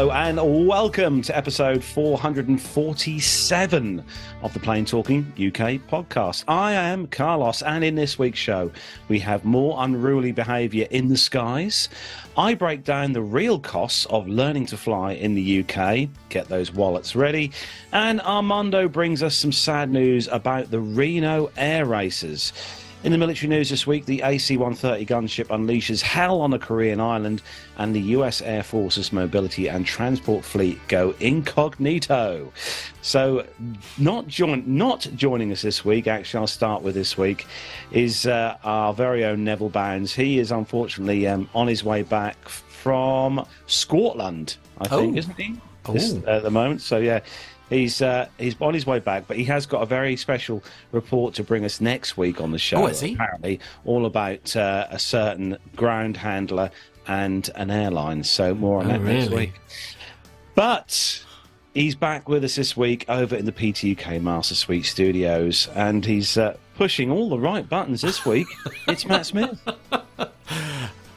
Hello and welcome to episode 447 of the Plain Talking UK podcast. I am Carlos, and in this week's show, we have more unruly behaviour in the skies. I break down the real costs of learning to fly in the UK, get those wallets ready, and Armando brings us some sad news about the Reno air races. In the military news this week, the AC 130 gunship unleashes hell on a Korean island, and the US Air Force's mobility and transport fleet go incognito. So, not, join, not joining us this week, actually, I'll start with this week, is uh, our very own Neville Bounds. He is unfortunately um, on his way back from Scotland, I think, Oh. isn't he? This, at the moment. So, yeah. He's uh, he's on his way back, but he has got a very special report to bring us next week on the show. Oh, has he? Apparently, all about uh, a certain ground handler and an airline. So more on Oh, that next week. But he's back with us this week over in the PTUK Master Suite Studios, and he's uh, pushing all the right buttons this week. it's Matt Smith.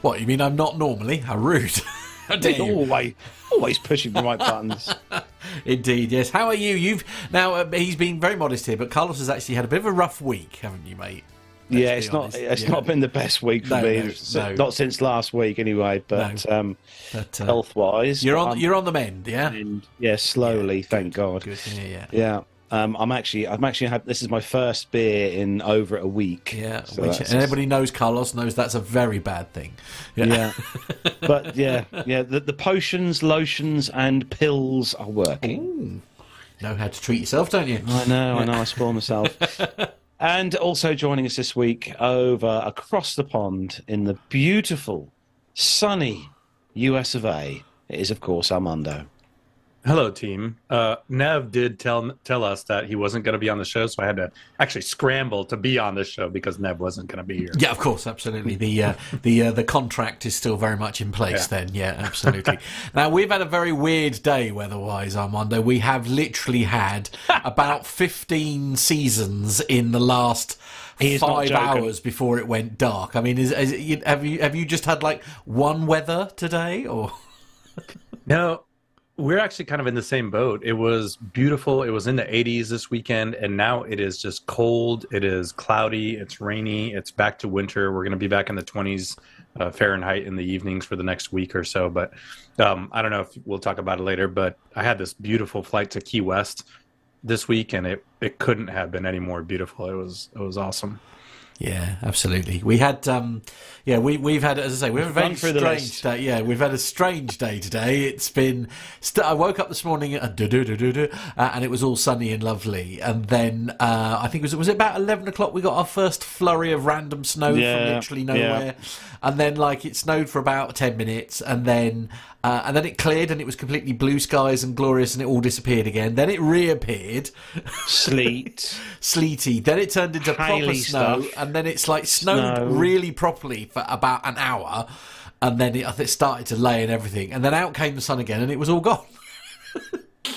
What, you mean I'm not normally? How rude. Always, always pushing the right buttons. Indeed, yes. How are you? You've now uh, he's been very modest here, but Carlos has actually had a bit of a rough week, haven't you, mate? Let's yeah, it's not. It's Yeah. not been the best week for No, me. no, no. Not since last week, anyway. But um, But, uh, health wise, You're on. You're on the mend, yeah. yeah, slowly. thank God. Good. Yeah, yeah. Yeah. Um, I'm actually, I'm actually had. This is my first beer in over a week. Yeah, So which, and everybody knows Carlos knows that's a very bad thing. Yeah, but yeah, yeah. The, the potions, lotions, and pills are working. Know how to treat yourself, don't you? I know, I know. I spoil myself. and also joining us this week over across the pond in the beautiful, sunny US of A. It is, of course, Armando. Hello, team. Uh, Nev did tell tell us that he wasn't going to be on the show, so I had to actually scramble to be on the show because Nev wasn't going to be here. Yeah, of course, absolutely. The uh, the uh, the contract is still very much in place. Yeah. Then, yeah, absolutely. now we've had a very weird day weather-wise, Armando. We have literally had about fifteen seasons in the last. He is not Five hours before it went dark. I mean, is, is have you have you just had like one weather today, or No, we're actually kind of in the same boat. It was beautiful. It was in the 80s this weekend, and now it is just cold. It is cloudy. It's rainy. It's back to winter. We're going to be back in the 20s uh, Fahrenheit in the evenings for the next week or so. But um, I don't know if we'll talk about it later. But I had this beautiful flight to Key West this week, and it, it couldn't have been any more beautiful. It was it was awesome. Yeah, absolutely. We had, um, yeah, we we've had, as I say, we've had a very Run through the strange day. Yeah, we've had a strange day today. It's been. St- I woke up this morning uh, uh, and it was all sunny and lovely. And then uh, I think it was was it about eleven o'clock we got our first flurry of random snow from Yeah, literally yeah. nowhere. And then like it snowed for about ten minutes, and then uh, and then it cleared, and it was completely blue skies and glorious, and it all disappeared again. Then it reappeared Sleet. sleety. Then it turned into proper snow, stuff. and then it's like snowed Snow. really properly for about an hour, and then it, it started to lay and everything, and then out came the sun again, and it was all gone.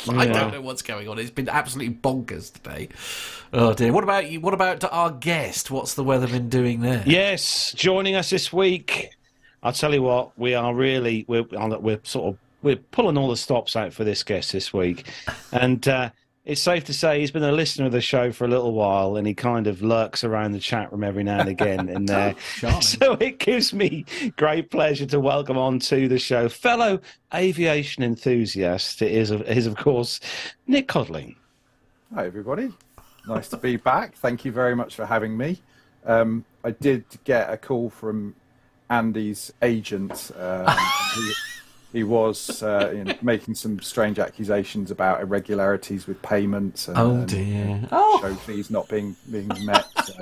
I Yeah. don't know what's going on. It's been absolutely bonkers today. Oh dear. What about you? What about our guest? What's the weather been doing there? Yes, joining us this week. I'll tell you what, we are really we're we're sort of we're pulling all the stops out for this guest this week, and uh, it's safe to say he's been a listener of the show for a little while, and he kind of lurks around the chat room every now and again in there. Charming. so it gives me great pleasure to welcome on to the show fellow aviation enthusiast. It is, of- is of course Nick Codling. Hi, everybody. Nice to be back. Thank you very much for having me. Um, I did get a call from Andy's agent. Um, he, was uh, you know, making some strange accusations about irregularities with payments and, Oh dear. Oh. show fees not being being met. So,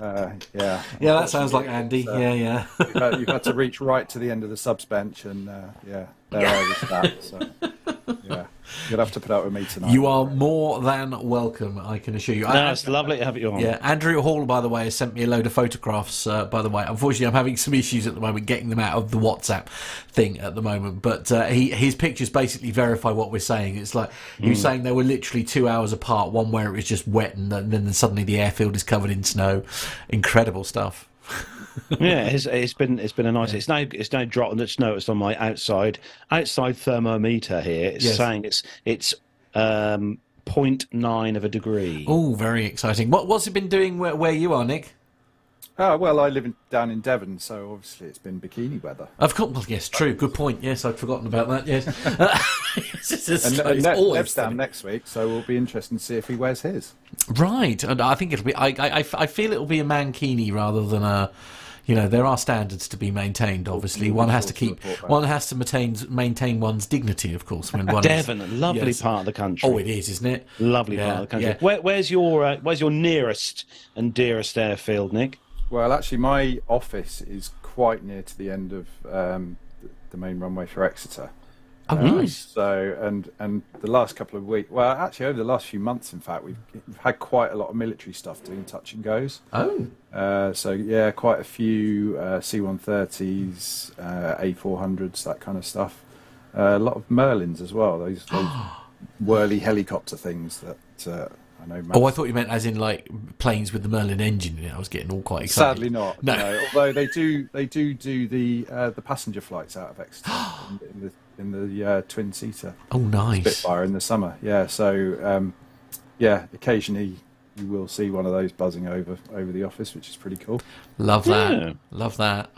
uh, yeah, Yeah, that sounds like Andy. So, Yeah, yeah. You've had, you've had to reach right to the end of the subs bench, and uh, yeah, there I was that. So, yeah, you'll have to put out with me tonight. You are more than welcome. I can assure you. I- No, it's lovely to have you on. Yeah, Andrew Hall, by the way, has sent me a load of photographs. Uh, by the way, unfortunately, I'm having some issues at the moment getting them out of the WhatsApp thing at the moment. But uh, he his pictures basically verify what we're saying. It's like he was saying they were literally two hours apart. One where it was just wet, and then then suddenly the airfield is covered in snow. Incredible stuff. yeah, it's, it's been it's been a nice. It's no it's no drop that's noticed on my outside outside thermometer here. It's Yes. saying it's it's um 0.9 of a degree. Oh, very exciting. What what's it been doing where, where you are, Nick? Oh, well, I live in, down in Devon, so obviously it's been bikini weather. Of course, well, yes, true. Good point. Yes, I'd forgotten about that. Yes, it's, it's- it's And, and Nev- Nev's down next week, so we'll be interested to see if he wears his. Right, and I think it'll be. I, I, I- I feel it'll be a mankini rather than a. You know, there are standards to be maintained. Obviously, one has to keep. One has to maintain maintain one's dignity, of course. When one is- Devon, a lovely Yes. part of the country. Oh, it is, isn't it? Lovely Yeah, part of the country. yeah. Where, where's your uh, where's your nearest and dearest airfield, Nick? Well, actually, my office is quite near to the end of um, the- the main runway for Exeter. Oh, nice. So, and and the last couple of weeks, well, actually, over the last few months, in fact, we've, we've had quite a lot of military stuff doing touch and goes. Oh, Uh, so yeah, quite a few uh, C-130s, uh, A400s, that kind of stuff. Uh, a lot of Merlins as well. Those, those whirly helicopter things that uh, I know. oh, I thought you meant as in like planes with the Merlin engine in it. I was getting all quite excited. Sadly not. No. No. Although they do, they do do the uh, the passenger flights out of Exeter in, in the in the uh, twin seater Oh, nice. Spitfire in the summer. Yeah. So um, yeah, occasionally you will see one of those buzzing over over the office, which is pretty cool. Love that. Yeah. Love that.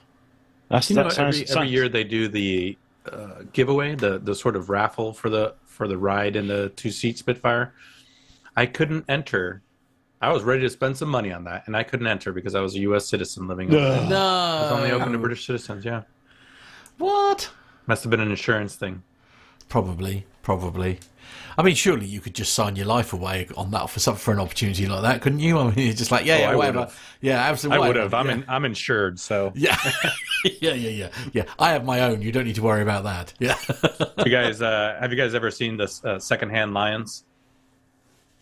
That's, You know, that sounds, every, every year they do the uh, giveaway, the the sort of raffle for the for the ride in the two seat Spitfire. I couldn't enter. I was ready to spend some money on that, and I couldn't enter because I was a U.S. citizen living. over there. No. It's only open to British citizens. Yeah, What? Must have been an insurance thing. Probably, probably. I mean, surely you could just sign your life away on that for some for an opportunity like that, couldn't you? I mean, you're just like, yeah, Oh, yeah, I whatever. would've. Yeah, absolutely. I would have. I'm yeah. in, I'm insured, so Yeah, yeah, yeah, yeah, yeah. I have my own. You don't need to worry about that. Yeah. you guys uh, have you guys ever seen this uh, secondhand lions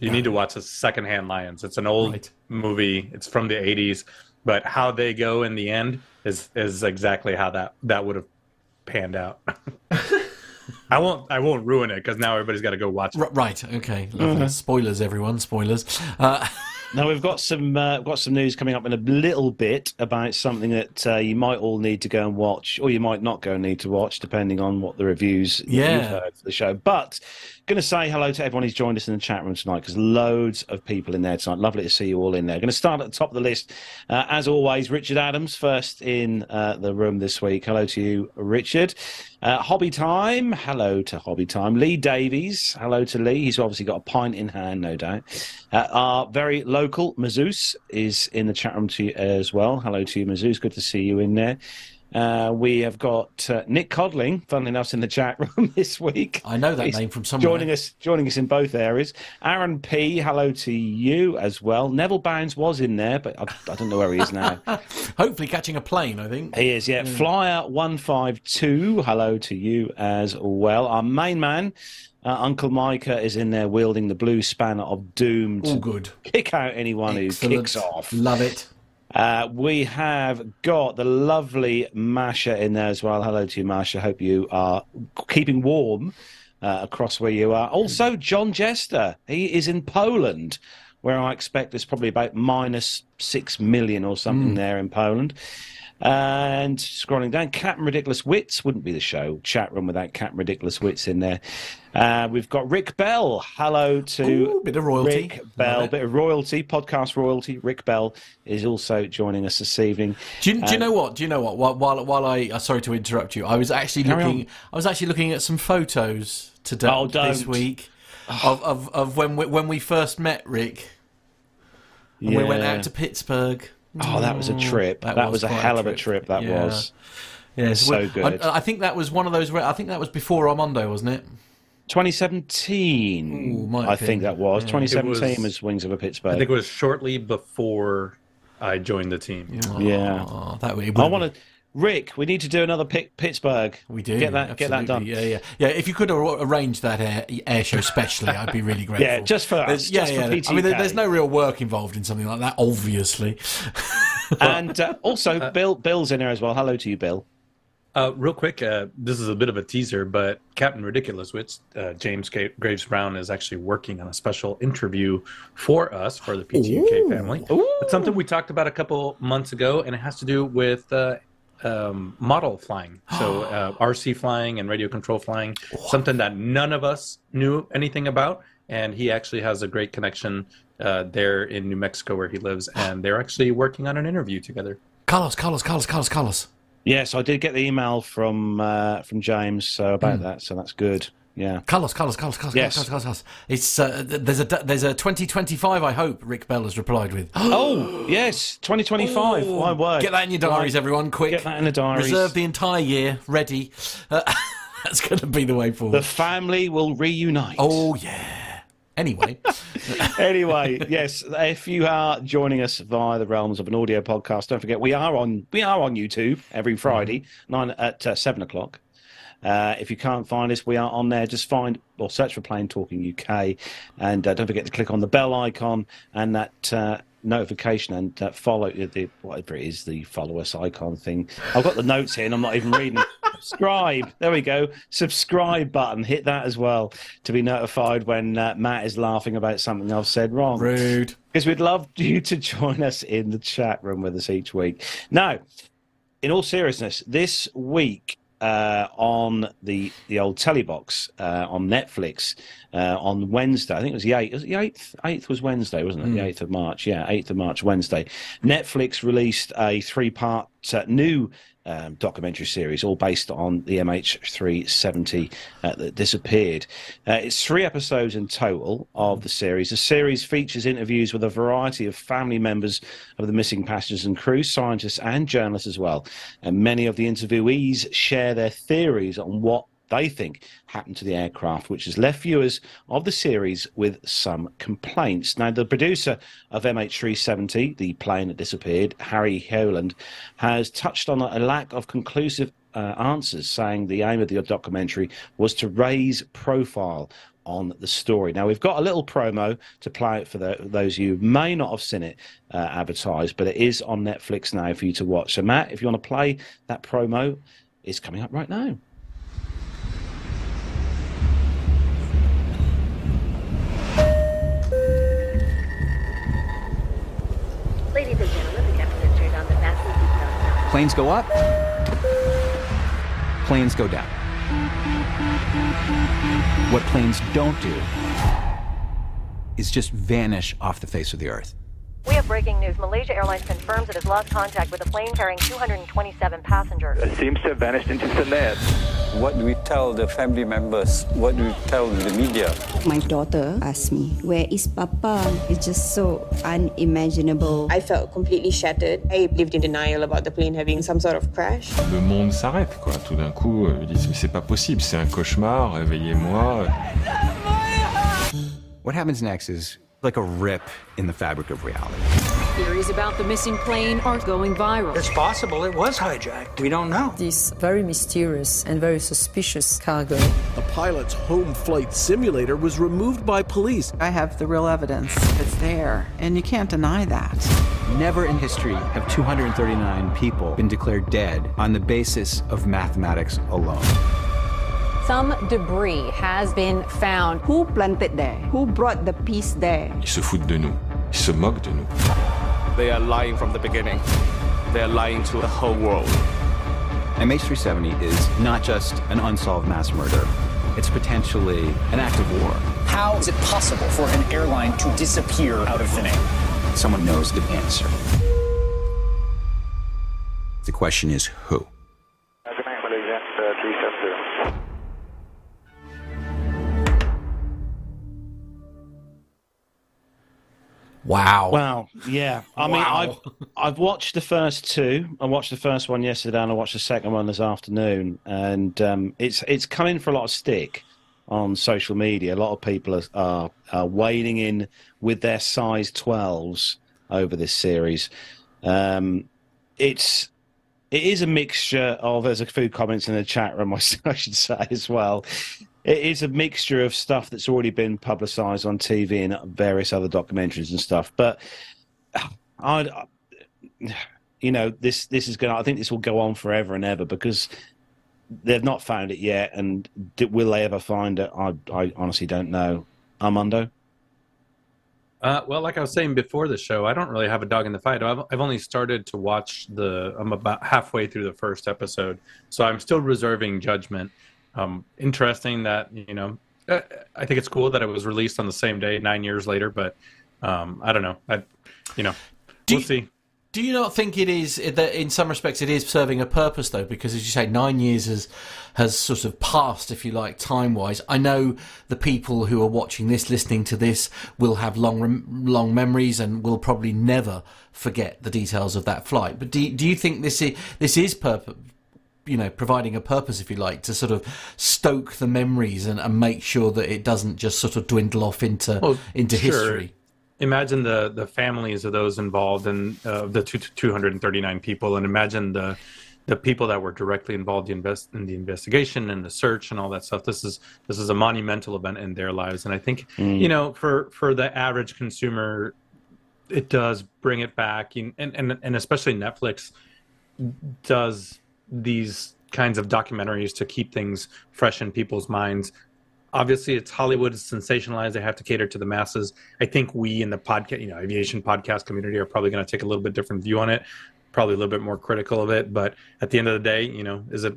you need to watch the secondhand lions it's an old Right. movie it's from the 80s but how they go in the end is is exactly how that that would have panned out i won't i won't ruin it because now everybody's got to go watch it R- right. Okay. Lovely. Spoilers, everyone. Spoilers. Uh, Now we've got some uh, got some news coming up in a little bit about something that uh, you might all need to go and watch, or you might not go and need to watch, depending on what the reviews Yeah. you've heard for the show. But going to say hello to everyone who's joined us in the chat room tonight because loads of people in there tonight. Lovely to see you all in there. Going to start at the top of the list, uh, as always. Richard Adams first in uh, the room this week. Hello to you, Richard. Uh, Hobby Time. Hello to Hobby Time. Lee Davies. Hello to Lee. He's obviously got a pint in hand, no doubt. Uh, our very local Mazouz is in the chat room to you as well. Hello to you, Mazouz. Good to see you in there. Uh, we have got uh, Nick Codling, funnily enough, in the chat room this week. I know that He's name from somewhere. Joining us, joining us in both areas. Aaron P, hello to you as well. Neville Bounds was in there, but I, I don't know where he is now. Hopefully, catching a plane. I think. He is, yeah. Flyer one five two. Hello to you as well. Our main man, uh, Uncle Micah, is in there wielding the blue spanner of doom to All good. kick out anyone Excellent. who kicks off. Love it. Uh, we have got the lovely Masha in there as well. Hello to you, Masha. Hope you are keeping warm uh, across where you are. Also, John Jester. He is in Poland, where I expect there's probably about minus six million or something there in Poland. And scrolling down, Captain Ridiculous Wits wouldn't be the show. Chat room without Captain Ridiculous Wits in there. Uh, we've got Rick Bell. Hello to Ooh, bit of royalty. Rick Bell, bit of royalty, podcast royalty. Rick Bell is also joining us this evening. Do you, do you know what? Do you know what? While while, while I uh, sorry to interrupt you, I was actually looking. on. I was actually looking at some photos today Oh, this week of, of of when we, when we first met Rick. And we went out to Pittsburgh. Oh, that was a trip. That, That was, was a quite a hell of a trip. That Yeah. was Yes, So we- good. I, I think that was one of those. I think that was before Armando, wasn't it? 2017. Ooh, I have think that was 2017 It was- was, Wings Over Pittsburgh. i think it was shortly before i joined the team Yeah. Oh, that would. I want to. Rick, we need to do another Pitt- Pittsburgh. We do get that. Get that done. Yeah, yeah, yeah. If you could arrange that air, air show specially, I'd be really grateful. Yeah, just for us, There's- yeah, just for yeah. I mean, there's no real work involved in something like that, obviously. And uh, also, Bill. Bill's in there as well. Hello to you, Bill. Uh, real quick, uh, this is a bit of a teaser, but Captain Ridiculous, which uh, James Ga- Graves Brown is actually working on a special interview for us for the PTUK family. It's something we talked about a couple months ago, and it has to do with uh, um, model flying, so uh, RC flying and radio control flying, something that none of us knew anything about. And he actually has a great connection uh, there in New Mexico where he lives, and they're actually working on an interview together. Carlos, Carlos, Carlos, Carlos, Carlos. Yes, I did get the email from uh, from James so about Hmm. that, so that's good. Yeah. Carlos, Carlos, Carlos, Carlos, Yes. Carlos, Carlos, Carlos. It's uh, there's a there's a 2025. I hope Rick Bell has replied with. Oh yes, 2025. My word. Get that in your diaries, Right. everyone, quick. Get that in the diaries. Reserve the entire year, ready. Uh, that's going to be the way forward. The family will reunite. oh yeah. Anyway, anyway, yes, if you are joining us via the realms of an audio podcast, don't forget we are on we are on YouTube every Friday nine at uh, seven o'clock. Uh, if you can't find us, we are on there. Just find or search for Plain Talking UK, and uh, don't forget to click on the bell icon and that uh, notification and uh, follow the whatever it is the follow us icon thing. I've got the notes here, and I'm not even reading. Subscribe. There we go. Subscribe button. Hit that as well to be notified when uh, Matt is laughing about something I've said wrong rude. because we'd love you to join us in the chat room with us each week. Now, in all seriousness, this week uh, on the the old telebox uh, on Netflix uh, on Wednesday, I think it was the eighth. Was the eighth? Eighth was Wednesday, wasn't it? The eighth of March. Yeah, eighth of March, Wednesday. Netflix released a three part uh, new. Um, documentary series, all based on the MH370 uh, that disappeared. Uh, it's three episodes in total of the series. The series features interviews with a variety of family members of the missing passengers and crew, scientists and journalists as well. And many of the interviewees share their theories on what they think happened to the aircraft, which has left viewers of the series with some complaints. Now, the producer of MH370, the plane that disappeared, Harry Hewland, has touched on a lack of conclusive uh, answers, saying the aim of the documentary was to raise profile on the story. Now, we've got a little promo to play it for the, those who may not have seen it uh, advertised, but it is on Netflix now for you to watch. So, Matt, if you want to play that promo, it's coming up right now. Planes go up, planes go down. What planes don't do is just vanish off the face of the earth. We have breaking news. Malaysia Airlines confirms it has lost contact with a plane carrying 227 passengers. It seems to have vanished into thin air. What do we tell the family members? What do we tell the media? My daughter asked me, Where is Papa? It's just so unimaginable. I felt completely shattered. I lived in denial about the plane having some sort of crash. Le monde s'arrête, quoi. Tout d'un coup, euh, ils disent, mais c'est pas possible, c'est un cauchemar, réveillez-moi. What happens next is like a rip in the fabric of reality. Theories about the missing plane are going viral. It's possible it was hijacked. We don't know. This very mysterious and very suspicious cargo. A pilot's home flight simulator was removed by police. I have the real evidence. It's there, and you can't deny that. Never in history have 239 people been declared dead on the basis of mathematics alone. Some debris has been found. Who planted there? Who brought the piece there? Ils se foutent de nous. Ils se moquent de nous. They are lying from the beginning. They are lying to the whole world. MH370 is not just an unsolved mass murder. It's potentially an act of war. How is it possible for an airline to disappear out of thin air? Someone knows the answer. The question is who? Wow. Wow. Yeah. I mean, Wow. I've I've watched the first two. I watched the first one yesterday, and I watched the second one this afternoon. And um, it's it's coming for a lot of stick on social media. A lot of people are, are, are wading in with their size twelves over this series. Um, it's it is a mixture of there's a few comments in the chat room I should say as well. It is a mixture of stuff that's already been publicised on TV and various other documentaries and stuff. But I, you know, this this is going. to I think this will go on forever and ever because they've not found it yet, and will they ever find it? I, I honestly don't know. Armando. Uh, well, like I was saying before the show, I don't really have a dog in the fight. I've, I've only started to watch the. I'm about halfway through the first episode, so I'm still reserving judgment. Um, interesting that you know, uh, I think it's cool that it was released on the same day, nine years later. But um, I don't know. I, you know, we'll see. Do you not think it is that in some respects it is serving a purpose though? Because as you say, nine years has has sort of passed, if you like, time wise. I know the people who are watching this, listening to this, will have long long memories and will probably never forget the details of that flight. But do do you think this is this is purpose? You know, providing a purpose, if you like, to sort of stoke the memories and, and make sure that it doesn't just sort of dwindle off into Well, into sure. history. Imagine the the families of those involved and uh, the two, 239 people, and imagine the the people that were directly involved in, invest, in the investigation and the search and all that stuff. This is this is a monumental event in their lives, and I think Mm. you know for for the average consumer, it does bring it back, and and and especially Netflix does these kinds of documentaries to keep things fresh in people's minds. Obviously, it's Hollywood is sensationalized. They have to cater to the masses. I think we in the podcast, you know, aviation podcast community are probably going to take a little bit different view on it, probably a little bit more critical of it. But at the end of the day, you know, is it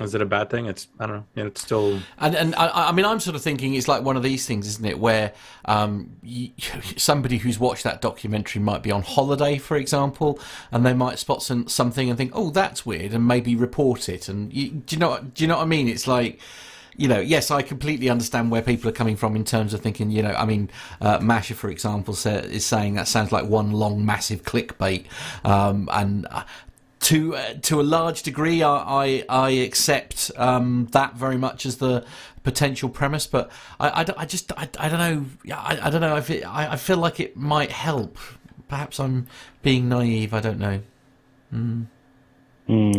is it a bad thing? It's I don't know. You It's still And and I, I mean, I'm sort of thinking it's like one of these things, isn't it? Where um, y somebody who's watched that documentary might be on holiday, for example, and they might spot some, something and think, "Oh, that's weird," and maybe report it. And you, do you know? Do you know what I mean? It's like. You know, yes, I completely understand where people are coming from in terms of thinking. You know, I mean, uh, Masha, for example, say, is saying that sounds like one long, massive clickbait, um, and uh, to uh, to a large degree, I I, I accept um, that very much as the potential premise, but I, I, don't- I just I, I don't know I, I don't know if it, I, I feel like it might help. Perhaps I'm being naive. I don't know. Mm. Hmm.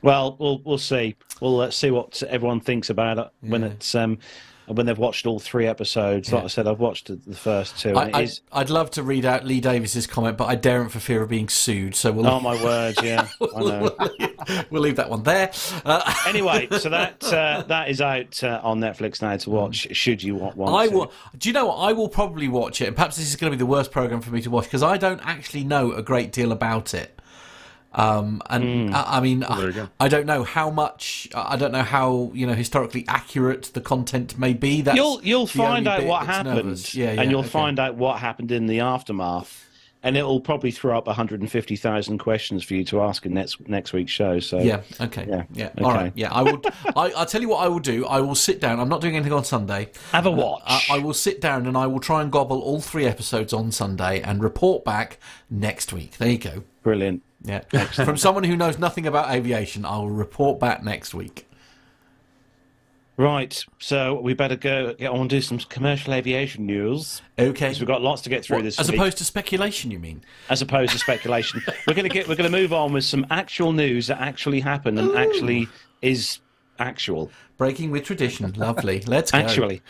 Well, we'll we'll see. We'll uh, see what everyone thinks about it when it's um when they've watched all three episodes. Like I said, I've watched the first two. I. I'd love to read out Lee Davies's comment, but I daren't for fear of being sued. So we'll oh my word, yeah, I know. we'll leave that one there. Uh, anyway, so that uh, that is out uh, on Netflix now to watch. Should you want one? I to. will. Do you know what? I will probably watch it. And perhaps this is going to be the worst program for me to watch because I don't actually know a great deal about it. Um, and Hmm. I, I mean, Well, there you go. I, I don't know how much. I don't know how you know historically accurate the content may be. That's you'll you'll find out what happened. Yeah, yeah, and you'll okay. find out what happened in the aftermath, and it'll probably throw up 150,000 questions for you to ask in next next week's show. So Yeah. Okay. yeah, Yeah. okay. All right. Yeah. I will. I, I'll tell you what I will do. I will sit down. I'm not doing anything on Sunday. Have a Uh, watch. I, I will sit down and I will try and gobble all three episodes on Sunday and report back next week. There you go. Brilliant. Yeah. From someone who knows nothing about aviation, I will report back next week. Right, so we better go get on and do some commercial aviation news. Okay. 'cause we've got lots to get through What, this as week. opposed to speculation, you mean? as opposed to speculation. we're going to get we're going to move on with some actual news that actually happened and actually is actual. Breaking with tradition. Lovely. Let's go. Actually.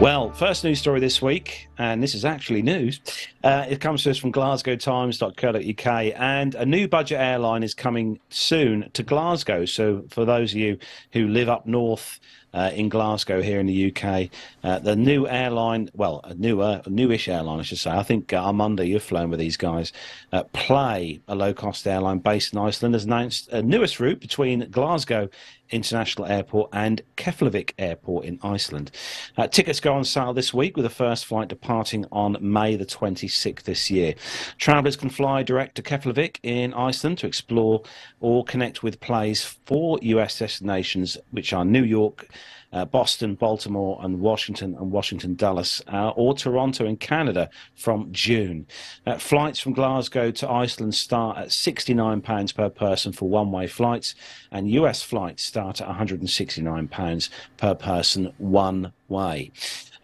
Well, first news story this week, and this is actually news. Uh, it comes to us from glasgowtimes.co.uk, and a new budget airline is coming soon to Glasgow. So, for those of you who live up north uh, in Glasgow here in the UK, uh, the new airline, well, a newer, newish airline, I should say. I think uh, Armando, you've flown with these guys. Uh, Play, a low-cost airline based in Iceland, has announced a newest route between Glasgow International Airport and Keflavik Airport in Iceland. Uh, tickets go on sale this week with the first flight departing on May the 26th this year. Travellers can fly direct to Keflavik in Iceland to explore or connect with Play's for US destinations, which are New York, uh, Boston, Baltimore, and Washington, and Washington Dulles, uh, or Toronto in Canada from June. Uh, flights from Glasgow to Iceland start at £69 per person for one way flights, and US flights start at £169 per person one way.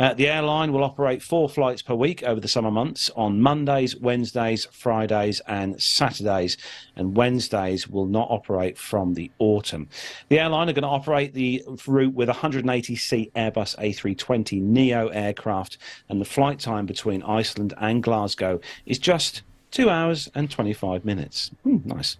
Uh, the airline will operate four flights per week over the summer months on Mondays, Wednesdays, Fridays, and Saturdays. And Wednesdays will not operate from the autumn. The airline are going to operate the route with 180 seat Airbus A320 Neo aircraft, and the flight time between Iceland and Glasgow is just two hours and 25 minutes. Hmm, nice.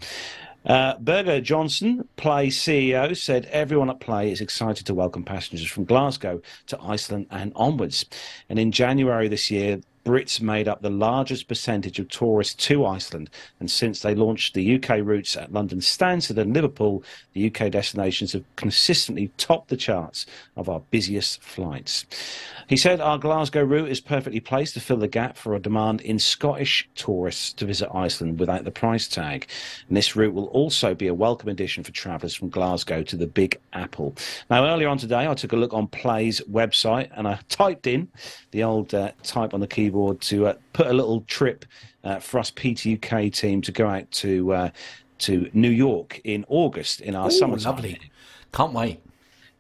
Uh, Birgir Jónsson, Play CEO, said everyone at Play is excited to welcome passengers from Glasgow to Iceland and onwards. And in January this year, Brits made up the largest percentage of tourists to Iceland, and since they launched the UK routes at London Stansted and Liverpool, the UK destinations have consistently topped the charts of our busiest flights. He said our Glasgow route is perfectly placed to fill the gap for a demand in Scottish tourists to visit Iceland without the price tag. And this route will also be a welcome addition for travellers from Glasgow to the Big Apple. Now, earlier on today, I took a look on Play's website and I typed in the old uh, type on the keyboard to uh, put a little trip uh, for us PTUK team to go out to uh, to New York in August in our Ooh, summer. lovely. Can't wait.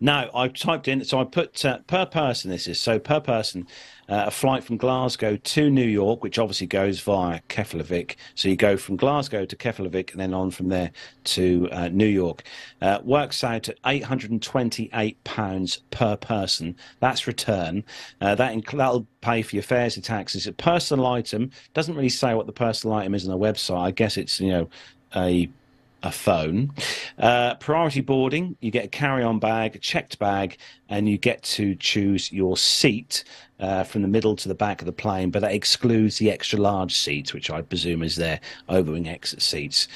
No, I typed in, so I put uh, per person, this is so per person, uh, a flight from Glasgow to New York, which obviously goes via Keflavik. So you go from Glasgow to Keflavik and then on from there to uh, New York. Uh, works out at £828 per person. That's return. Uh, that inc- that'll pay for your fares and taxes. A personal item doesn't really say what the personal item is on the website. I guess it's, you know, a a phone. Uh, priority boarding, you get a carry on bag, a checked bag, and you get to choose your seat uh, from the middle to the back of the plane, but that excludes the extra large seats, which I presume is their overwing exit seats.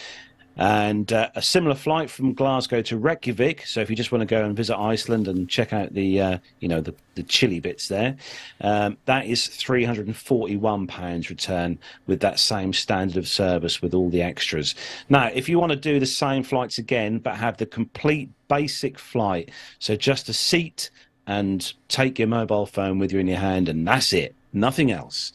And uh, a similar flight from Glasgow to Reykjavik. So if you just want to go and visit Iceland and check out the, uh, you know, the, the chilly bits there, um, that is three hundred and forty-one pounds return with that same standard of service with all the extras. Now, if you want to do the same flights again but have the complete basic flight, so just a seat and take your mobile phone with you in your hand, and that's it, nothing else.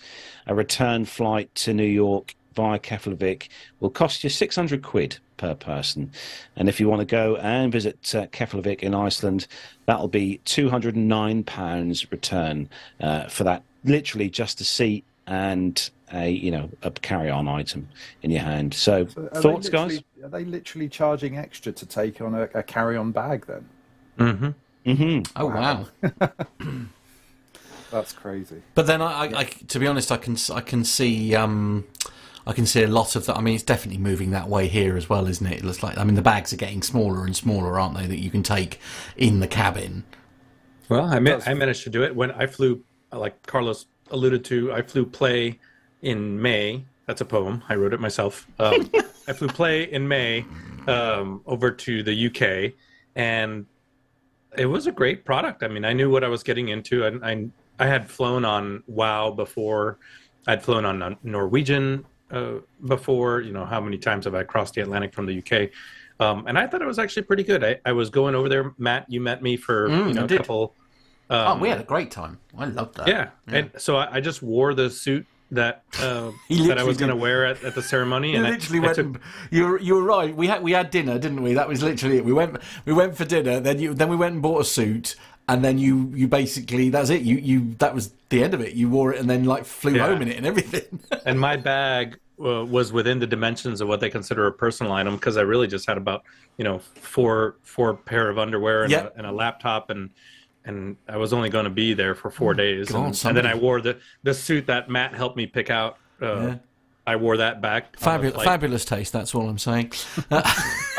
A return flight to New York via Keflavik will cost you 600 quid per person. And if you want to go and visit uh, Keflavik in Iceland, that'll be 209 pounds return uh, for that. Literally just a seat and a you know a carry-on item in your hand. So, So thoughts, guys? Are they literally charging extra to take on a, a carry-on bag then? Mm-hmm. Mm-hmm. Oh wow. That's crazy. But then I, I, I, to be honest, I can I can see um, I can see a lot of that. I mean, it's definitely moving that way here as well, isn't it? It looks like I mean the bags are getting smaller and smaller, aren't they? That you can take in the cabin. Well, I, ma- I managed to do it when I flew, like Carlos alluded to, I flew play in May. That's a poem. I wrote it myself. Um, I flew play in May um, over to the UK, and it was a great product. I mean, I knew what I was getting into. I, I, I had flown on WoW before. I'd flown on Norwegian uh, before. You know, how many times have I crossed the Atlantic from the UK? Um, and I thought it was actually pretty good. I, I was going over there. Matt, you met me for Mm, you know a couple. oh, um, we had a great time. I loved that. yeah. And so I, I just wore the suit that uh, that I was going to wear at, at the ceremony. you and literally I, went. I took... You're you're right. We had we had dinner, didn't we? That was literally it. We went we went for dinner. Then you then we went and bought a suit. And then you you basically that's it. You you that was the end of it. You wore it and then like flew Yeah. home in it and everything. and my bag uh, was within the dimensions of what they consider a personal item because I really just had about you know four four pair of underwear and, Yeah. a, and a laptop and and I was only going to be there for four days God, and, and then I wore the the suit that Matt helped me pick out. Uh, Yeah. I wore that back. Fabulous, fabulous taste. That's all I'm saying. I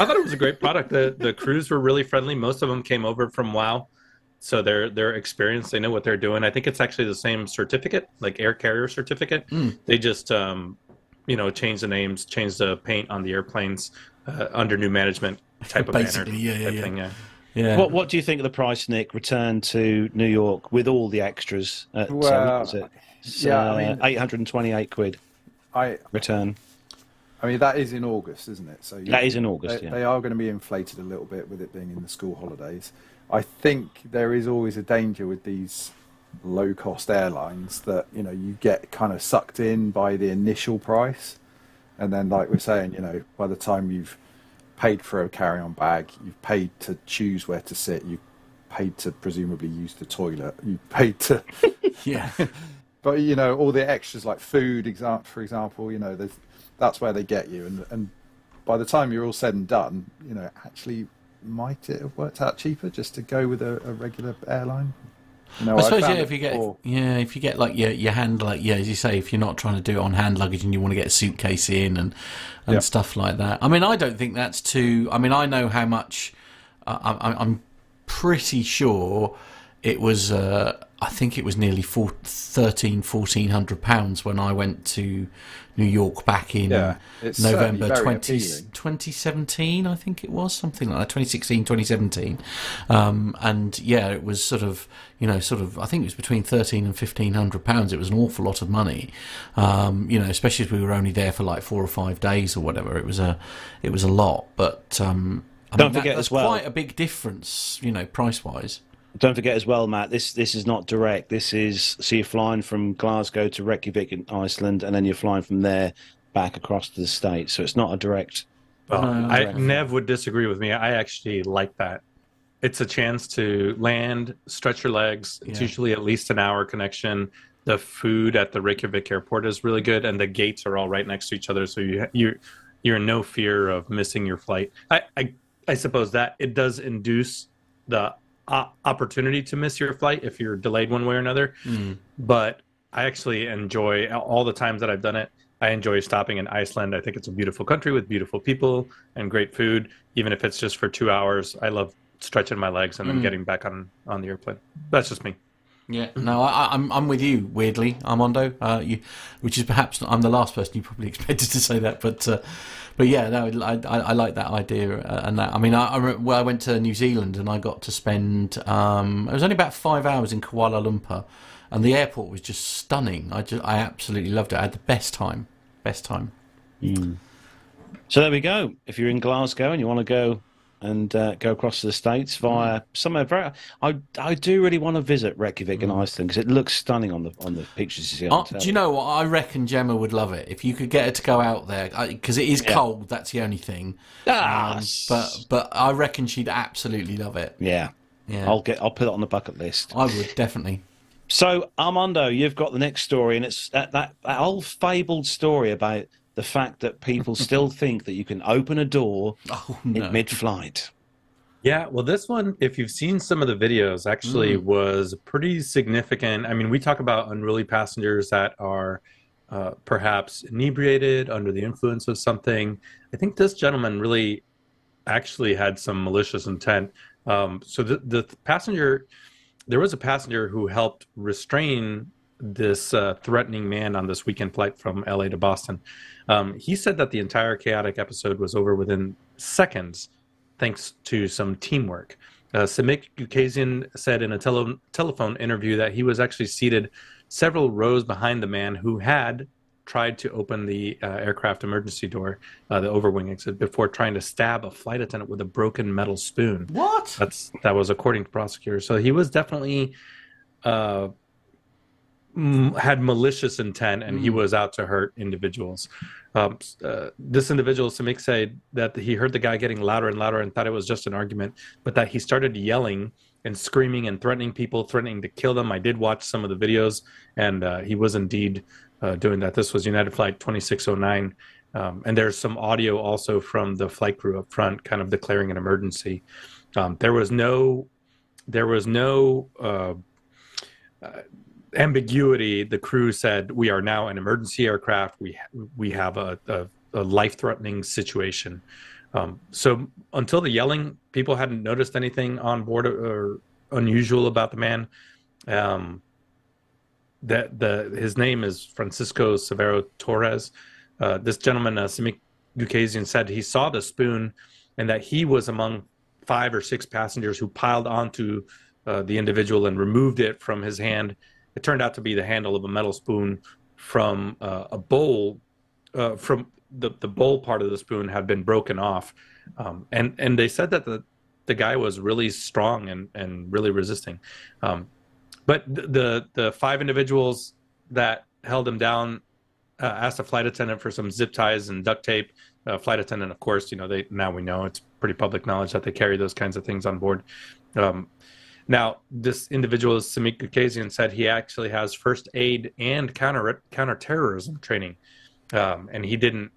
thought it was a great product. The the crews were really friendly. Most of them came over from WoW, so they're they're experienced. They know what they're doing. I think it's actually the same certificate, like air carrier certificate. Mm. They just um, you know change the names, change the paint on the airplanes uh, under new management type of Basically, banner yeah, yeah, yeah. thing. Yeah. Yeah. What What do you think of the price, Nick? Return to New York with all the extras. At, uh, Well, what was it? yeah, I mean- eight hundred and twenty-eight quid. I return. I mean, that is in August, isn't it? So you- That is in August, They, yeah. they are going to be inflated a little bit with it being in the school holidays. I think there is always a danger with these low-cost airlines that you know you get kind of sucked in by the initial price, and then, like we're saying, you know, by the time you've paid for a carry-on bag, you've paid to choose where to sit, you've paid to presumably use the toilet. you've paid to, yeah. but you know all the extras like food, for example. You know, that's where they get you, and and by the time you're all said and done, you know, actually, might it have worked out cheaper just to go with a, a regular airline? Know, I suppose found yeah. If you get before. yeah, if you get like your your hand like yeah, as you say, if you're not trying to do it on hand luggage and you want to get a suitcase in and and Yeah. stuff like that. I mean, I don't think that's too. I mean, I know how much. Uh, I, I'm pretty sure it was. Uh, I think it was nearly four, 13, 1400 pounds when I went to New York back in Yeah, November certainly 20, 2017, I think it was something like that, 2016, 2017. Um, and yeah, it was sort of, you know, sort of, I think it was between 13 and 1500 pounds. It was an awful lot of money. Um, you know, especially as we were only there for like four or five days or whatever. It was a, it was a lot, but, um, I Don't mean, that- forget that's as well- quite a big difference, you know, price wise. Don't forget as well, Matt. This this is not direct. This is so you're flying from Glasgow to Reykjavik in Iceland, and then you're flying from there back across to the states. So it's not a direct. Well, No, I, right. Nev would disagree with me. I actually like that. It's a chance to land, stretch your legs. It's usually at least an hour connection. The food at the Reykjavik airport is really good, and the gates are all right next to each other, so you you you're in no fear of missing your flight. I I, I suppose that it does induce the opportunity to miss your flight if you're delayed one way or another. Mm. But I actually enjoy all the times that I've done it. I enjoy stopping in Iceland. I think it's a beautiful country with beautiful people and great food. Even if it's just for two hours, I love stretching my legs and then Mm. getting back on on the airplane. That's just me. Yeah, no, I, I- I'm I'm with you. Weirdly, Armando, uh, you, which is perhaps I'm the last person you probably expected to say that, but uh, but yeah, no, I, I, I like that idea uh, and that. I mean, I, I well, I went to New Zealand and I got to spend um, it was only about five hours in Kuala Lumpur, and the airport was just stunning. I just I absolutely loved it. I had the best time, best time. So there we go. If you're in Glasgow and you want to go and uh, go across to the states via somewhere very, I I do really want to visit Reykjavik in Iceland because it looks stunning on the on the pictures you see on the do you know what? I reckon Gemma would love it if you could get her to go out there because it is Yeah. cold. That's the only thing. Ah, Um, but but I reckon she'd absolutely love it. Yeah. Yeah. I'll get. I'll put it on the bucket list. I would definitely. So Armando, you've got the next story, and it's that that, that old fabled story about the fact that people still think that you can open a door no. in mid-flight. Yeah, well, this one, if you've seen some of the videos, actually Mm. was pretty significant. I mean, we talk about unruly passengers that are uh, perhaps inebriated, under the influence of something. I think this gentleman really actually had some malicious intent. Um, so the, the passenger, there was a passenger who helped restrain this uh, threatening man on this weekend flight from LA to Boston. Um, he said that the entire chaotic episode was over within seconds, thanks to some teamwork. Uh, Samik Gukazian said in a tele- telephone interview that he was actually seated several rows behind the man who had tried to open the uh, aircraft emergency door, uh, the overwing exit, before trying to stab a flight attendant with a broken metal spoon. What? That's that was according to prosecutors. So he was definitely uh, m- had malicious intent, and he Mm. was out to hurt individuals. Um, uh, this individual, Samik, said that he heard the guy getting louder and louder and thought it was just an argument, but that he started yelling and screaming and threatening people, threatening to kill them. I did watch some of the videos, and uh, he was indeed uh, doing that. This was United Flight 2609. Um, and there's some audio also from the flight crew up front, kind of declaring an emergency. Um, there was no, there was no uh, uh, ambiguity. The crew said, "We are now an emergency aircraft. We we have a, a, a life threatening situation." Um, so until the yelling, people hadn't noticed anything on board or unusual about the man. Um, that the his name is Francisco Severo Torres. Uh, this gentleman, uh, Samik Gukazian, said he saw the spoon and that he was among five or six passengers who piled onto uh, the individual and removed it from his hand. It turned out to be the handle of a metal spoon from uh, a bowl. Uh, from the the bowl part of the spoon had been broken off, um, and and they said that the the guy was really strong and and really resisting. Um, but the the five individuals that held him down uh, asked a flight attendant for some zip ties and duct tape. Uh, flight attendant, of course, you know they now we know it's pretty public knowledge that they carry those kinds of things on board. Um, now, this individual, Samik Gakazian, said he actually has first aid and counter counterterrorism training, um, and he didn't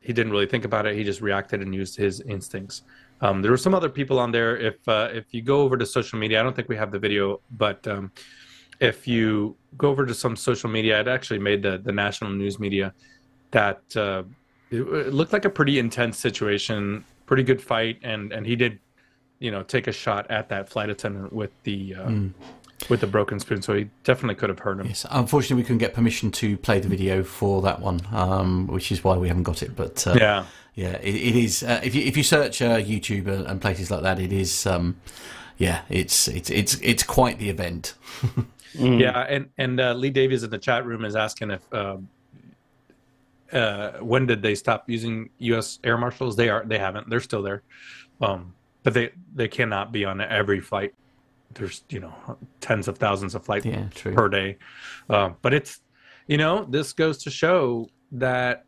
he didn't really think about it. He just reacted and used his instincts. Um, there were some other people on there. If uh, if you go over to social media, I don't think we have the video, but um, if you go over to some social media, it actually made the the national news media that uh, it, it looked like a pretty intense situation, pretty good fight, and and he did, you know, take a shot at that flight attendant with the. Uh, Mm. With the broken spoon, so he definitely could have hurt him. Yes, unfortunately, we couldn't get permission to play the video for that one, um, which is why we haven't got it. But uh, Yeah. yeah, it, it is. Uh, if you if you search uh, YouTube and, and places like that, it is. Um, yeah, it's it's it's it's quite the event. Yeah, and and uh, Lee Davies in the chat room is asking if um, uh, when did they stop using U.S. air marshals? They are they haven't. They're still there, um, but they they cannot be on every flight. There's you know tens of thousands of flights Yeah, per day, uh, but it's you know this goes to show that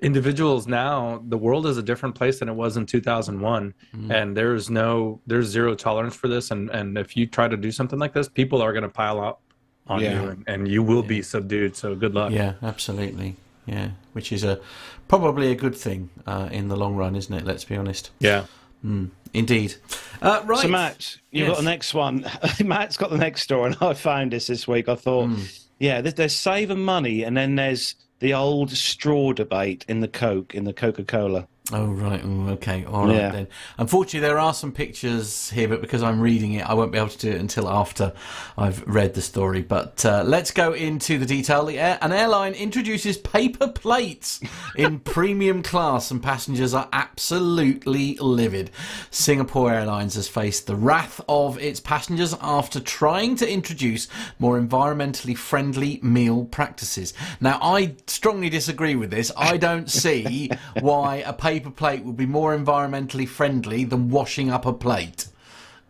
individuals now the world is a different place than it was in 2001 Mm. and there's no there's zero tolerance for this and and if you try to do something like this people are going to pile up on Yeah. you and, and you will be subdued so good luck Yeah, absolutely. Yeah, which is a probably a good thing uh, in the long run, isn't it? Let's be honest. Yeah. Mm, indeed. Uh, right. So, Matt, you've Yes. got the next one. Matt's got the next story, and I found this this week. I thought, Hmm. yeah, there's, there's saving money, and then there's the old straw debate in the Coke, in the Coca Cola. Oh right, okay, all right Yeah. then. Unfortunately, there are some pictures here, but because I'm reading it, I won't be able to do it until after I've read the story. But uh, let's go into the detail. The air, an airline introduces paper plates in premium class, and passengers are absolutely livid. Singapore Airlines has faced the wrath of its passengers after trying to introduce more environmentally friendly meal practices. Now, I strongly disagree with this. I don't see why a paper plate would be more environmentally friendly than washing up a plate.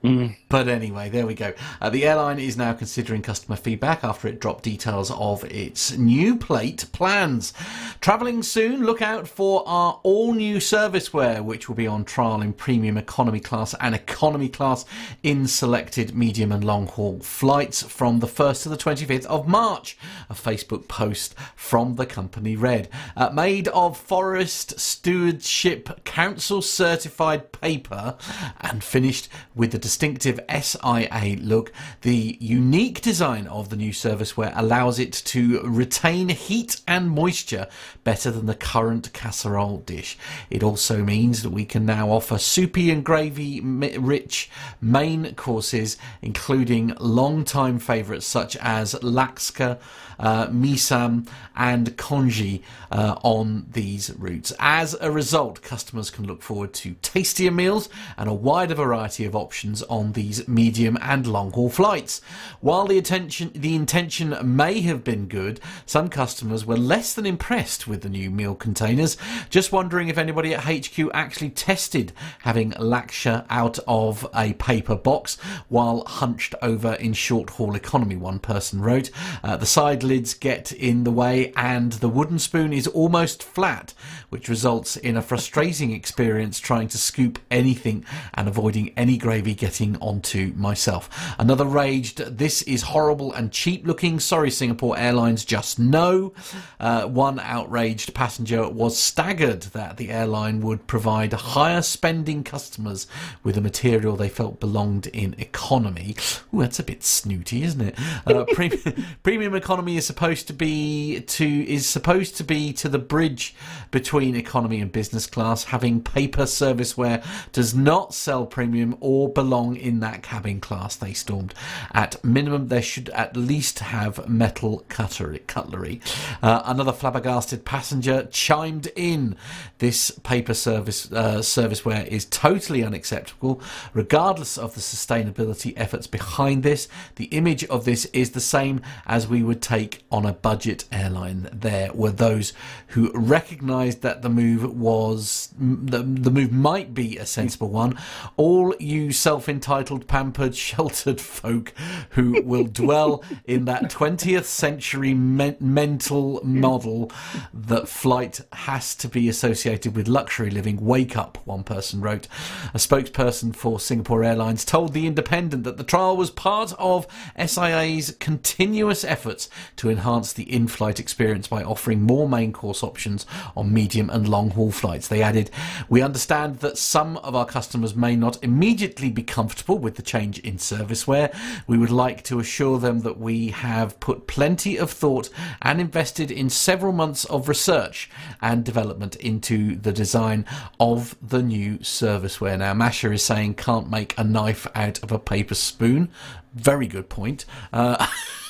But anyway, there we go. Uh, the airline is now considering customer feedback after it dropped details of its new plate plans. Travelling soon, look out for our all new serviceware, which will be on trial in premium economy class and economy class in selected medium and long haul flights from the 1st to the 25th of March. A Facebook post from the company read. Uh, made of Forest Stewardship Council certified paper and finished with the distinctive SIA look, the unique design of the new serviceware allows it to retain heat and moisture better than the current casserole dish. It also means that we can now offer soupy and gravy rich main courses, including long-time favourites such as laksa, uh, mee siam, and congee uh, on these routes. As a result, customers can look forward to tastier meals and a wider variety of options on these medium and long haul flights. While the attention, the intention may have been good, some customers were less than impressed with the new meal containers. Just wondering if anybody at HQ actually tested having laksha out of a paper box while hunched over in short haul economy. One person wrote, uh, the side lids get in the way and the wooden spoon is almost flat, which results in a frustrating experience trying to scoop anything and avoiding any gravy getting onto myself. Another raged, this is horrible and cheap looking. Sorry, Singapore Airlines, just no. Uh, one outraged passenger was staggered that the airline would provide higher spending customers with a material they felt belonged in economy. Ooh, that's a bit snooty, isn't it? Uh, premium, premium economy is supposed to be to is supposed to be to the bridge between economy and business class. Having paper serviceware does not sell premium or belong in that cabin class. They stormed. At minimum, they should at least have metal cutlery. cutlery. Uh, another flabbergasted passenger chimed in. This paper service uh, serviceware is totally unacceptable, regardless of the sustainability efforts behind this. The image of this is the same as we would take on a budget airline. There were those who recognised that the move was the, the move might be a sensible one. All you self entitled, pampered, sheltered folk who will dwell in that 20th century men- mental model that flight has to be associated with luxury living. Wake up, one person wrote. A spokesperson for Singapore Airlines told The Independent that the trial was part of SIA's continuous efforts to enhance the in flight experience by offering more main course options on medium and long haul flights. They added, We understand that some of our customers may not immediately be comfortable with the change in serviceware. We would like to assure them that we have put plenty of thought and invested in several months of research and development into the design of the new serviceware. Now, Masha is saying can't make a knife out of a paper spoon. Very good point. Uh,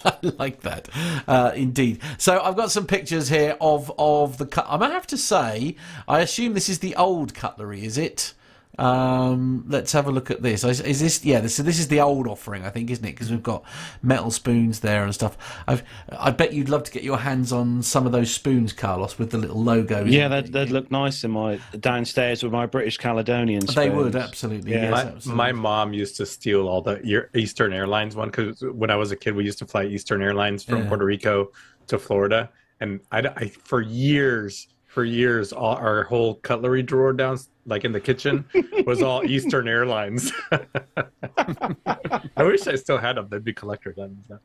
I like that, uh, indeed. So I've got some pictures here of of the. Cut- I might have to say, I assume this is the old cutlery, is it? Um, let's have a look at this. Is, is this yeah? This, so this is the old offering, I think, isn't it? Because we've got metal spoons there and stuff. I've, I bet you'd love to get your hands on some of those spoons, Carlos, with the little logos. Yeah, they'd, they'd look nice in my downstairs with my British Caledonian. They would absolutely. Yeah. Yes, my, absolutely. my mom used to steal all the Ear- Eastern Airlines one because when I was a kid, we used to fly Eastern Airlines from Yeah. Puerto Rico to Florida, and I, I for years, for years, all our whole cutlery drawer down, like in the kitchen, was all Eastern Airlines. I wish I still had them. They'd be collector diamonds now.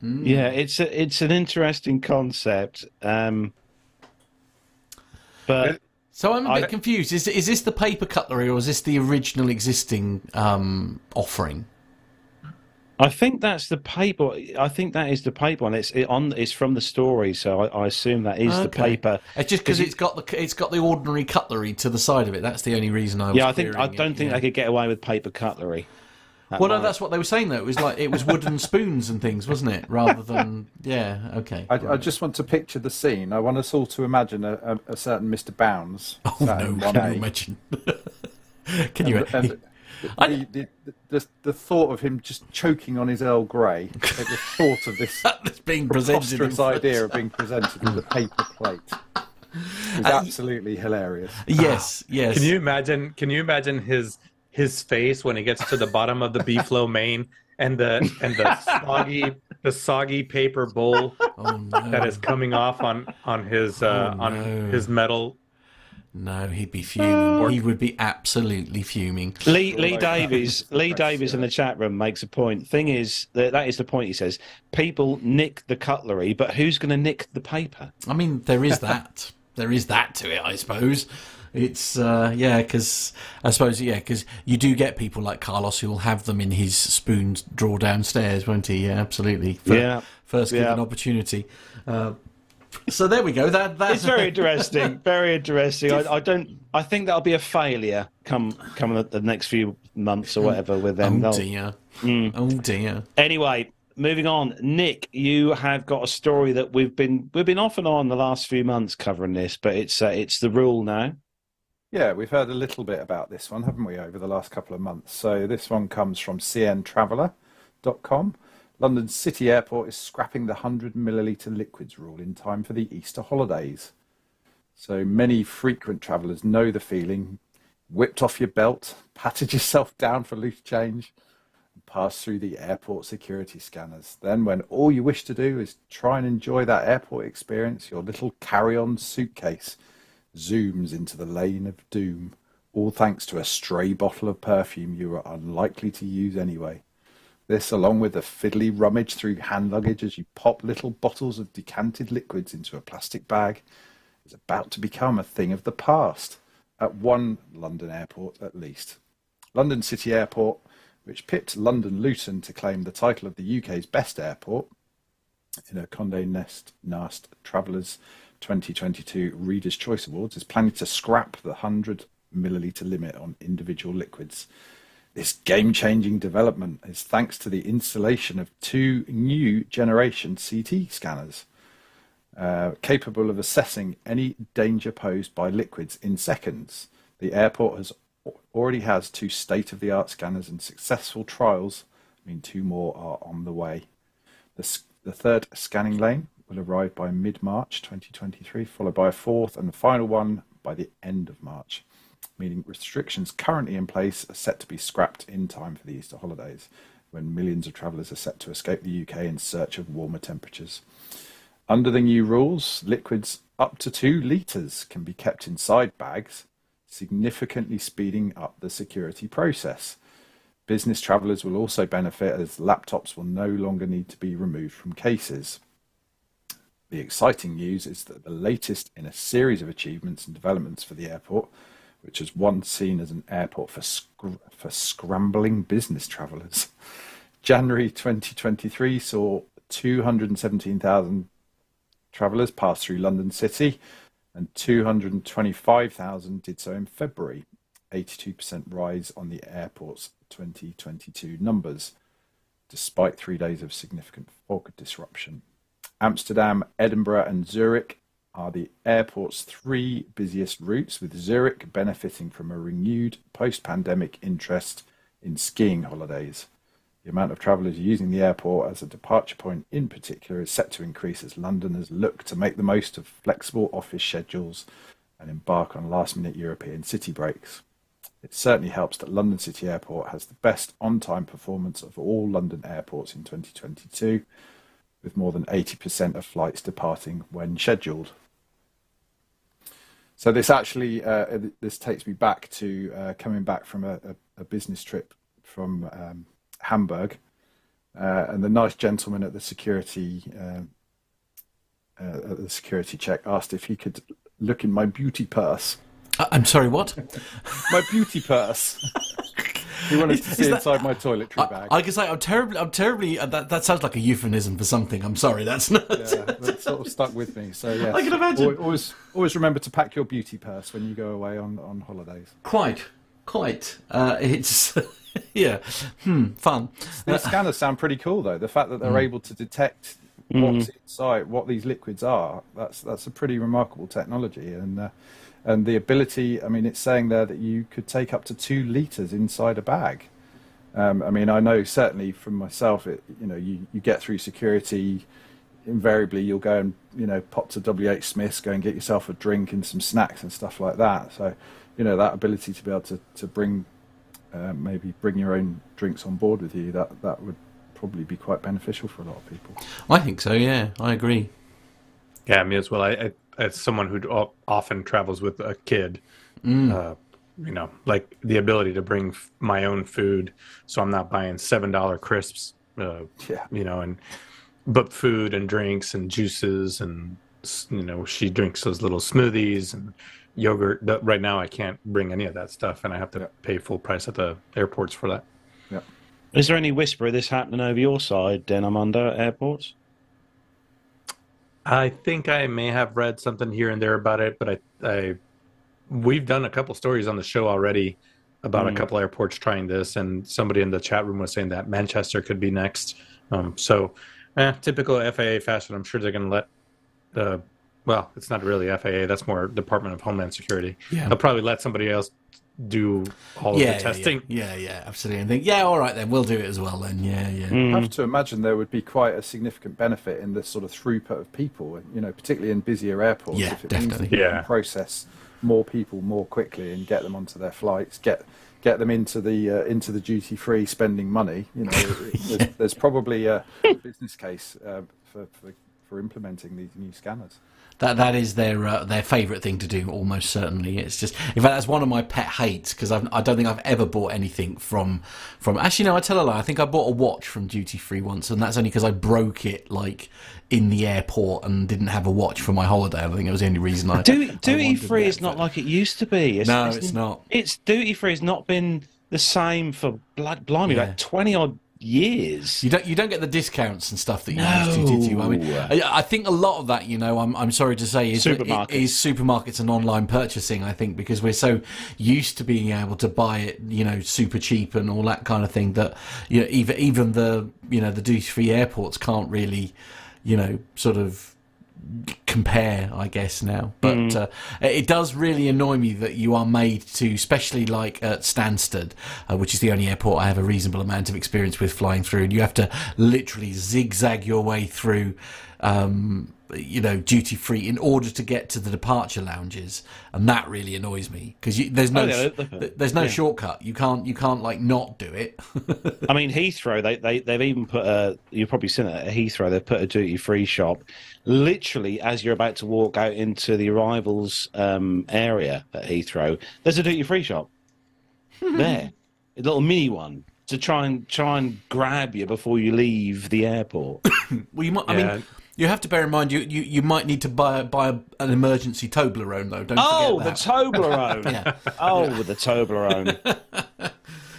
Yeah, it's a, it's an interesting concept. Um, but So I'm a bit I- confused. Is is this the paper cutlery or is this the original existing um, offering? I think that's the paper. I think that is the paper one. It's it on. It's from the story, so I, I assume that is the paper. It's just because it's got the it's got the ordinary cutlery to the side of it. That's the only reason I was. yeah, I think I don't think yeah. they could get away with paper cutlery. That Well, no, that's what they were saying though. It was like it was wooden spoons and things, wasn't it? Rather than yeah, okay. I, I just want to picture the scene. I want us all to imagine a, a, a certain Mr. Bounds. Oh no, can you imagine? can you? And, and the, the, the, the, the thought of him just choking on his Earl Grey, at the thought of this That's being presented in preposterous idea of being presented with a paper plate is absolutely hilarious. Yes, yes. Can you imagine? Can you imagine his his face when he gets to the bottom of the B-flow main and the and the soggy the soggy paper bowl that is coming off on on his uh, Oh, on no. his metal. No, he'd be fuming. He would be absolutely fuming. Lee Lee Davies Lee Davies in the chat room makes a point. Thing is that that is the point. He says people nick the cutlery, but who's going to nick the paper? I mean, there is that. there is that to it, I suppose. It's uh, yeah, because I suppose yeah, because you do get people like Carlos who will have them in his spoons drawer downstairs, won't he? Yeah, absolutely. Fir- Yeah. First Yeah. given opportunity. Uh, so there we go. That that's It's very interesting. Very interesting. I, I don't. I think that'll be a failure come come the, the next few months or whatever with them. Oh They'll- dear. Mm. Oh dear. Anyway, moving on. Nick, you have got a story that we've been we've been off and on the last few months covering this, but it's uh, it's the rule now. Yeah, we've heard a little bit about this one, haven't we, over the last couple of months? So this one comes from cntraveller.com. London City Airport is scrapping the 100 millilitre liquids rule in time for the Easter holidays. So many frequent travellers know the feeling. Whipped off your belt, patted yourself down for loose change, and passed through the airport security scanners. Then, when all you wish to do is try and enjoy that airport experience, your little carry on suitcase zooms into the lane of doom, all thanks to a stray bottle of perfume you were unlikely to use anyway. This, along with the fiddly rummage through hand luggage as you pop little bottles of decanted liquids into a plastic bag, is about to become a thing of the past, at one London airport at least. London City Airport, which pipped London Luton to claim the title of the UK's best airport in a Condé Nest Nast Travellers 2022 Reader's Choice Awards, is planning to scrap the 100 millilitre limit on individual liquids. This game changing development is thanks to the installation of two new generation CT scanners uh, capable of assessing any danger posed by liquids in seconds. The airport has already has two state of the art scanners and successful trials I mean two more are on the way. The, the third scanning lane will arrive by mid March 2023, followed by a fourth and the final one by the end of March. Meaning restrictions currently in place are set to be scrapped in time for the Easter holidays, when millions of travellers are set to escape the UK in search of warmer temperatures. Under the new rules, liquids up to two litres can be kept inside bags, significantly speeding up the security process. Business travellers will also benefit as laptops will no longer need to be removed from cases. The exciting news is that the latest in a series of achievements and developments for the airport, which was once seen as an airport for, scr- for scrambling business travellers. January 2023 saw 217,000 travellers pass through London City, and 225,000 did so in February, 82% rise on the airport's 2022 numbers, despite three days of significant fog disruption. Amsterdam, Edinburgh, and Zurich are the airport's three busiest routes, with Zurich benefiting from a renewed post pandemic interest in skiing holidays. The amount of travellers using the airport as a departure point in particular is set to increase as Londoners look to make the most of flexible office schedules and embark on last minute European city breaks. It certainly helps that London City Airport has the best on time performance of all London airports in 2022, with more than 80% of flights departing when scheduled. So this actually uh, this takes me back to uh, coming back from a, a, a business trip from um, Hamburg, uh, and the nice gentleman at the security uh, uh, at the security check asked if he could look in my beauty purse. Uh, I'm sorry, what? my beauty purse. he wanted to see that- inside my toiletry bag. I can say I'm terribly. I'm terribly. Uh, that that sounds like a euphemism for something. I'm sorry. That's not. yeah, that sort of stuck with me. So yeah, I can imagine. Always, always remember to pack your beauty purse when you go away on, on holidays. Quite, quite. Uh, it's yeah, hmm, fun. These scanners sound pretty cool, though. The fact that they're Mm. able to detect what's inside, what these liquids are, that's that's a pretty remarkable technology, and uh, and the ability. I mean, it's saying there that you could take up to two liters inside a bag. Um, I mean, I know certainly from myself, it you know, you, you get through security. Invariably, you'll go and you know pop to WH Smith's, go and get yourself a drink and some snacks and stuff like that. So, you know, that ability to be able to to bring uh, maybe bring your own drinks on board with you that that would probably be quite beneficial for a lot of people. I think so. Yeah, I agree. Yeah, me as well. I, I as someone who often travels with a kid, Mm. uh, you know, like the ability to bring f- my own food, so I'm not buying seven dollar crisps. Uh, yeah, you know, and but food and drinks and juices and you know she drinks those little smoothies and yogurt. That- Right now, I can't bring any of that stuff, and I have to pay full price at the airports for that. Yeah. Is there any whisper of this happening over your side, Den Armando airports? I think I may have read something here and there about it, but I, I we've done a couple stories on the show already about Mm. a couple airports trying this, and somebody in the chat room was saying that Manchester could be next. Um, so, eh, typical FAA fashion. I'm sure they're going to let the well, it's not really FAA. That's more Department of Homeland Security. Yeah. They'll probably let somebody else do all of the testing. Yeah, yeah, yeah, absolutely. And think, yeah, all right then, we'll do it as well then. Yeah, yeah. I have to imagine there would be quite a significant benefit in the sort of throughput of people, you know, particularly in busier airports. Yeah, if it means that definitely. you Yeah. can process more people more quickly and get them onto their flights, get get them into the uh, into the duty free spending money. You know, it- it- there's, there's probably a business case uh, for, for for implementing these new scanners. That that is their uh, their favourite thing to do, almost certainly. It's just, in fact, that's one of my pet hates because I don't think I've ever bought anything from from. Actually, no, I tell a lie. I think I bought a watch from duty free once, and that's only because I broke it like in the airport and didn't have a watch for my holiday. I think it was the only reason I. I duty free is not like it used to be. No, it's not. It's duty free has not been the same for blood blimey Yeah. like twenty odd years. You don't you don't get the discounts and stuff that you No. used to, did you? I mean, I, I think a lot of that, you know, I'm I'm sorry to say, is Supermarkets. is supermarkets and online purchasing. I think because we're so used to being able to buy it, you know, super cheap and all that kind of thing that you know even even the you know the duty free airports can't really, you know, sort of compare, I guess now. But Mm. uh, it does really annoy me that you are made to, especially like at Stansted, uh, which is the only airport I have a reasonable amount of experience with flying through, and you have to literally zigzag your way through. Um, you know, duty free in order to get to the departure lounges, and that really annoys me because there's no Oh, yeah, sh- the- the- there's no yeah. shortcut. You can't you can't like not do it. I mean, Heathrow, they, they, they've even put a, you've probably seen it at Heathrow, they've put a duty free shop literally as you're about to walk out into the arrivals um, area at Heathrow. There's a duty free shop there, a little mini one to try and try and grab you before you leave the airport. well, you might. I Yeah. mean, you have to bear in mind you, you, you might need to buy buy an emergency Toblerone though. Don't oh, the forget that. Toblerone! Yeah. Oh, with the Toblerone.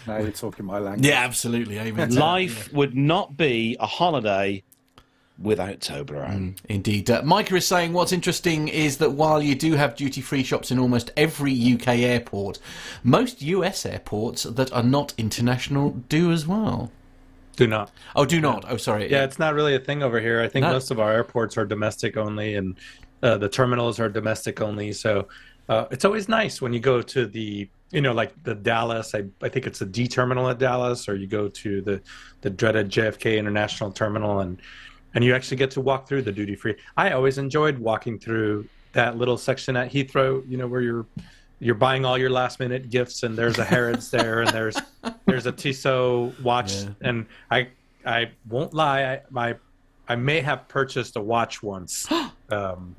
Now you're talking my language. Yeah, absolutely. Amen. to that, Life would not be a holiday without Toblerone. Indeed. Uh, Micah is saying what's interesting is that while you do have duty free shops in almost every UK airport, most US airports that are not international do as well. Do not. Oh, do not. Oh, sorry. Yeah, it's not really a thing over here. I think No. most of our airports are domestic only, and uh, the terminals are domestic only. So uh, it's always nice when you go to the, you know, like the Dallas. I, I think it's the D terminal at Dallas, or you go to the the dreaded JFK International Terminal, and and you actually get to walk through the duty free. I always enjoyed walking through that little section at Heathrow. You know, where you're you're buying all your last minute gifts, and there's a Harrods there, and there's there's a Tissot watch, and I I won't lie, I my I may have purchased a watch once um,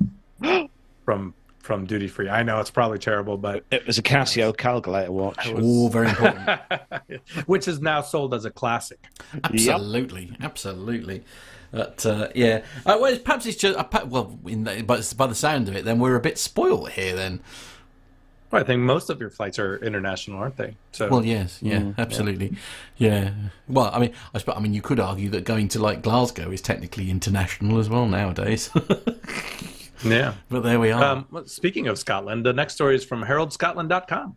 from from duty free. I know it's probably terrible, but It was a Casio calculator watch. Oh, very important. which is now sold as a classic. Absolutely, absolutely. But uh, yeah, uh, well, perhaps it's just uh, well, in the, but by the sound of it, then we're a bit spoiled here. Then, Well, I think most of your flights are international, aren't they? So well, yes, yeah, Mm, absolutely, yeah. Well, I mean, I suppose, I mean, you could argue that going to like Glasgow is technically international as well nowadays. Yeah. But there we are. Um, well, speaking of Scotland, the next story is from HeraldScotland.com.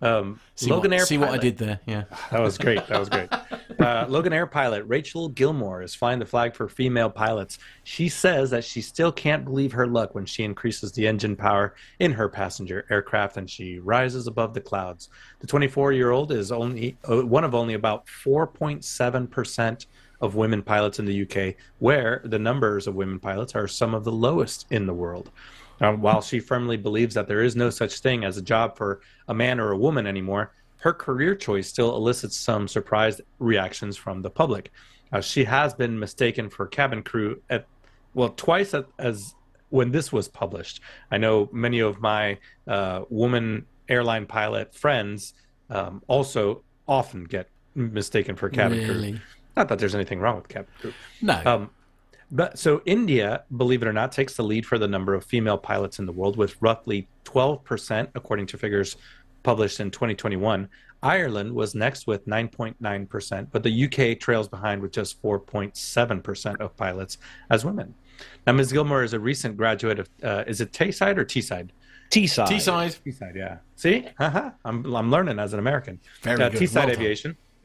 Um, see Logan what, Air see what I did there? Yeah, That was great. That was great. Uh, Loganair pilot Rachel Gilmore is flying the flag for female pilots. She says that she still can't believe her luck when she increases the engine power in her passenger aircraft and she rises above the clouds. The 24 year old is only uh, one of only about 4.7% of women pilots in the UK, where the numbers of women pilots are some of the lowest in the world. While she firmly believes that there is no such thing as a job for a man or a woman anymore, her career choice still elicits some surprised reactions from the public. Uh, she has been mistaken for cabin crew at, well, twice at, as when this was published. I know many of my uh, woman airline pilot friends um, also often get mistaken for cabin Really? crew. Not that there's anything wrong with cabin crew. No. Um, but so India, believe it or not, takes the lead for the number of female pilots in the world with roughly 12%, according to figures published in 2021. Ireland was next with 9.9%, but the UK trails behind with just 4.7% of pilots as women. Now, Ms. Gilmore is a recent graduate of, uh, is it Tayside or Teesside? Teesside. Teesside. Teesside, yeah. See? Uh-huh. I'm, I'm learning as an American. Very uh, good. Teesside Well. Aviation.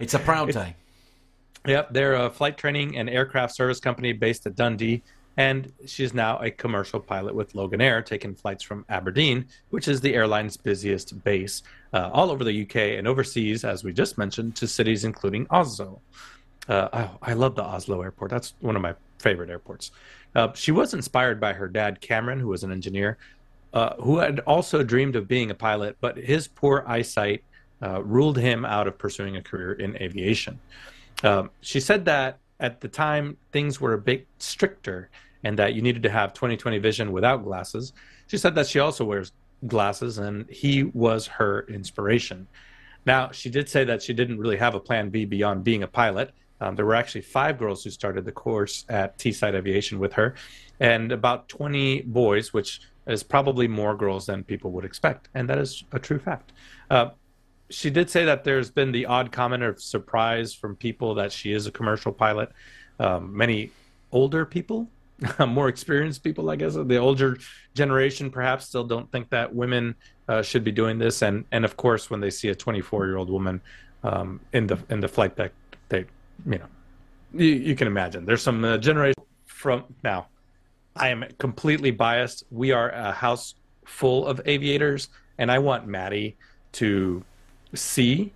it's a proud day. Yep, they're a flight training and aircraft service company based at Dundee, and she's now a commercial pilot with Loganair, taking flights from Aberdeen, which is the airline's busiest base, uh, all over the UK and overseas, as we just mentioned, to cities including Oslo. Uh, oh, I love the Oslo airport. That's one of my favorite airports. Uh, she was inspired by her dad, Cameron, who was an engineer, uh, who had also dreamed of being a pilot, but his poor eyesight uh, ruled him out of pursuing a career in aviation. Um, she said that at the time things were a bit stricter and that you needed to have 20/20 vision without glasses. She said that she also wears glasses and he was her inspiration. Now, she did say that she didn't really have a plan B beyond being a pilot. Um, there were actually five girls who started the course at Teesside Aviation with her, and about 20 boys, which is probably more girls than people would expect. And that is a true fact. Uh, she did say that there's been the odd comment of surprise from people that she is a commercial pilot. Um, many older people, more experienced people, I guess, the older generation perhaps still don't think that women uh, should be doing this. And and of course, when they see a 24 year old woman um, in the in the flight deck, they you know you, you can imagine there's some uh, generation from now. I am completely biased. We are a house full of aviators, and I want Maddie to see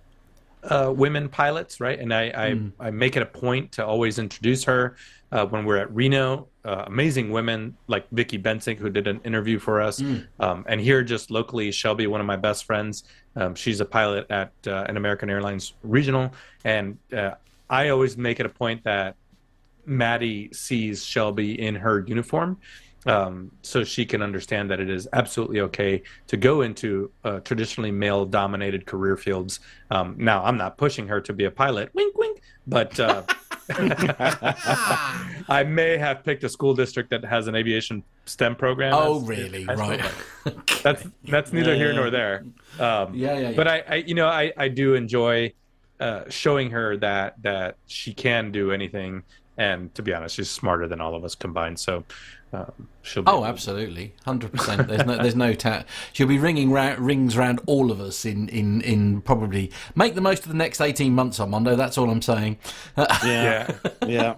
uh, women pilots, right? And I, I, Mm. I make it a point to always introduce her uh, when we're at Reno. Uh, amazing women like Vicky Benzing, who did an interview for us. Mm. Um, and here, just locally, Shelby, one of my best friends, um, she's a pilot at uh, an American Airlines regional. And uh, I always make it a point that Maddie sees Shelby in her uniform. Um, so she can understand that it is absolutely okay to go into uh, traditionally male dominated career fields. Um, now, I'm not pushing her to be a pilot, wink, wink, but uh, I may have picked a school district that has an aviation STEM program. Oh, as- really? as- Right. That's that's neither here Yeah. nor there. Um, Yeah, yeah, yeah. But I, I, you know, I, I do enjoy uh, showing her that that she can do anything. And to be honest, she's smarter than all of us combined. So um, she'll. Be Oh, absolutely, hundred percent. There's no, there's no ta- She'll be ringing ra- rings round all of us in, in, in probably make the most of the next eighteen months. Armando, that's all I'm saying. Yeah. yeah.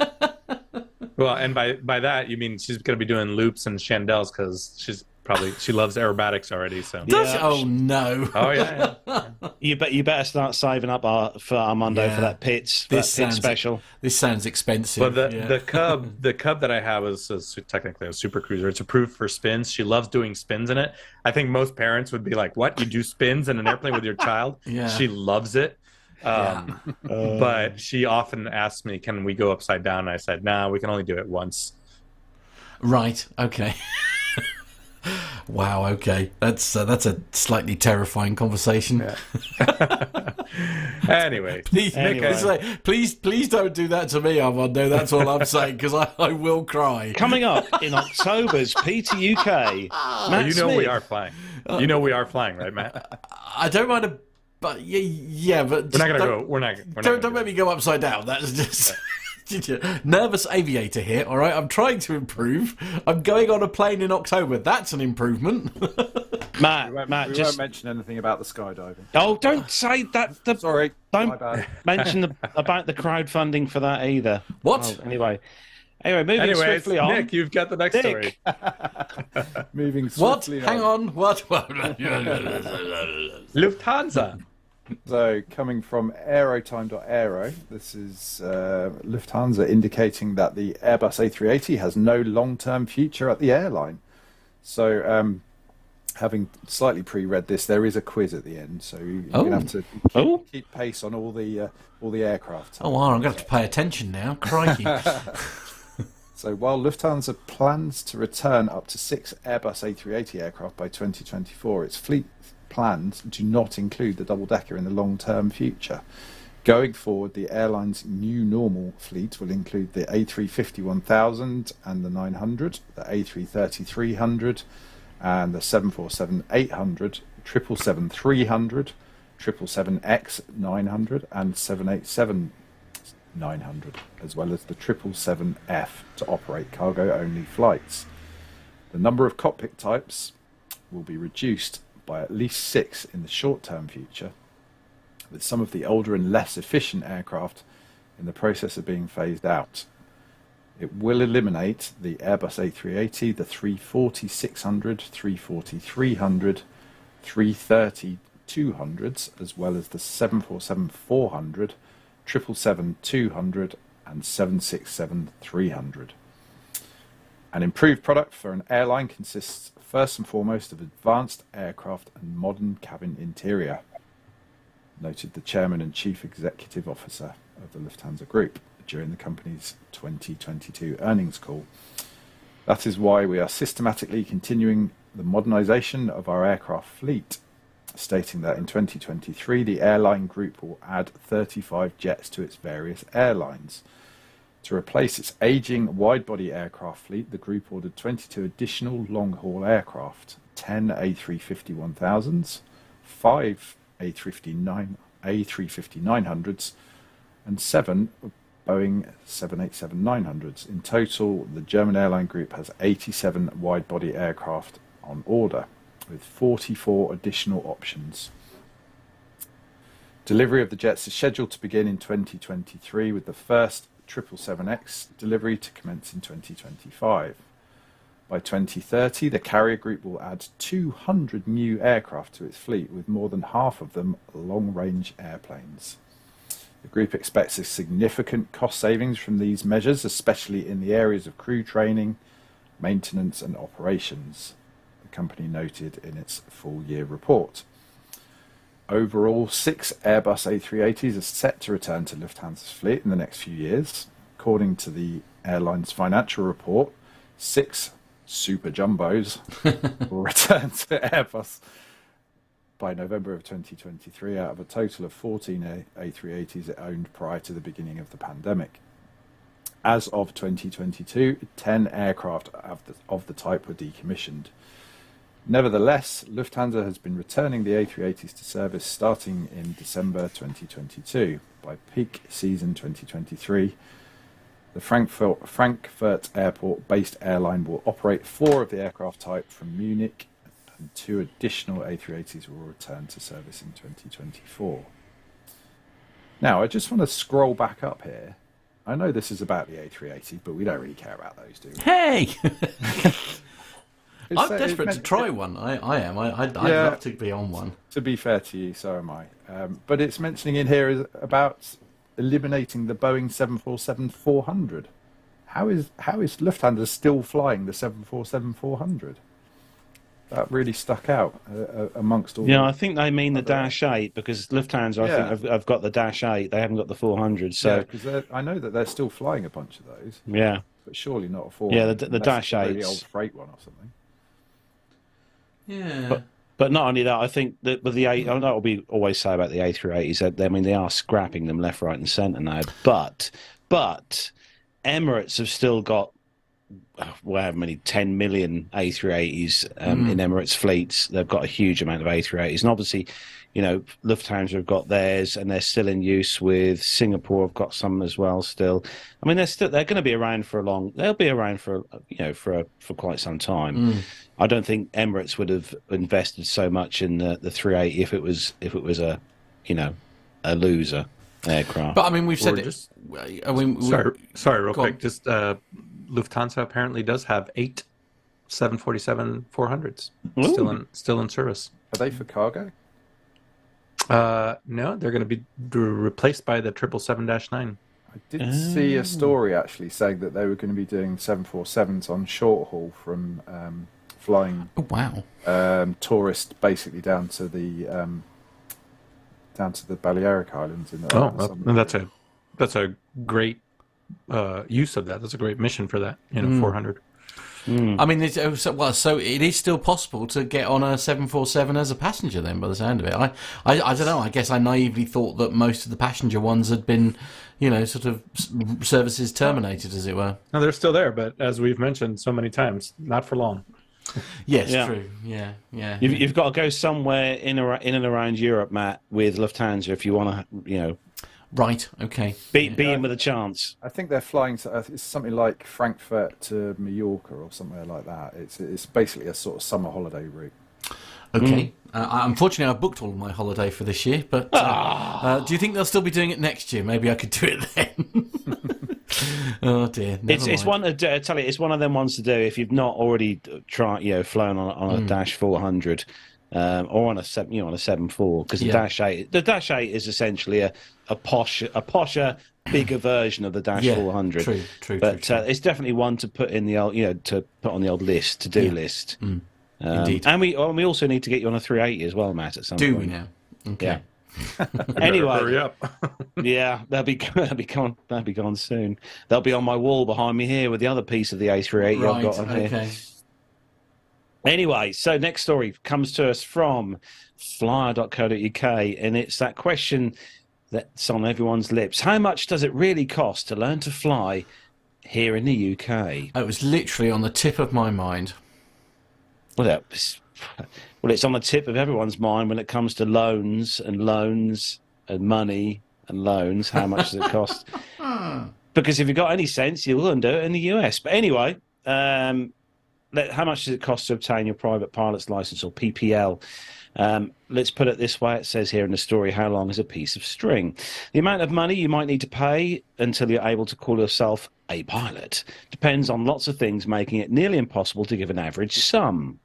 Well, and by by that you mean she's going to be doing loops and chandelles because she's probably she loves aerobatics already. So. Does she? Oh no! Oh yeah. yeah. You bet. You better start saving up our, for Armando Yeah. for that Pitts. For This that pit sounds special. This sounds expensive. Well, the yeah. the cub the cub that I have is, is technically a super cruiser. It's approved for spins. She loves doing spins in it. I think most parents would be like, "What? You do spins in an airplane with your child?" Yeah. She loves it. Um, Uh, but she often asks me, "Can we go upside down?" And I said, "No, we can only do it once." Right. Okay. wow. Okay. That's uh, that's a slightly terrifying conversation. Anyway, Please, Nick, please, uh, please, please don't do that to me, Armando. That's all I'm saying because I, I will cry. Coming up in October's PTUK. Matt you know we are flying. You know we are flying, right, Matt? I don't mind a, but yeah, yeah, but We're not gonna go. We're not. We're not don't gonna don't make me go upside down. That's just. Nervous aviator here, all right? I'm trying to improve. I'm going on a plane in October. That's an improvement. Matt, We won't, Matt, we just won't mention anything about the skydiving. oh, don't say that. The, Sorry, don't mention the, about the crowdfunding for that either. What? Oh, anyway, anyway, moving Anyways, swiftly on. Nick, you've got the next Nick. story. Moving swiftly. what? swiftly Hang on. What? Lufthansa. So, coming from aerotime.aero, this is uh, Lufthansa indicating that the Airbus A380 has no long term future at the airline. So, um, having slightly pre read this, there is a quiz at the end. So, you're Oh. going to have to keep, Oh. keep pace on all the, uh, all the aircraft. oh, wow, I'm going to have to pay attention now. Crikey. So while Lufthansa plans to return up to six Airbus A380 aircraft by 2024, its fleet plans do not include the double decker in the long term future. Going forward, the airline's new normal fleet will include the A350 1000 and the 900, the A330 300, and the 747 800, 777 300, 777X 900, and 787 900, as well as the 777F to operate cargo only flights. The number of cockpit types will be reduced by at least six in the short term future, with some of the older and less efficient aircraft in the process of being phased out. It will eliminate the Airbus A380, the 340 600, 340 300, 330 200s, as well as the 747 400, 777 200, and 767 300. An improved product for an airline consists first and foremost of advanced aircraft and modern cabin interior, noted the chairman and chief executive officer of the Lufthansa Group during the company's 2022 earnings call. That is why we are systematically continuing the modernisation of our aircraft fleet, stating that in 2023 the airline group will add 35 jets to its various airlines. To replace its aging wide body aircraft fleet, the group ordered 22 additional long haul aircraft 10 A350 1000s, 5 A350 A350 900s, and 7 Boeing 787 900s. In total, the German airline group has 87 wide body aircraft on order, with 44 additional options. Delivery of the jets is scheduled to begin in 2023, with the first 777X delivery to commence in 2025. By 2030, the carrier group will add 200 new aircraft to its fleet, with more than half of them long range airplanes. The group expects a significant cost savings from these measures, especially in the areas of crew training, maintenance, and operations, the company noted in its full year report. Overall, six Airbus A380s are set to return to Lufthansa's fleet in the next few years. According to the airline's financial report, six super jumbos will return to Airbus by November of 2023 out of a total of 14 A- A380s it owned prior to the beginning of the pandemic. As of 2022, 10 aircraft of the, of the type were decommissioned. Nevertheless, Lufthansa has been returning the A380s to service starting in December 2022. By peak season 2023, the Frankfurt, Frankfurt Airport based airline will operate four of the aircraft type from Munich, and two additional A380s will return to service in 2024. Now, I just want to scroll back up here. I know this is about the A380, but we don't really care about those, do we? Hey! It's, I'm uh, desperate it's to try one. I, I am. I, I'd, I'd Yeah. love to be on one. To be fair to you, so am I. Um, but it's mentioning in here is about eliminating the Boeing 747-400. How is how is Lufthansa still flying the 747-400? That really stuck out uh, uh, amongst all. Yeah, the- I think they mean the Dash 8 because Lufthansa, I think, have, have got the Dash 8. They haven't got the 400. So, yeah, because I know that they're still flying a bunch of those. yeah. but surely not a 400. Yeah, the- the Dash it's a really old freight one or something. Yeah. But, but not only that, I think that with the A, I know what we always say about the A380s. That I mean, they are scrapping them left, right, and centre now. But, but Emirates have still got well, how many 10 million A380s um, Mm. in Emirates fleets. They've got a huge amount of A380s, and obviously, you know, Lufthansa have got theirs, and they're still in use with Singapore. Have got some as well. Still, I mean, they're still they're going to be around for a long. They'll be around for you know for a, for quite some time. Mm. I don't think Emirates would have invested so much in the the 380 if it was if it was a you know a loser aircraft. But I mean, we've said Or it. I mean, Sorry, sorry, real Go on. quick. Just uh, Lufthansa apparently does have eight 747 400s still in still in service. Are they for cargo? Uh, no, they're going to be d- replaced by the triple seven dash nine. I did see a story actually saying that they were going to be doing 747s on short haul from um, flying Oh, wow. um, tourists basically down to the um, down to the Balearic Islands. In the, Oh, in and that's a that's a great uh, use of that. That's a great mission for that. You know, Mm. 400. I mean, it's, oh, so, well, so it is still possible to get on a 747 as a passenger then, by the sound of it. I, I, I don't know. I guess I naively thought that most of the passenger ones had been, you know, sort of services terminated, as it were. No, they're still there, but as we've mentioned so many times, not for long. Yes, Yeah. true. Yeah, yeah. You've, you've got to go somewhere in ar- in and around Europe, Matt, with Lufthansa if you want to, you know, Right. Okay. be, be in with a chance. I think they're flying to uh, it's something like Frankfurt to Mallorca or somewhere like that. It's it's basically a sort of summer holiday route. Okay. Uh, I- unfortunately, I booked all of my holiday for this year, but uh, Ah. uh, do you think they'll still be doing it next year? Maybe I could do it then. oh dear. Never It's it's one. I tell you, it's one of them ones to do if you've not already tried, you know, flown on, on a Mm. Dash 400 um, or on a seven, you know, on a seven four because the Yeah. Dash eight, the Dash eight is essentially a a posh, a posher, bigger version of the Dash Yeah, 400. true, true, But true, Uh, it's definitely one to put in the old, you know, to put on the old list, to do Yeah. list. Mm. Um, Indeed. And we oh, and we also need to get you on a 380 as well, Matt. At some point. Do point. we now? Okay. Yeah. anyway, hurry up. yeah, they'll be they'll be gone. They'll be gone soon. They'll be on my wall behind me here with the other piece of the A380 I've got on here. Anyway, so next story comes to us from flyer.co.uk, and it's that question that's on everyone's lips: How much does it really cost to learn to fly here in the UK? It was literally on the tip of my mind. Well, that was- well, it's on the tip of everyone's mind when it comes to loans and loans and money and loans. How much does it cost? because if you've got any sense, you'll do it in the US. But anyway, um, how much does it cost to obtain your private pilot's license or PPL? Um, let's put it this way: it says here in the story, "How long is a piece of string?" The amount of money you might need to pay until you're able to call yourself a pilot depends on lots of things, making it nearly impossible to give an average sum.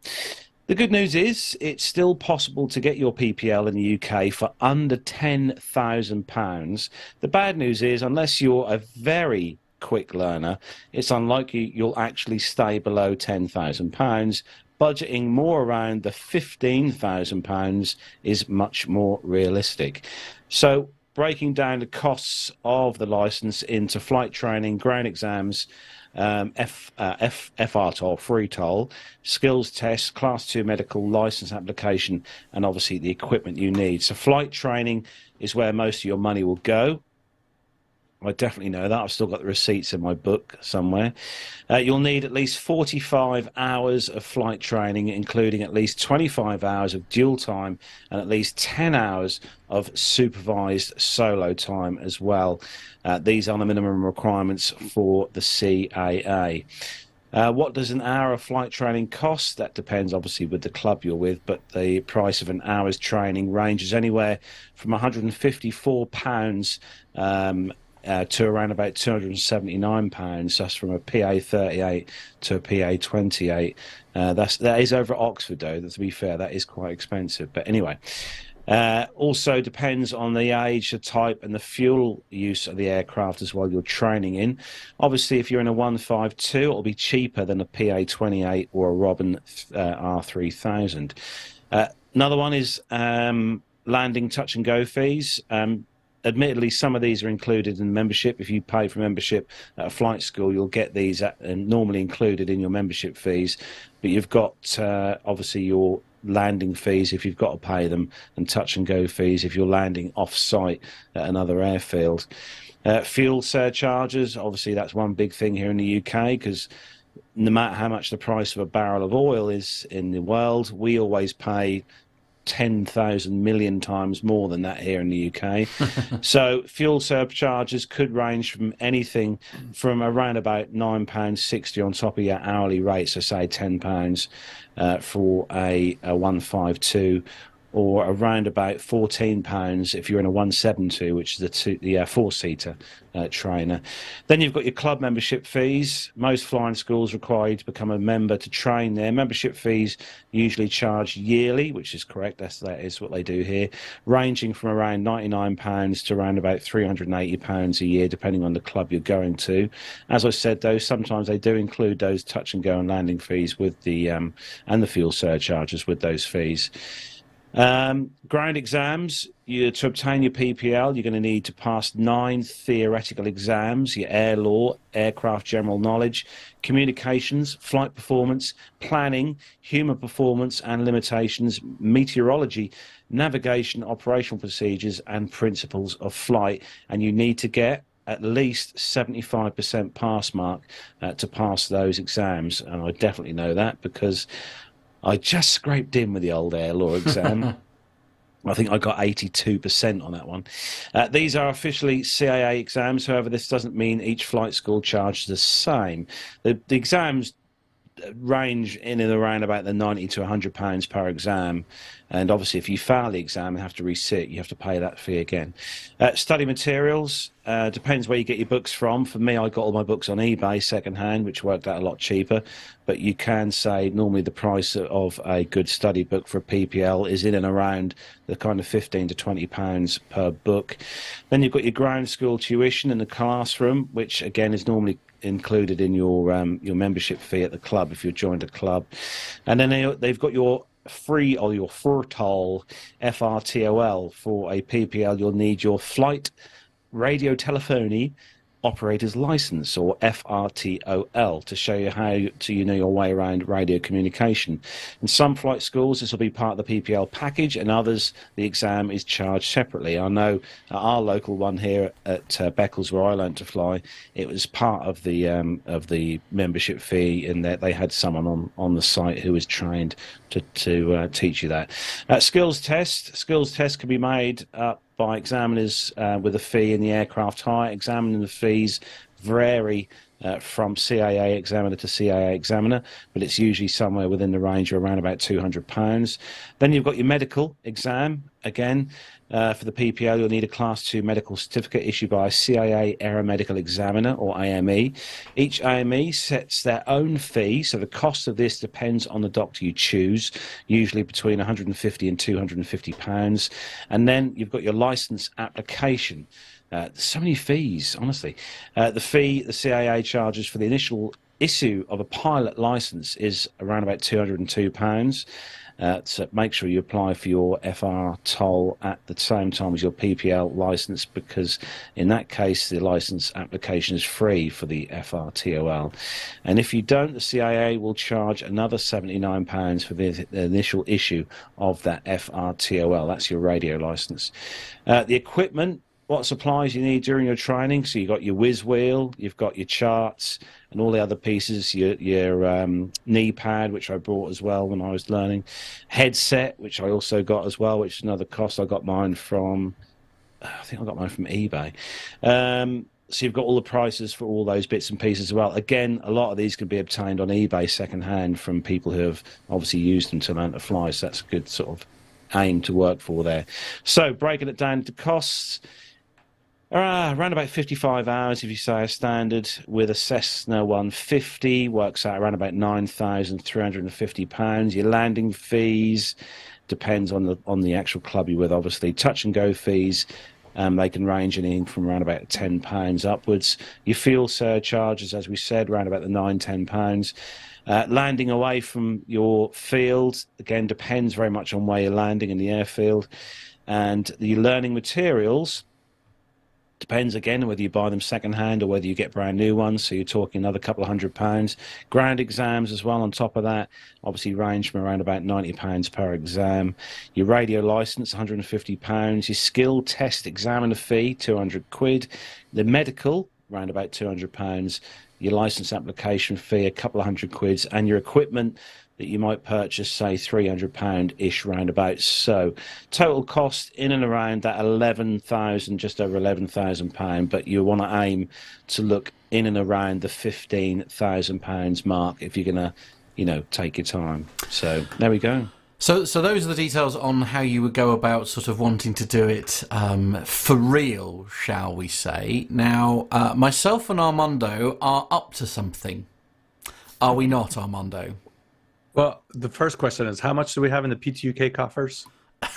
The good news is it's still possible to get your PPL in the UK for under £10,000. The bad news is, unless you're a very quick learner, it's unlikely you'll actually stay below £10,000. Budgeting more around the £15,000 is much more realistic. So, breaking down the costs of the license into flight training, ground exams, um, F, uh, F, FRTOL, free toll, skills test, class two medical license application, and obviously the equipment you need. So, flight training is where most of your money will go. I definitely know that. I've still got the receipts in my book somewhere. Uh, you'll need at least 45 hours of flight training, including at least 25 hours of dual time and at least 10 hours of supervised solo time as well. Uh, these are the minimum requirements for the CAA. Uh, what does an hour of flight training cost? That depends, obviously, with the club you're with, but the price of an hour's training ranges anywhere from £154 um, uh, to around about £279. That's from a PA 38 to a PA 28. Uh, that's that is over at Oxford, though. To be fair, that is quite expensive. But anyway, uh, also depends on the age, the type, and the fuel use of the aircraft as well you're training in. Obviously, if you're in a 152, it'll be cheaper than a PA 28 or a Robin uh, R3000. Uh, another one is um, landing touch and go fees. Um, admittedly, some of these are included in membership. If you pay for membership at a flight school, you'll get these at, uh, normally included in your membership fees. But you've got uh, obviously your landing fees if you've got to pay them, and touch and go fees if you're landing off site at another airfield. Uh, fuel surcharges, obviously, that's one big thing here in the UK because no matter how much the price of a barrel of oil is in the world, we always pay 10,000 million times more than that here in the UK. so fuel surcharges could range from anything from around about £9.60 on top of your hourly rate, so say £10 uh, for a, a 152 or around about fourteen pounds if you're in a one seven two, which is the two, the uh, four seater uh, trainer. Then you've got your club membership fees. Most flying schools require you to become a member to train there. Membership fees usually charged yearly, which is correct. That's that is what they do here, ranging from around ninety nine pounds to around about three hundred and eighty pounds a year, depending on the club you're going to. As I said, though, sometimes they do include those touch and go and landing fees with the um, and the fuel surcharges with those fees. Um, ground exams, you, to obtain your PPL, you're going to need to pass nine theoretical exams your air law, aircraft general knowledge, communications, flight performance, planning, human performance and limitations, meteorology, navigation, operational procedures, and principles of flight. And you need to get at least 75% pass mark uh, to pass those exams. And I definitely know that because I just scraped in with the old air law exam. I think I got 82% on that one. Uh, these are officially CAA exams. However, this doesn't mean each flight school charges the same. The, the exams range in and around about the 90 to 100 pounds per exam. And obviously if you fail the exam and have to resit you have to pay that fee again. Uh, study materials uh, depends where you get your books from. For me i got all my books on ebay second hand which worked out a lot cheaper. But you can say normally the price of a good study book for a ppl is in and around the kind of 15 to 20 pounds per book. Then you've got your ground school tuition in the classroom which again is normally included in your um, your membership fee at the club if you've joined a club, and then they, they've got your free or your FRTOL FRTOL for a PPL. You'll need your flight radio telephony operator's license or FRTOL to show you how to you know your way around radio communication. In some flight schools, this will be part of the PPL package, and others the exam is charged separately. I know our local one here at uh, Beccles, where I learned to fly, it was part of the um, of the membership fee, in that they had someone on on the site who was trained to to uh, teach you that. Uh, skills test skills test can be made up by examiners uh, with a fee in the aircraft hire. Examining the fees vary uh, from CAA examiner to CAA examiner, but it's usually somewhere within the range of around about £200. Then you've got your medical exam. again, uh, for the PPO, you'll need a Class 2 medical certificate issued by a CAA Aeromedical Examiner, or AME. Each AME sets their own fee, so the cost of this depends on the doctor you choose, usually between 150 and 250 pounds. And then you've got your license application. Uh, so many fees, honestly. Uh, the fee the CAA charges for the initial issue of a pilot license is around about £202. Uh, so make sure you apply for your FR toll at the same time as your PPL license because in that case the license application is free for the FR TOL. And if you don't, the CAA will charge another £79 for the, the initial issue of that FR TOL. That's your radio license. Uh, the equipment what supplies you need during your training. So you've got your whiz wheel, you've got your charts, and all the other pieces. Your your um, knee pad, which I brought as well when I was learning, headset, which I also got as well, which is another cost. I got mine from, I think I got mine from eBay. Um, so you've got all the prices for all those bits and pieces as well. Again, a lot of these can be obtained on eBay secondhand from people who have obviously used them to learn to fly. So that's a good sort of aim to work for there. So breaking it down to costs. Uh, around about 55 hours, if you say a standard, with a Cessna 150, works out around about £9,350. Your landing fees depends on the on the actual club you're with, obviously. Touch and go fees, um, they can range anything from around about £10 upwards. Your fuel surcharges, as we said, around about the nine, £10. Uh, landing away from your field, again, depends very much on where you're landing in the airfield. And the learning materials, Depends again whether you buy them second hand or whether you get brand new ones. So you're talking another couple of hundred pounds. Ground exams as well on top of that, obviously range from around about ninety pounds per exam. Your radio license, 150 pounds. Your skill test examiner fee, 200 quid. The medical, around about 200 pounds. Your license application fee, a couple of hundred quids, and your equipment that you might purchase, say, £300 ish roundabouts. So, total cost in and around that 11,000, just over £11,000, but you want to aim to look in and around the £15,000 mark if you're going to, you know, take your time. So, there we go. So, so those are the details on how you would go about sort of wanting to do it um, for real, shall we say? Now, uh, myself and Armando are up to something. Are we not, Armando? Well, the first question is how much do we have in the PTUK coffers?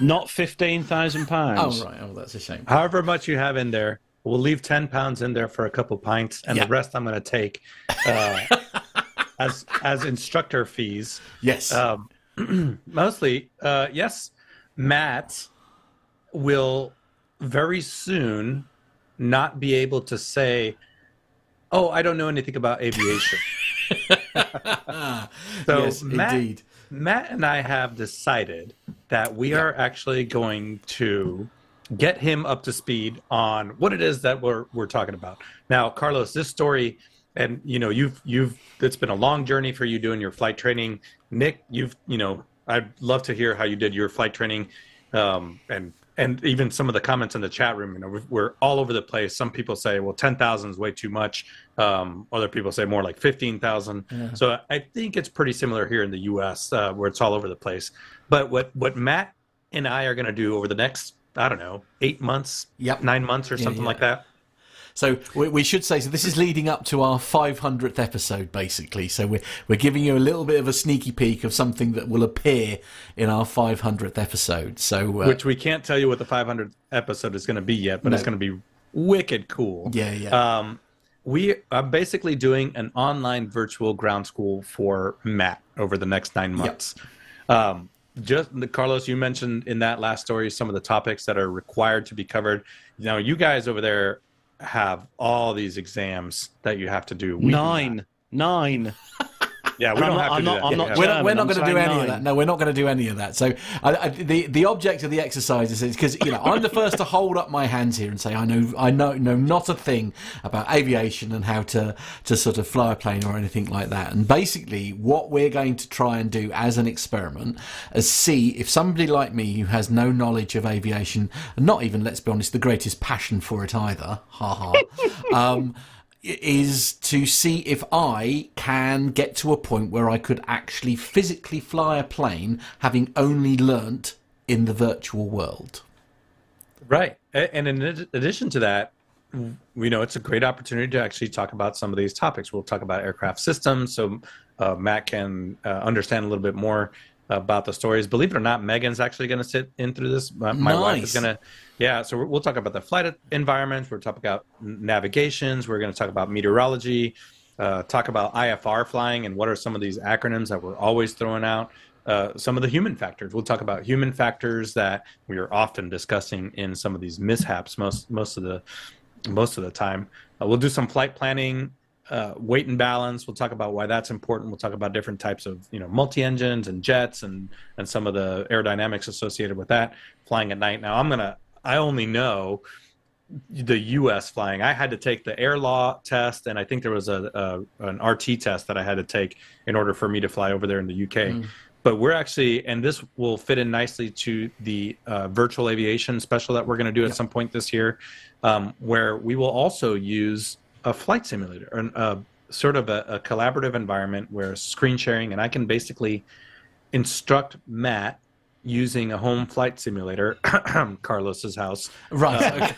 Not fifteen thousand pounds. Oh right, oh that's a shame. However much you have in there, we'll leave ten pounds in there for a couple pints, and Yeah. the rest I'm going to take uh, as as instructor fees. Yes. Um, mostly, uh, yes. Matt will very soon not be able to say, "Oh, I don't know anything about aviation." So yes, Matt, indeed. Matt and I have decided that we are actually going to get him up to speed on what it is that we're we're talking about. Now, Carlos, this story, and you know, you've you've it's been a long journey for you doing your flight training. Nick, you've you know, I'd love to hear how you did your flight training, um, and and even some of the comments in the chat room. You know, we're, all over the place. Some people say, well, ten thousand is way too much. Um, other people say more like fifteen thousand. Yeah. So I think it's pretty similar here in the U.S. Uh, where it's all over the place. But what what Matt and I are going to do over the next I don't know eight months, Yep. nine months or Yeah, something yeah. like that. So we, we should say so. This is leading up to our 500th episode, basically. So we're we're giving you a little bit of a sneaky peek of something that will appear in our 500th episode. So uh, Which we can't tell you what the 500th episode is going to be yet, but it's going to be wicked cool. Yeah, yeah. Um, we are basically doing an online virtual ground school for Matt over the next nine months. Um, just Carlos, you mentioned in that last story some of the topics that are required to be covered. Now, you guys over there have all these exams that you have to do. We do not. Nine. Nine. Yeah, we And I'm don't not- have to I'm do not- that. I'm Yeah, not yeah. we're not, we're not going to do saying any of that. No, we're not going to do any of that. So I, I, the the object of the exercise is because you know I'm the first to hold up my hands here and say I know I know know not a thing about aviation and how to to sort of fly a plane or anything like that. And basically, what we're going to try and do as an experiment is see if somebody like me who has no knowledge of aviation, and not even let's be honest, the greatest passion for it either, ha ha. um, is to see if I can get to a point where I could actually physically fly a plane, having only learnt in the virtual world. Right. And in addition to that, we know it's a great opportunity to actually talk about some of these topics. We'll talk about aircraft systems so uh, Matt can uh, understand a little bit more about the stories. Believe it or not, Megan's actually going to sit in through this. My, my wife is going to, yeah. So we'll talk about the flight environment. We're talk about navigations. We're going to talk about meteorology. Uh, talk about IFR flying and what are some of these acronyms that we're always throwing out. Uh, some of the human factors. We'll talk about human factors that we are often discussing in some of these mishaps. Most most of the most of the time. Uh, we'll do some flight planning, uh, weight and balance. We'll talk about why that's important. We'll talk about different types of you know multi engines and jets and and some of the aerodynamics associated with that flying at night. Now I'm gonna I only know the U.S. flying. I had to take the air law test, and I think there was a, a an RT test that I had to take in order for me to fly over there in the UK. Mm. But we're actually, and this will fit in nicely to the uh, virtual aviation special that we're going to do at some point this year, um, where we will also use a flight simulator, or a, sort of a, a collaborative environment where screen sharing, and I can basically instruct Matt using a home flight simulator, Carlos's house. Right.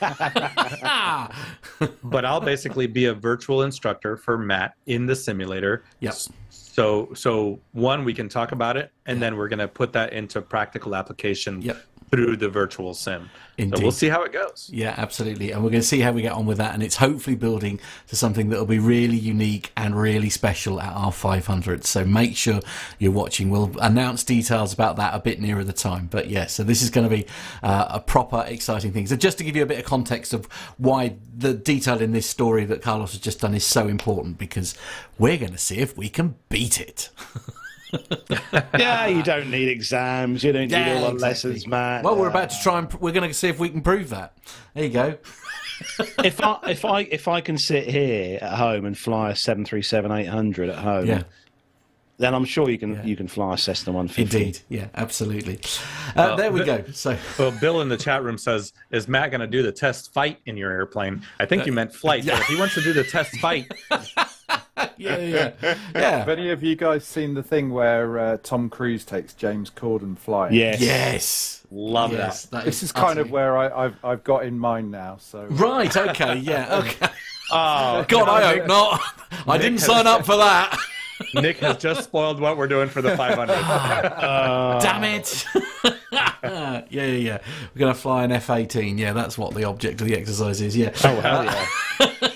Uh, but I'll basically be a virtual instructor for Matt in the simulator. Yes. So so one we can talk about it and then we're going to put that into practical application through the virtual sim. So Indeed. we'll see how it goes. Yeah, absolutely. And we're going to see how we get on with that. And it's hopefully building to something that will be really unique and really special at our 500. So make sure you're watching. We'll announce details about that a bit nearer the time. But yeah, so this is going to be uh, a proper exciting thing. So just to give you a bit of context of why the detail in this story that Carlos has just done is so important, because we're going to see if we can beat it. yeah, you don't need exams. You don't need Yeah, all the exactly. lessons, Matt. Well, we're about to try and we're going to see if we can prove that. There you go. if I if I if I can sit here at home and fly a seven three seven eight hundred at home, Yeah. then I'm sure you can you can fly a Cessna one fifty. Indeed, yeah, absolutely. Uh, there we go. So, well, Bill in the chat room says, "Is Matt going to do the test fight in your airplane?" I think you meant flight. But if he wants to do the test fight, yeah, yeah, yeah. Have any of you guys seen the thing where uh, Tom Cruise takes James Corden flying? Yes. Yes. Love Yes, that. that This is is kind of where I, I've I've got in mind now. So uh, Right. Okay. Yeah. Okay. Oh, God, I hope not. I didn't sign up for that. Nick has just spoiled what we're doing for the 500. Ah. Damn it. yeah, yeah, yeah. We're going to fly an F 18. Yeah, that's what the object of the exercise is. Yeah. Oh, hell yeah.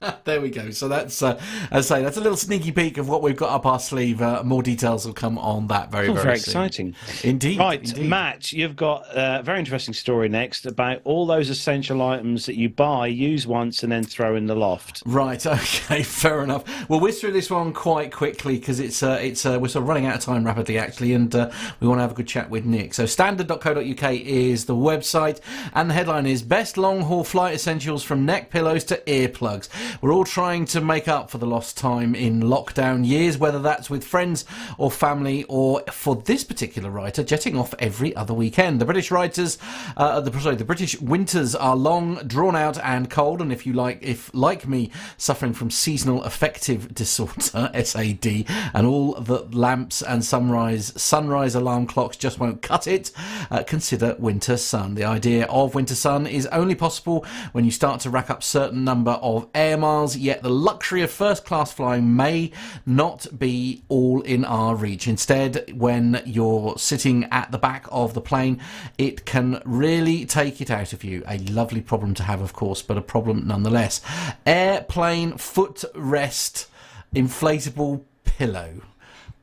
there we go. So that's, uh, as I say, that's a little sneaky peek of what we've got up our sleeve. Uh, more details will come on that very, Oh, very, very soon. exciting. Indeed. Right, indeed. Matt, you've got a very interesting story next about all those essential items that you buy, use once, and then throw in the loft. Right. Okay. Fair enough. We'll whiz through this one quite quickly because it's uh, it's uh, we're sort of running out of time rapidly actually, and uh, we want to have a good chat with Nick. So standard.co.uk is the website, and the headline is best long haul flight essentials from neck pillows to earplugs. We're all trying to make up for the lost time in lockdown years, whether that's with friends or family, or for this particular writer, jetting off every other weekend. The British writers, uh, the sorry, the British winters are long, drawn out, and cold. And if you like, if like me, suffering from seasonal affective disorder (SAD) and all the lamps and sunrise sunrise alarm clocks just won't cut it, uh, consider Winter Sun. The idea of Winter Sun is only possible when you start to rack up certain number of air miles. Yet the luxury of first class flying may not be all in our reach. Instead, when you're sitting at the back of the plane, it can really take it out of you. A lovely problem to have, of course, but a problem nonetheless. Airplane footrest inflatable pillow.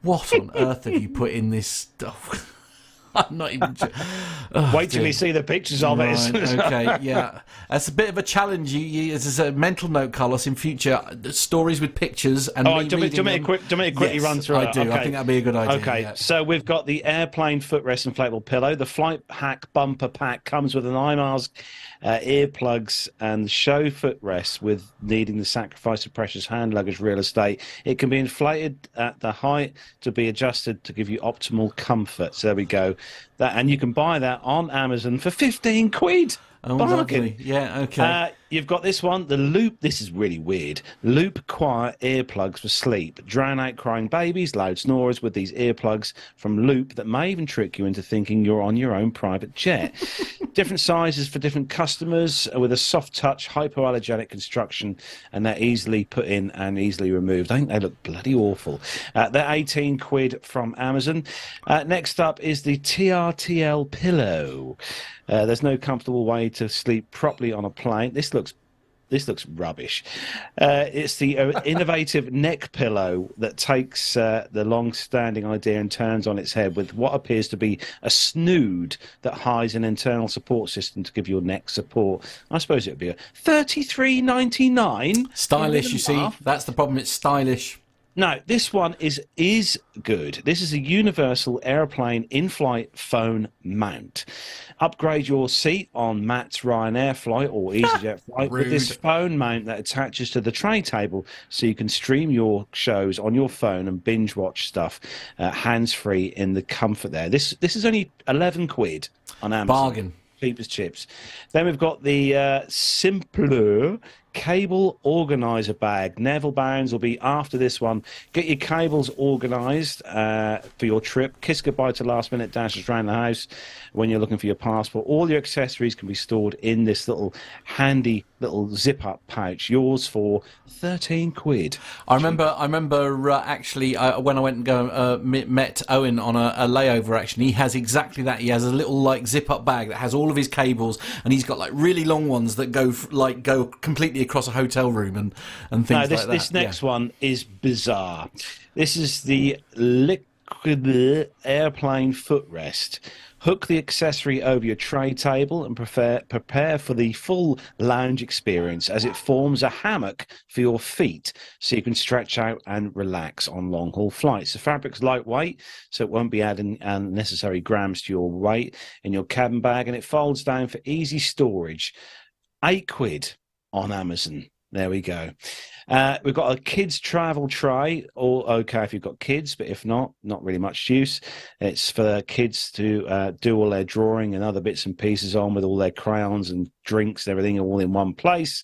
What on earth have you put in this stuff? I'm not even. Oh, Wait till dear. you see the pictures of Right, it. okay, yeah, that's a bit of a challenge. You, you, as a mental note, Carlos, in future uh, stories with pictures and Oh, me do me- do you reading want me to quick, do me to quickly Yes, run through I do. I think that'd be a good idea. Okay, yeah. so we've got the airplane footrest inflatable pillow. The flight hack bumper pack comes with an IMARS uh, earplugs and show footrests with needing the sacrifice of precious hand luggage real estate. It can be inflated at the height to be adjusted to give you optimal comfort. So there we go. That and you can buy that on Amazon for fifteen quid. Oh, Bargain. lovely. Yeah, okay. Uh, You've got this one, the Loop. This is really weird. Loop Quiet earplugs for sleep. Drown out crying babies, loud snorers with these earplugs from Loop that may even trick you into thinking you're on your own private jet. different sizes for different customers uh, with a soft touch, hypoallergenic construction, and they're easily put in and easily removed. I think they look bloody awful. Uh, they're 18 quid from Amazon. Uh, next up is the TRTL pillow. Uh, there's no comfortable way to sleep properly on a plane. This this looks rubbish. Uh, it's the uh, innovative neck pillow that takes uh, the long-standing idea and turns on its head with what appears to be a snood that hides an internal support system to give your neck support. I suppose it would be a thirty-three ninety-nine. Stylish, you see. That's the problem. It's stylish. No, this one is is good. This is a universal airplane in-flight phone mount. Upgrade your seat on Matt's Ryanair flight or EasyJet flight with this phone mount that attaches to the tray table, so you can stream your shows on your phone and binge watch stuff uh, hands-free in the comfort there. This this is only eleven quid on Amazon. Bargain. Cheap as chips. Then we've got the uh, Simpler cable organizer bag. Neville Bounds will be after this one. Get your cables organized uh, for your trip. Kiss goodbye to last minute dashes around the house when you're looking for your passport. All your accessories can be stored in this little handy little zip up pouch. Yours for 13 quid. I remember. I remember uh, actually uh, when I went and go uh, met Owen on a, a layover. Actually, he has exactly that. He has a little like zip up bag that has all of his cables, and he's got like really long ones that go like go completely across a hotel room and and things no, this, like that. this Yeah. next one is bizarre. This is the liquid airplane footrest. Hook the accessory over your tray table and prepare, prepare for the full lounge experience as it forms a hammock for your feet so you can stretch out and relax on long haul flights. The fabric's lightweight, so it won't be adding unnecessary grams to your weight in your cabin bag, and it folds down for easy storage. Eight quid on Amazon. There we go. Uh, we've got a kids travel tray. All okay if you've got kids, but if not, not really much use. It's for kids to uh, do all their drawing and other bits and pieces on with all their crayons and drinks and everything all in one place.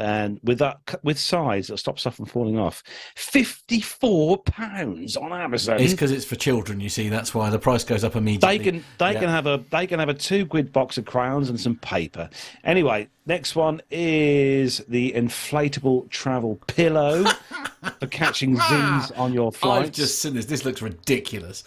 And with that, with size that stops stuff from falling off. Fifty-four pounds on Amazon. It's because it's for children. You see, that's why the price goes up immediately. They can they Yeah. can have a they can have a two quid box of crayons and some paper. Anyway, next one is the inflatable travel pillow for catching Z's on your flight. I've just seen this. This looks ridiculous.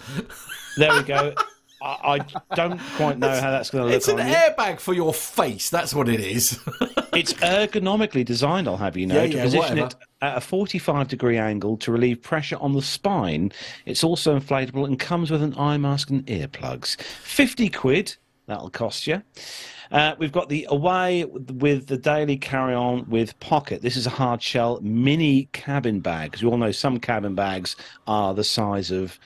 There we go. I, I don't quite know how that's going to look It's an on you. airbag for your face. That's what it is. It's ergonomically designed, I'll have you know, Yeah, to yeah, position whatever. it at a 45 degree angle to relieve pressure on the spine. It's also inflatable and comes with an eye mask and earplugs. 50 quid, that'll cost you. Uh, we've got the Away with the Daily Carry On with Pocket. This is a hard shell mini cabin bag. Because you all know some cabin bags are the size of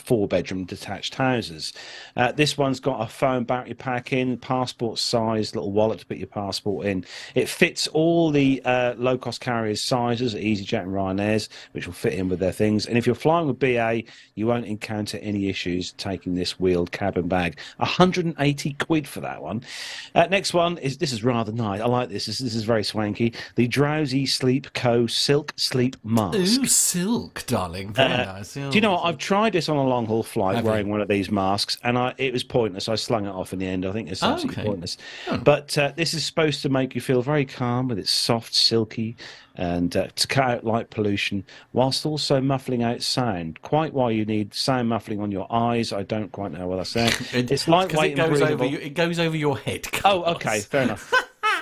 four bedroom detached houses. Uh, this one's got a phone battery pack in, passport size little wallet to put your passport in. It fits all the uh, low cost carriers' sizes, EasyJet and Ryanair's, which will fit in with their things. And if you're flying with BA, you won't encounter any issues taking this wheeled cabin bag. 180 quid for that one. Uh, next one is this is rather nice. I like this. This, this is very swanky. The Drowsy Sleep Co. Silk Sleep Mask. Ooh, silk, darling. Very Uh, nice. Do you know what? I've tried this on a long haul flight Have you? wearing one of these masks, and I, it was pointless. I slung it off in the end. I think it's Oh, absolutely okay. pointless. But uh, this is supposed to make you feel very calm with its soft, silky, and uh, to cut out light pollution, whilst also muffling out sound. Quite why you need sound muffling on your eyes, I don't quite know what I say. it's lightweight it goes and over you, it goes over your head. Oh, okay, fair enough.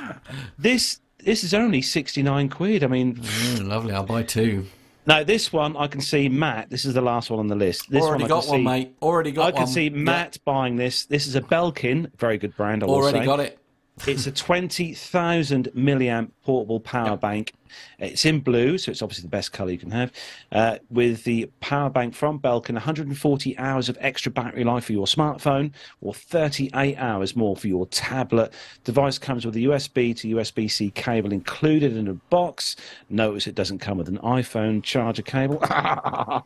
this this is only sixty nine quid. I mean, Mm, lovely. I'll buy two. Now this one I can see Matt. This is the last one on the list. This Already one I got can one, see, mate. Already got one. I can one. see. Matt buying this. This is a Belkin, very good brand. I will Already say. got it. It's a twenty thousand milliamp portable power bank. It's in blue, so it's obviously the best color you can have. Uh, with the power bank from Belkin, 140 hours of extra battery life for your smartphone, or 38 hours more for your tablet. Device comes with a USB to USB-C cable included in a box. Notice it doesn't come with an iPhone charger cable,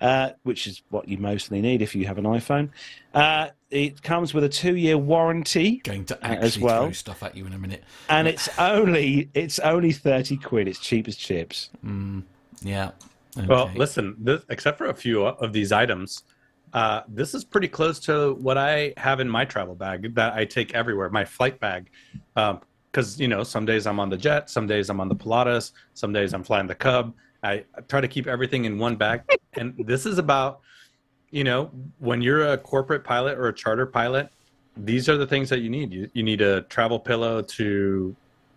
uh, which is what you mostly need if you have an iPhone. Uh, it comes with a two-year warranty Going to uh, actually as well, throw stuff at you in a minute. and it's only it's only thirty quid. It's cheap as chips. Yeah. Well, listen, this, except for a few of these items, uh, this is pretty close to what I have in my travel bag that I take everywhere, my flight bag. Because, you know, some days I'm on the jet, some days I'm on the Pilatus, some days I'm flying the Cub. I, I try to keep everything in one bag. and this is about, you know, when you're a corporate pilot or a charter pilot, these are the things that you need. You, you need a travel pillow to,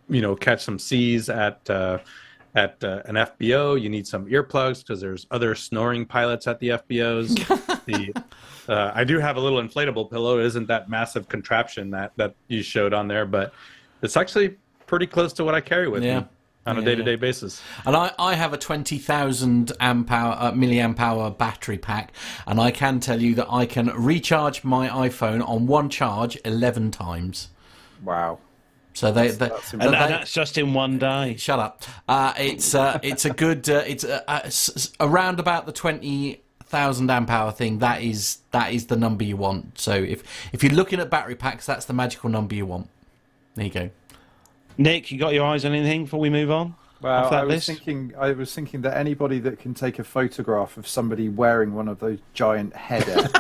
you know, catch some C's at uh, at uh, an FBO. You need some earplugs because there's other snoring pilots at the FBOs. the uh, I do have a little inflatable pillow. It isn't that massive contraption that that you showed on there, but it's actually pretty close to what I carry with Yeah. me on a Yeah, day to day basis. And I, I have a 20,000 amp hour, uh, milliamp hour battery pack, and I can tell you that I can recharge my iPhone on one charge 11 times. Wow. So they, they, that's And, they- that's just in one day. shut up. Uh, it's uh, it's a good uh, it's uh, uh, s- s- around about the twenty thousand amp hour thing. That is that is the number you want. So if if you're looking at battery packs, that's the magical number you want. There you go. Nick, you got your eyes on anything before we move on? Well, I was list? thinking, I was thinking that anybody that can take a photograph of somebody wearing one of those giant head airs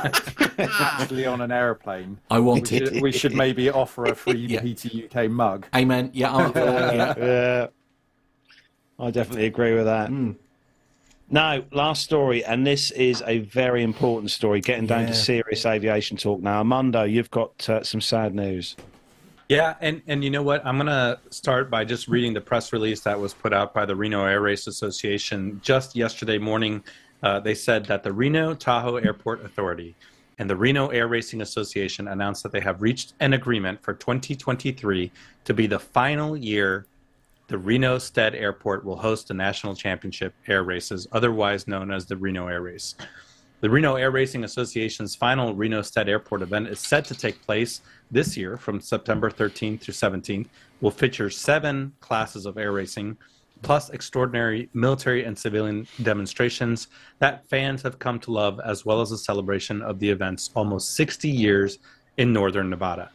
actually on an aeroplane, I want we it. should, we should maybe offer a free Yeah. PTUK mug. Amen. Yeah. I'm, yeah. Yeah, I definitely agree with that. Hmm. Now, last story, and this is a very important story. Getting down Yeah. to serious aviation talk now. Armando, you've got uh, some sad news. Yeah, and and you know what? I'm gonna start by just reading the press release that was put out by the Reno Air Race Association just yesterday morning. Uh, they said that the Reno Tahoe Airport Authority and the Reno Air Racing Association announced that they have reached an agreement for 2023 to be the final year the Reno Stead Airport will host the national championship air races, otherwise known as the Reno Air Race. The Reno Air Racing Association's final Reno Stead Airport event is set to take place this year from September 13th through 17th. Will feature seven classes of air racing, plus extraordinary military and civilian demonstrations that fans have come to love, as well as a celebration of the event's almost 60 years in northern Nevada.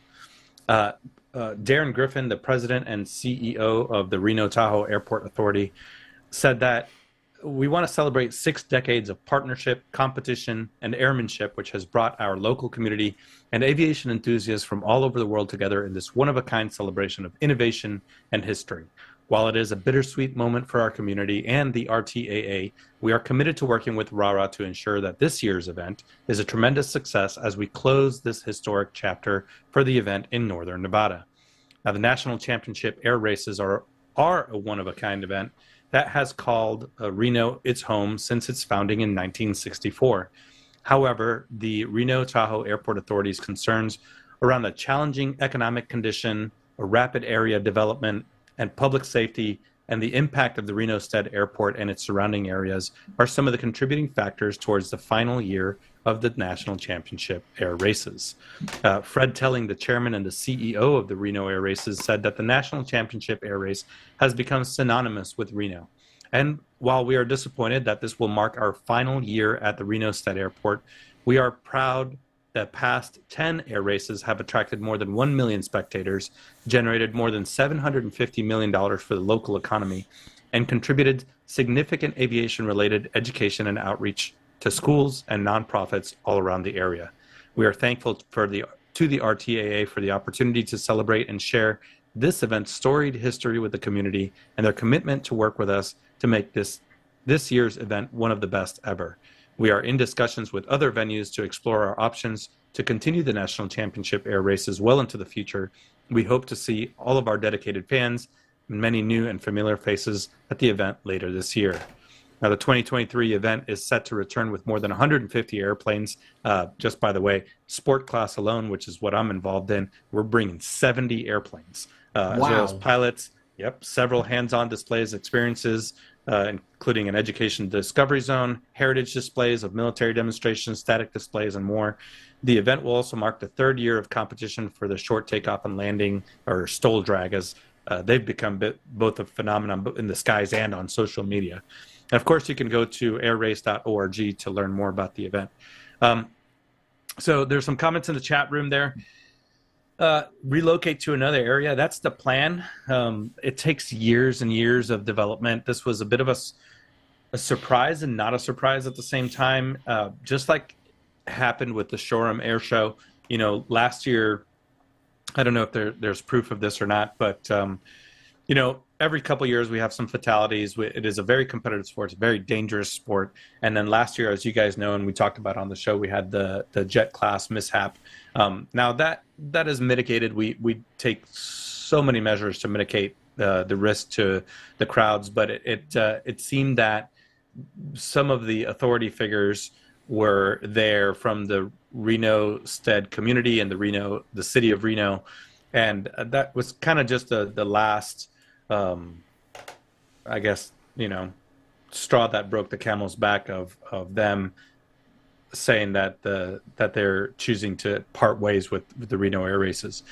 Uh, uh, Daren Griffin, the president and CEO of the Reno Tahoe Airport Authority, said that we want to celebrate six decades of partnership, competition, and airmanship, which has brought our local community and aviation enthusiasts from all over the world together in this one of a kind celebration of innovation and history. While it is a bittersweet moment for our community and the RTAA, we are committed to working with RARA to ensure that this year's event is a tremendous success as we close this historic chapter for the event in Northern Nevada. Now, the National Championship air races are, are a one of a kind event that has called uh, Reno its home since its founding in 1964. However, the Reno Tahoe Airport Authority's concerns around the challenging economic condition, a rapid area development, and public safety, and the impact of the Reno Stead Airport and its surrounding areas are some of the contributing factors towards the final year of the National Championship Air Races. Uh, Fred Telling, the chairman and the CEO of the Reno Air Races, said that the National Championship Air Race has become synonymous with Reno. And while we are disappointed that this will mark our final year at the Reno Stead Airport, we are proud that past 10 air races have attracted more than 1 million spectators, generated more than $750 million for the local economy, and contributed significant aviation related education and outreach to schools and nonprofits all around the area. We are thankful for the, to the RTAA for the opportunity to celebrate and share this event's storied history with the community and their commitment to work with us to make this, this year's event one of the best ever. We are in discussions with other venues to explore our options to continue the national championship air races well into the future. We hope to see all of our dedicated fans and many new and familiar faces at the event later this year. Now, the 2023 event is set to return with more than 150 airplanes. Uh, just by the way, sport class alone, which is what I'm involved in, we're bringing 70 airplanes, uh, as well as pilots. Yep, several hands-on displays, experiences, uh, including an education discovery zone, heritage displays of military demonstrations, static displays, and more. The event will also mark the third year of competition for the short takeoff and landing, or STOL drag, as uh, they've become bit, both a phenomenon in the skies and on social media. And of course, you can go to airrace.org to learn more about the event. Um, so there's some comments in the chat room there. Uh, relocate to another area. That's the plan. Um, it takes years and years of development. This was a bit of a surprise and not a surprise at the same time. Uh, just like happened with the Shoreham Air Show. You know, last year, I don't know if there, there's proof of this or not, but um, you know, every couple years we have some fatalities. It is a very competitive sport. It's a very dangerous sport. And then last year, as you guys know, and we talked about on the show, we had the the jet class mishap. Um, now that that is mitigated. We we take so many measures to mitigate the the risk to the crowds, but it it, uh, it seemed that some of the authority figures were there from the Reno Stead community and the Reno, the city of Reno, and uh, that was kind of just the the last, um, I guess you know, straw that broke the camel's back of of them saying that the that they're choosing to part ways with, with the Reno Air Races.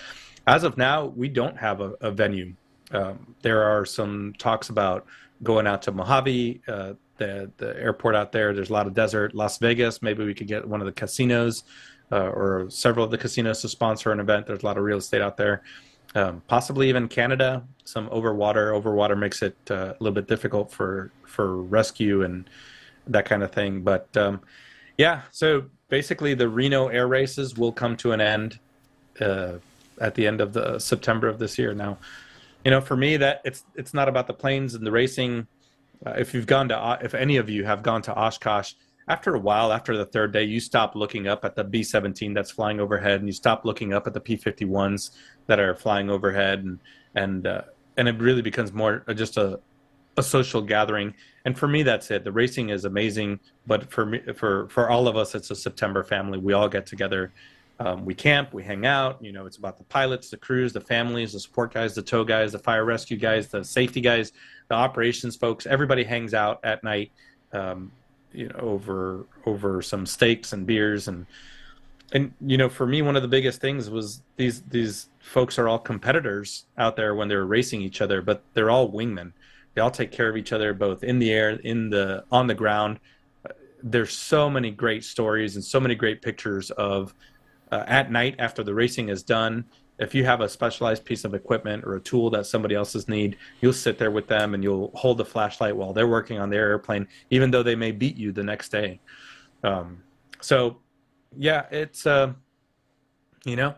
As of now, we don't have a, a venue. Um, there are some talks about going out to Mojave, uh, the the airport out there. There's a lot of desert. Las Vegas, maybe we could get one of the casinos uh, or several of the casinos to sponsor an event. There's a lot of real estate out there. Um, possibly even Canada. Some overwater. Overwater makes it uh, a little bit difficult for for rescue and that kind of thing. But um, yeah, so basically the Reno air races will come to an end uh, at the end of the September of this year. Now, you know, for me that it's it's not about the planes and the racing. Uh, if you've gone to if any of you have gone to Oshkosh, after a while, after the third day, you stop looking up at the B-17 that's flying overhead, and you stop looking up at the P-51s that are flying overhead, and and uh, and it really becomes more just a a social gathering. And for me, that's it. The racing is amazing, but for me, for for all of us, it's a September family. We all get together. Um, we camp, we hang out. You know, it's about the pilots, the crews, the families, the support guys, the tow guys, the fire rescue guys, the safety guys, the operations folks. Everybody hangs out at night, um, you know, over over some steaks and beers and and you know, for me, one of the biggest things was these these folks are all competitors out there when they're racing each other, but they're all wingmen. They all take care of each other, both in the air, in the on the ground. There's so many great stories and so many great pictures of uh, at night after the racing is done. If you have a specialized piece of equipment or a tool that somebody else's need, you'll sit there with them and you'll hold the flashlight while they're working on their airplane, even though they may beat you the next day. Um, so, yeah, it's uh, you know,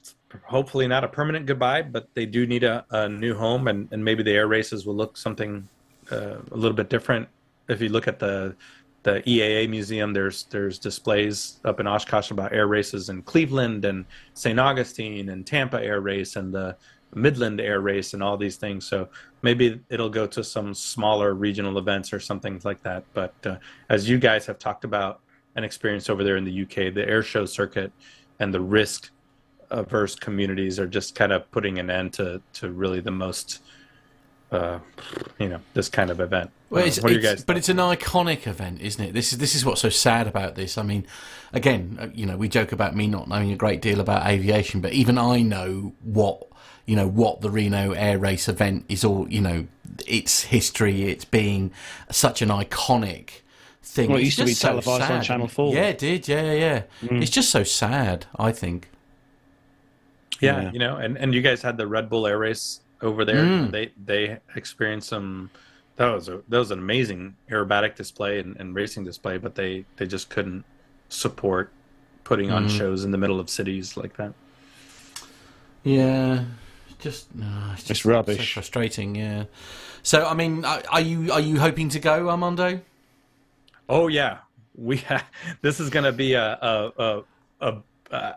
it's hopefully not a permanent goodbye, but they do need a, a new home, and, and maybe the air races will look something uh, a little bit different. If you look at the the EAA museum, there's there's displays up in Oshkosh about air races in Cleveland and St. Augustine and Tampa Air Race and the Midland Air Race and all these things. So maybe it'll go to some smaller regional events or something like that. But uh, as you guys have talked about an experience over there in the UK, the air show circuit and the risk averse communities are just kind of putting an end to to really the most uh, you know this kind of event. Well, Uh, what do you it's- guys? but it's an iconic event, isn't it? This is this is what's so sad about this. I mean, again, uh, you know, we joke about me not knowing a great deal about aviation, but even I know what you know what the Reno Air Race event is all. You know, its history, it's being such an iconic thing. Well, it used to be so televised on. Channel 4. Yeah, it did. Yeah, yeah, yeah. Mm. It's just so sad. I think. yeah, Yeah. you know, and and you guys had the Red Bull Air Race over there. Mm. They they experienced some. That was a that was an amazing aerobatic display and, and racing display, but they they just couldn't support putting on Mm. shows in the middle of cities like that. Yeah, just no, it's just rubbish. So frustrating. Yeah. So, I mean, are are you are you hoping to go, Armando? Oh yeah, we ha- this is gonna be a a a a, a,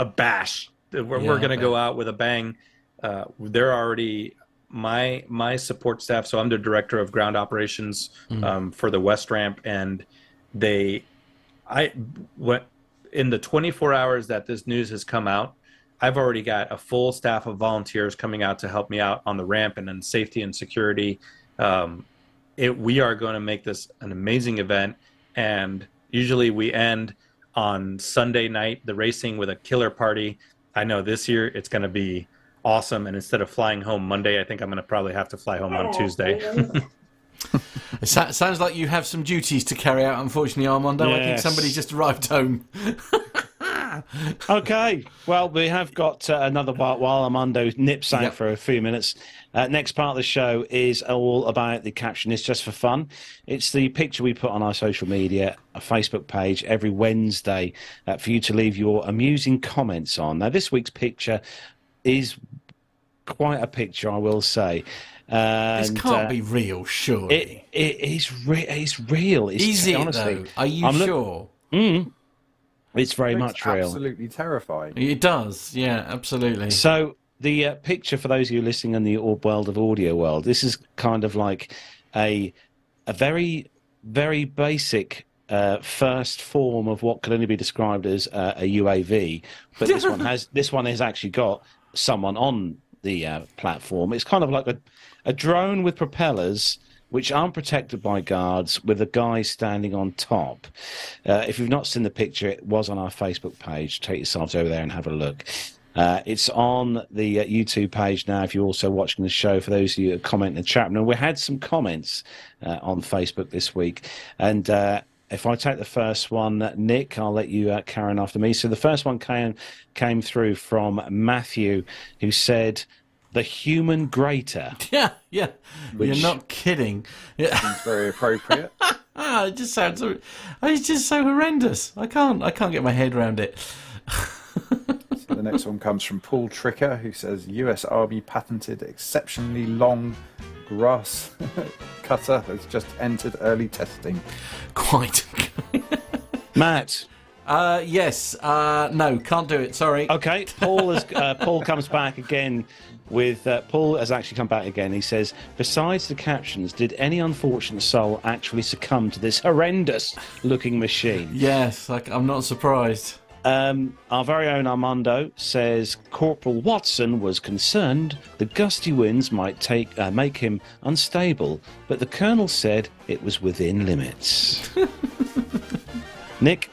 a bash. We're, Yeah, we're gonna go out with a bang. Uh, they're already my my support staff. So I'm the director of ground operations Mhm. um, for the West Ramp, and they, I what in the 24 hours that this news has come out. I've already got a full staff of volunteers coming out to help me out on the ramp and in safety and security. Um, it, we are going to make this an amazing event. And usually we end on Sunday night, the racing with a killer party. I know this year it's going to be awesome. And instead of flying home Monday, I think I'm going to probably have to fly home on Tuesday. It sounds like you have some duties to carry out. Unfortunately, Armando, I think Yes. somebody just arrived home. okay. Well, we have got uh, another part while Armando nips out Yep. for a few minutes. Uh, next part of the show is all about the caption. It's just for fun. It's the picture we put on our social media, a Facebook page every Wednesday uh, for you to leave your amusing comments on. Now, this week's picture is quite a picture, I will say. This can't uh, be real, surely. It, it is re- it's real. It's, Is it, honestly, though? Are you I'm look- sure? Mm. It's very Looks much real. Absolutely terrifying. It does, yeah, absolutely. So the uh, picture for those of you listening in the au- world of audio world, this is kind of like a a very very basic uh, first form of what could only be described as uh, a UAV. But this one has this one has actually got someone on the uh, platform. It's kind of like a a drone with propellers. Which aren't protected by guards, with a guy standing on top. Uh, if you've not seen the picture, it was on our Facebook page. Take yourselves over there and have a look. Uh, it's on the uh, YouTube page now. If you're also watching the show, for those of you that comment in the chat room, we had some comments uh, on Facebook this week, and uh, if I take the first one, Nick, I'll let you uh, carry on after me. So the first one came came through from Matthew, who said, "The human grater." Yeah, yeah. Which- You're not kidding. Yeah. Seems very appropriate. Ah, it just sounds. so- It's just so horrendous. I can't. I can't get my head around it. So the next one comes from Paul Tricker, who says U.S. Army patented exceptionally long grass cutter has just entered early testing. Quite. Matt. Uh, yes. Uh, no, can't do it. Sorry. Okay, Paul has uh, Paul comes back again with uh, Paul has actually come back again. He says, besides the captions, did any unfortunate soul actually succumb to this horrendous looking machine? Yes, I, I'm not surprised. Um, our very own Armando says Corporal Watson was concerned the gusty winds might take uh, make him unstable, but the colonel said it was within limits. Nick,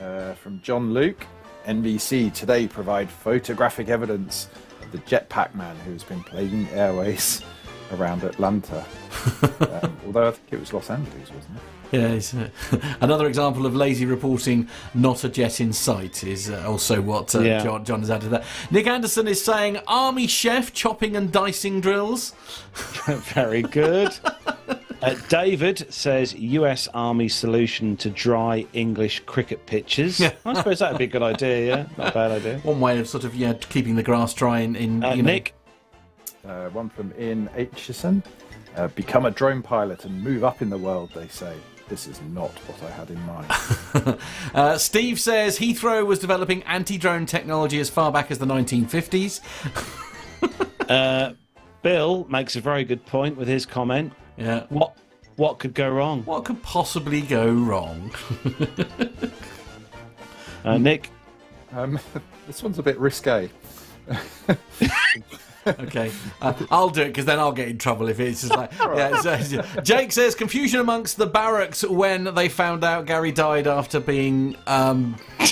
Uh, from John Luke, NBC today provide photographic evidence of the jetpack man who has been plaguing airways around Atlanta. um, although I think it was Los Angeles, wasn't it? Yeah, it's, uh, another example of lazy reporting, not a jet in sight, is uh, also what uh, Yeah. John, John has added there. Nick Anderson is saying army chef chopping and dicing drills. very good. Uh, David says U.S. Army solution to dry English cricket pitches. Yeah. I suppose that'd be a good idea. Yeah, not a bad idea. One way of sort of yeah keeping the grass dry in, in Uh, you know, Nick, Uh, one from Ian Aitchison. Uh, become a drone pilot and move up in the world, they say. This is not what I had in mind. Uh, Steve says Heathrow was developing anti-drone technology as far back as the 1950s. uh, Bill makes a very good point with his comment. Yeah. What what could go wrong? What could possibly go wrong? Uh, Nick, Um, this one's a bit risque. Okay, uh, I'll do it because then I'll get in trouble if it's just like. Yeah, so- so- Jake says confusion amongst the barracks when they found out Gary died after being um,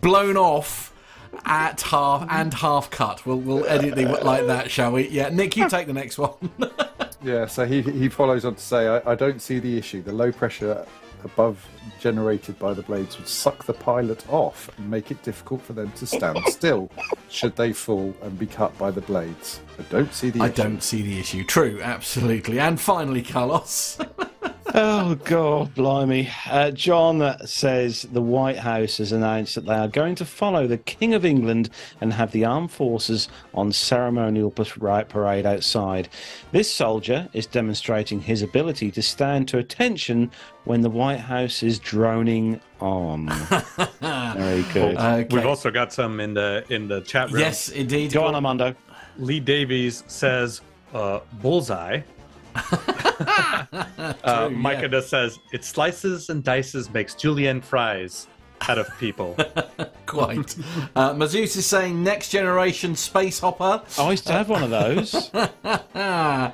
blown off at half and half cut. We'll we'll edit it like that, shall we? Yeah, Nick, you take the next one. Yeah, so he, he follows on to say, I, I don't see the issue. The low pressure above generated by the blades would suck the pilot off and make it difficult for them to stand still should they fall and be cut by the blades. I don't see the I issue. don't see the issue. True, absolutely. And finally, Carlos. Oh, God, blimey. Uh, John says the White House has announced that they are going to follow the King of England and have the armed forces on ceremonial par- parade outside. This soldier is demonstrating his ability to stand to attention when the White House is droning on. Very good. We've also got some in the in the chat room. Yes, indeed. Go on, Armando. Lee Davies says uh, bullseye. Uh, True, Micah yeah. just says it slices and dices makes julienne fries out of people. Quite. Uh, Mazus is saying next generation space hopper. I used to have one of those. uh,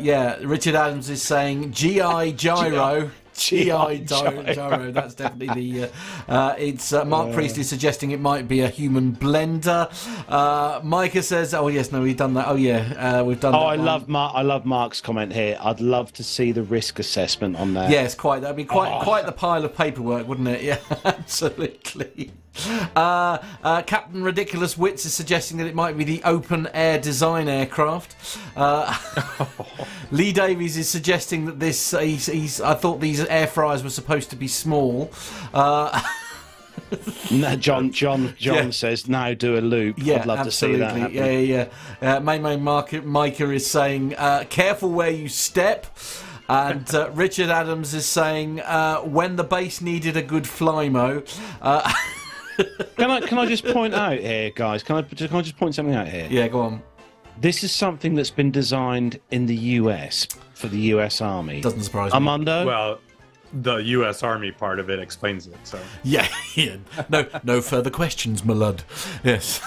yeah, Richard Adams is saying GI gyro. GI gyro. That's definitely the. Uh, uh, it's uh, Mark Priest is suggesting it might be a human blender. Uh, Micah says, "Oh yes, no, we've done that. Oh yeah, uh, we've done." That. Oh, that I one. love Mark. I love Mark's comment here. I'd love to see the risk assessment on that. Yes, quite. That'd be quite Oh. quite the pile of paperwork, wouldn't it? Yeah, absolutely. Uh, uh, Captain Ridiculous Wits is suggesting that it might be the open air design aircraft. Uh, Lee Davies is suggesting that this. He's, he's, I thought these air fryers were supposed to be small. Uh, No, John, John, John Yeah. says now do a loop. Yeah, I'd love absolutely. to see that. Happen. Yeah, yeah, yeah. Uh, May May Micah is saying, uh, "Careful where you step." And uh, Richard Adams is saying, uh, "When the base needed a good flymo." Can I can I just point out here, guys? Can I can I just point something out here? yeah, go on. This is something that's been designed in the US for the US Army. Doesn't surprise me. Armando. Well, the U.S. Army part of it explains it. So Yeah, Ian. No, no further questions, my lad. Yes.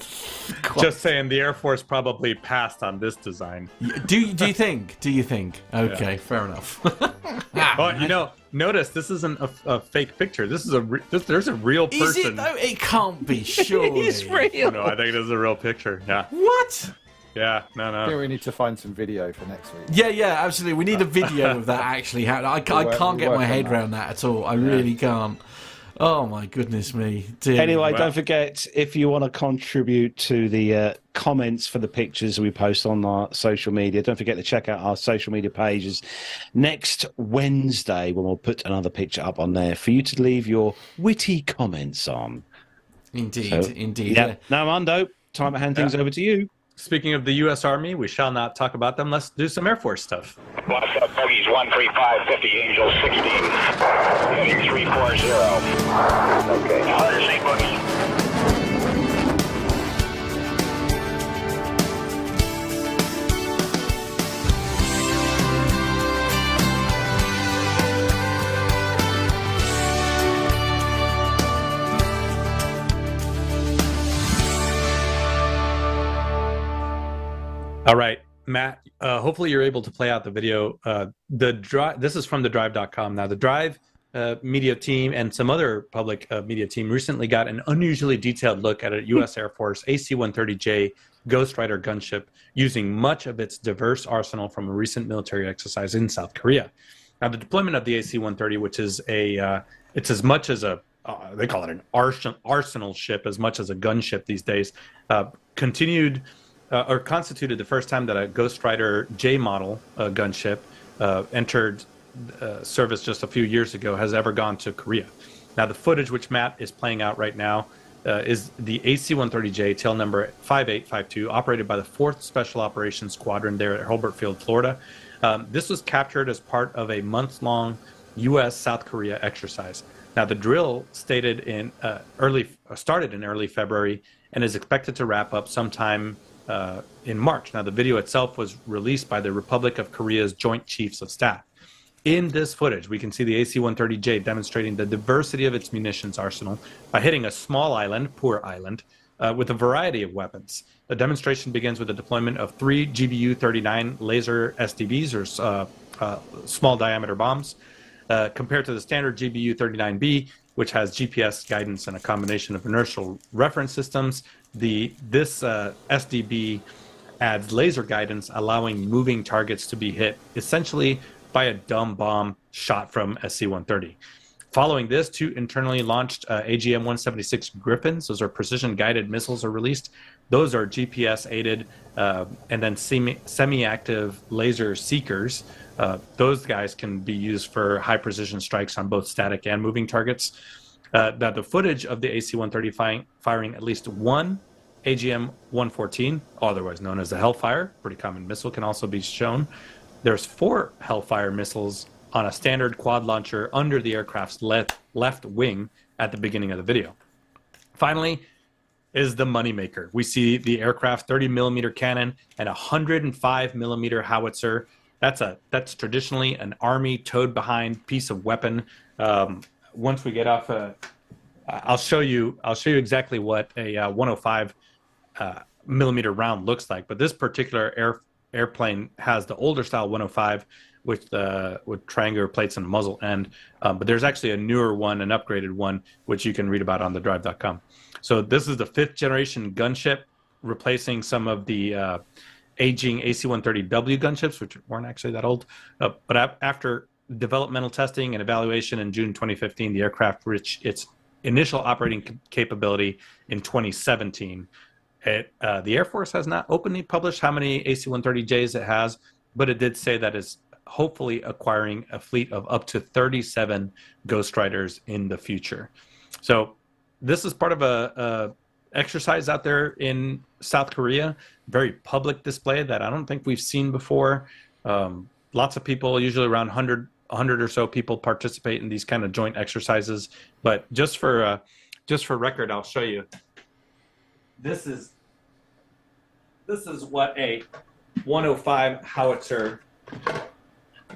just saying, the Air Force probably passed on this design. do you, do you think? Do you think? Okay, fair enough. Ah, well, you know, notice this isn't a, a fake picture. This is a re- this, there's a real person. Is it though? It can't be. Surely. It's real. No, I think this is a real picture. Yeah, What? Yeah, no, I think no. we need to find some video for next week. Yeah, yeah, absolutely. We need a video of that actually. happening. I, I can't get my head that. around that at all. I really can't. Oh my goodness me. Dear. Anyway, Wow. don't forget if you want to contribute to the uh, comments for the pictures we post on our social media, don't forget to check out our social media pages next Wednesday when we'll put another picture up on there for you to leave your witty comments on. Indeed, So, indeed. Yeah. Yeah. Now, Armando, time to hand things over to you. Speaking of the U.S. Army, we shall not talk about them. Let's do some Air Force stuff. Blast up bogeys 135, 50, Angels 16. Heading 340. Okay. Hard say All right, Matt. Uh, hopefully, you're able to play out the video. Uh, the drive. This is from the Drive.com. Now, the Drive uh, media team and some other public uh, media team recently got an unusually detailed look at a U.S. Air Force AC-130J Ghost Rider gunship using much of its diverse arsenal from a recent military exercise in South Korea. Now, the deployment of the AC-130, which is a, uh, it's as much as a, uh, they call it an arsenal, arsenal ship as much as a gunship these days, uh, continued uh, or constituted the first time that a Ghost Rider J model uh, gunship uh, entered uh, service just a few years ago has ever gone to Korea. Now, the footage which Matt is playing out right now uh, is the AC-130J tail number 5852, operated by the 4th Special Operations Squadron there at Hurlburt Field, Florida. Um, this was captured as part of a month-long U.S. South Korea exercise. Now, the drill stated in uh, early started in early February and is expected to wrap up sometime uh, in March. Now, the video itself was released by the Republic of Korea's Joint Chiefs of Staff. In this footage, we can see the AC 130J demonstrating the diversity of its munitions arsenal by hitting a small island, Poor Island, uh, with a variety of weapons. The demonstration begins with the deployment of three GBU 39 laser SDBs, or uh, uh, small diameter bombs, uh, compared to the standard GBU 39B, which has GPS guidance and a combination of inertial reference systems. The this uh, SDB adds laser guidance, allowing moving targets to be hit essentially by a dumb bomb shot from AC-130. Following this, two internally launched uh, AGM-176 Griffins, those are precision-guided missiles, are released. Those are GPS-aided uh, and then semi- semi-active laser seekers. Uh, those guys can be used for high-precision strikes on both static and moving targets. Uh, that the footage of the AC-130 fi- firing at least one AGM-114, otherwise known as the Hellfire, pretty common missile, can also be shown. There's four Hellfire missiles on a standard quad launcher under the aircraft's left, left wing at the beginning of the video. Finally, is the moneymaker. We see the aircraft 30 millimeter cannon and 105 millimeter howitzer. That's a that's traditionally an army towed behind piece of weapon. Um, once we get off, uh, I'll show you. I'll show you exactly what a uh, 105 uh, millimeter round looks like. But this particular air airplane has the older style 105, with uh, with triangular plates and muzzle end. Um, but there's actually a newer one, an upgraded one, which you can read about on the drive.com. So this is the fifth generation gunship, replacing some of the uh, aging AC-130W gunships, which weren't actually that old. Uh, but after developmental testing and evaluation in June 2015, the aircraft reached its initial operating capability in 2017. It, uh, the Air Force has not openly published how many AC-130Js it has, but it did say that it's hopefully acquiring a fleet of up to 37 Ghost Riders in the future. So this is part of a, a exercise out there in South Korea, very public display that I don't think we've seen before. Um, lots of people, usually around 100, 100 or so people, participate in these kind of joint exercises. But just for uh, just for record, I'll show you. This is this is what a 105 howitzer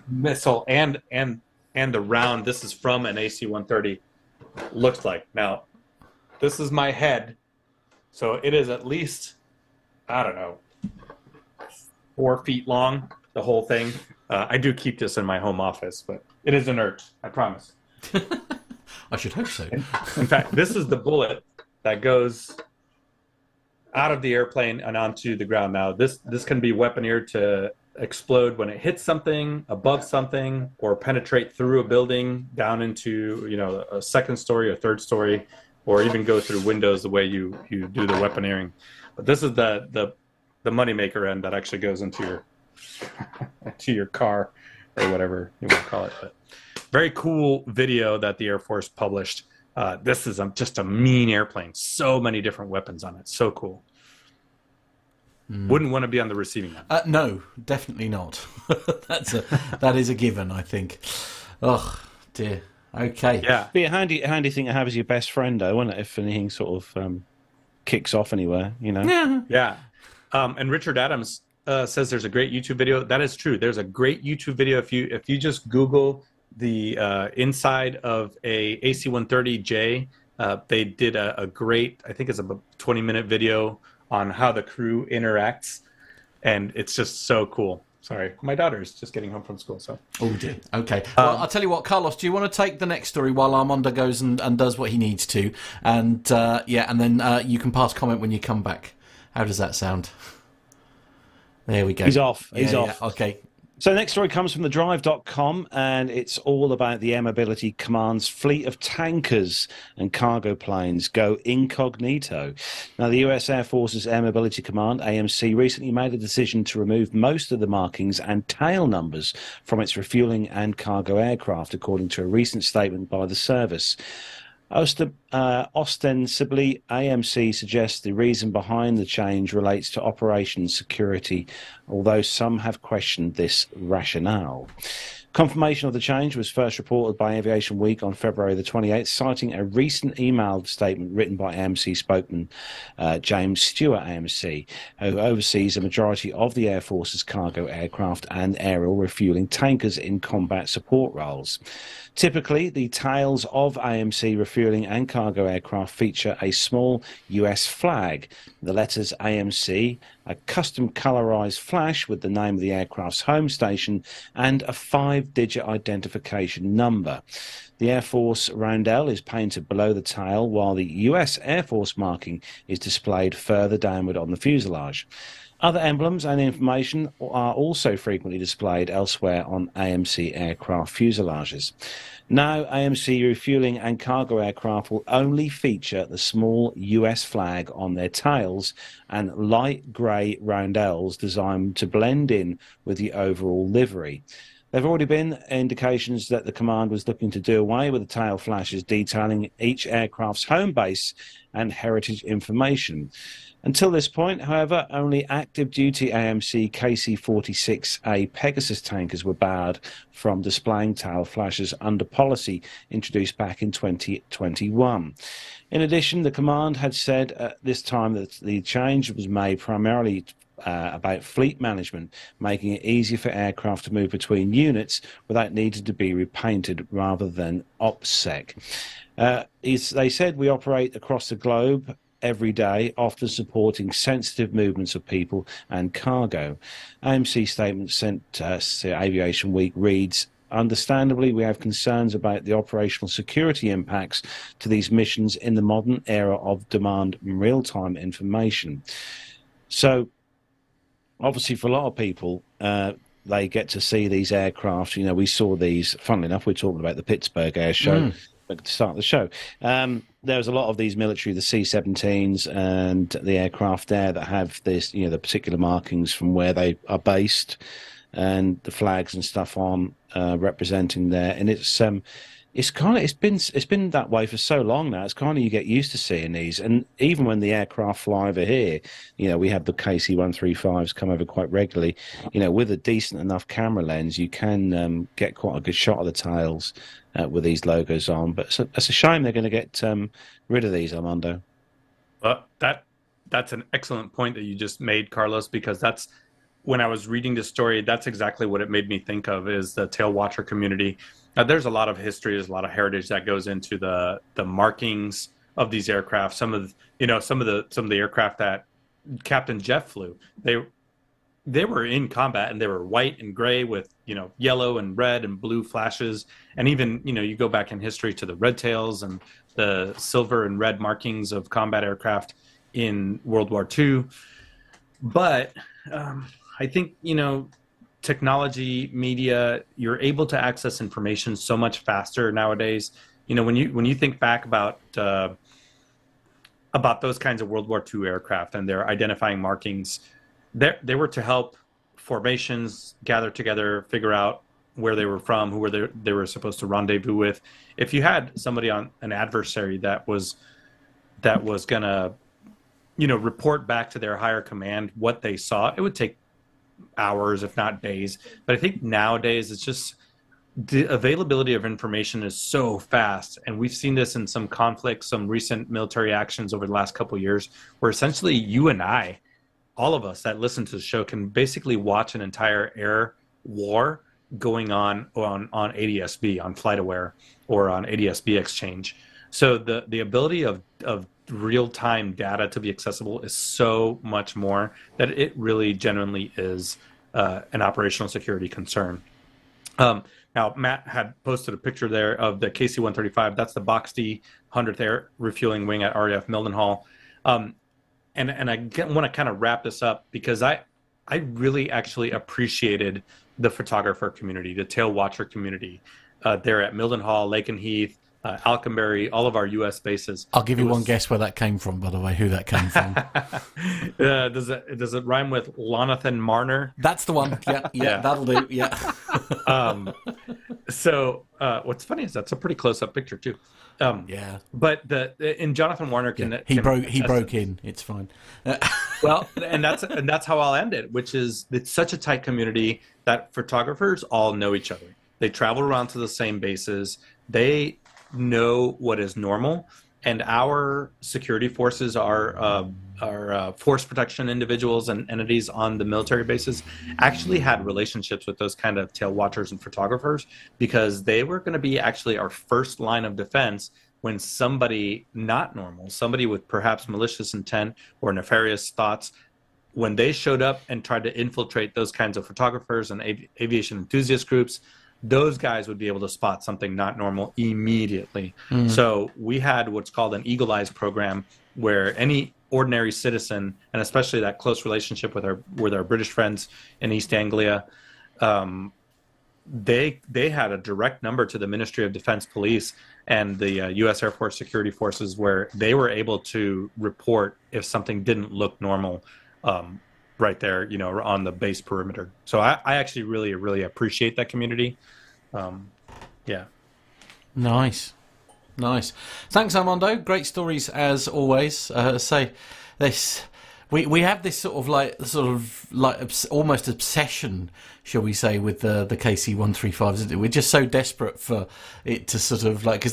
missile and and and the round. This is from an AC-130 looks like. Now, this is my head, so it is at least I don't know four feet long. The whole thing. Uh, I do keep this in my home office, but it is inert. I promise. I should hope so. In fact, this is the bullet that goes out of the airplane and onto the ground. Now, this this can be weaponeered to explode when it hits something above something or penetrate through a building down into you know a second story or third story or even go through windows the way you you do the weaponeering but this is the the the moneymaker end that actually goes into your to your car or whatever you want to call it but very cool video that the air force published uh, this is a, just a mean airplane so many different weapons on it so cool wouldn't want to be on the receiving end Uh, no, definitely not. That's a that is a given. I think. Oh dear. Okay. Yeah. Be a handy handy thing to have as your best friend, though, wouldn't it? If anything sort of um, kicks off anywhere, you know. Yeah. Yeah. Um, and Richard Adams uh, says there's a great YouTube video. That is true. There's a great YouTube video if you if you just Google the uh, inside of a AC-130J. Uh, they did a, a great, I think it's a 20 minute video on how the crew interacts, and it's just so cool. Sorry, my daughter is just getting home from school, so. Oh dear. Okay. Well, I'll tell you what, Carlos. Do you want to take the next story while Armando goes and, and does what he needs to, and uh, yeah, and then uh, you can pass comment when you come back. How does that sound? There we go. He's off. He's Yeah, off. yeah, Okay. So next story comes from the drive.com and it's all about the Air Mobility Command's fleet of tankers and cargo planes go incognito. Now, the US Air Force's Air Mobility Command, AMC, recently made a decision to remove most of the markings and tail numbers from its refueling and cargo aircraft, according to a recent statement by the service. Uh, ostensibly, AMC suggests the reason behind the change relates to operation security, although some have questioned this rationale. Confirmation of the change was first reported by Aviation Week on February the 28th, citing a recent emailed statement written by AMC spokesman uh, James Stewart, AMC, who oversees a majority of the Air Force's cargo aircraft and aerial refueling tankers in combat support roles. Typically, the tails of AMC refueling and cargo aircraft feature a small US flag, the letters AMC, a custom colorized flash with the name of the aircraft's home station, and a five digit identification number. The Air Force roundel is painted below the tail, while the US Air Force marking is displayed further downward on the fuselage. Other emblems and information are also frequently displayed elsewhere on AMC aircraft fuselages. Now, AMC refueling and cargo aircraft will only feature the small US flag on their tails and light grey roundels designed to blend in with the overall livery. There have already been indications that the command was looking to do away with the tail flashes detailing each aircraft's home base and heritage information. Until this point, however, only active duty AMC KC 46A Pegasus tankers were barred from displaying tail flashes under policy introduced back in 2021. In addition, the command had said at this time that the change was made primarily uh, about fleet management, making it easier for aircraft to move between units without needing to be repainted rather than OPSEC. Uh, they said we operate across the globe every day, often supporting sensitive movements of people and cargo. AMC statement sent to us to Aviation Week reads Understandably, we have concerns about the operational security impacts to these missions in the modern era of demand real time information. So, obviously, for a lot of people, uh, they get to see these aircraft. You know, we saw these, funnily enough, we're talking about the Pittsburgh Air Show. Mm. To start the show, um, there's a lot of these military, the C-17s and the aircraft there that have this, you know, the particular markings from where they are based, and the flags and stuff on uh, representing there. And it's um, it's kind of it's been it's been that way for so long now. It's kind of you get used to seeing these, and even when the aircraft fly over here, you know we have the KC one three fives come over quite regularly. You know, with a decent enough camera lens, you can um, get quite a good shot of the tails uh, with these logos on. But it's a, it's a shame they're going to get um, rid of these, Armando. Well, that that's an excellent point that you just made, Carlos, because that's when I was reading the story, that's exactly what it made me think of is the tail watcher community. Now, there's a lot of history, there's a lot of heritage that goes into the the markings of these aircraft. Some of you know some of the some of the aircraft that Captain Jeff flew, they they were in combat and they were white and gray with you know yellow and red and blue flashes and even you know you go back in history to the red tails and the silver and red markings of combat aircraft in world war ii but um, i think you know technology media you're able to access information so much faster nowadays you know when you when you think back about uh, about those kinds of world war ii aircraft and their identifying markings they were to help formations gather together, figure out where they were from, who were they, they were supposed to rendezvous with. If you had somebody on an adversary that was that was gonna, you know, report back to their higher command what they saw, it would take hours, if not days. But I think nowadays it's just the availability of information is so fast and we've seen this in some conflicts some recent military actions over the last couple years where essentially you and i all of us that listen to the show can basically watch an entire air war going on on on ADSB on FlightAware or on ADSB Exchange. So the the ability of of real time data to be accessible is so much more that it really genuinely is uh, an operational security concern. Um, now, Matt had posted a picture there of the KC 135. That's the Box D 100th Air Refueling Wing at RAF Mildenhall. Um, and and I want to kind of wrap this up because I I really actually appreciated the photographer community, the tail watcher community uh, there at Mildenhall, Lakenheath, uh, Alconbury, all of our U.S. bases. I'll give you one guess where that came from, by the way, who that came from. uh, does it does it rhyme with Lonathan Marner? That's the one. Yeah, yeah, Yeah. that'll do. Yeah. um, so uh, what's funny is that's a pretty close up picture too. Um, yeah. But the in Jonathan Warner can he can broke. He broke in. It's fine. well, and that's and that's how I'll end it, which is it's such a tight community that photographers all know each other. They travel around to the same bases. They know what is normal, and our security forces are uh, our uh, force protection individuals and entities on the military bases actually had relationships with those kind of tail watchers and photographers because they were going to be actually our first line of defense when somebody not normal, somebody with perhaps malicious intent or nefarious thoughts, when they showed up and tried to infiltrate those kinds of photographers and avi- aviation enthusiast groups, those guys would be able to spot something not normal immediately. Mm. So we had what's called an Eagle Eyes program, where any ordinary citizen, and especially that close relationship with our with our British friends in East Anglia, um, they they had a direct number to the Ministry of Defense Police and the uh, U.S. Air Force Security Forces, where they were able to report if something didn't look normal. Um, right there, you know, on the base perimeter. So I, I actually really, really appreciate that community. Um, yeah. Nice, nice. Thanks, Armando. Great stories as always. Uh, say this. We, we have this sort of like sort of like obs- almost obsession, shall we say, with the the KC one three fives. isn't it? We're just so desperate for it to sort of like because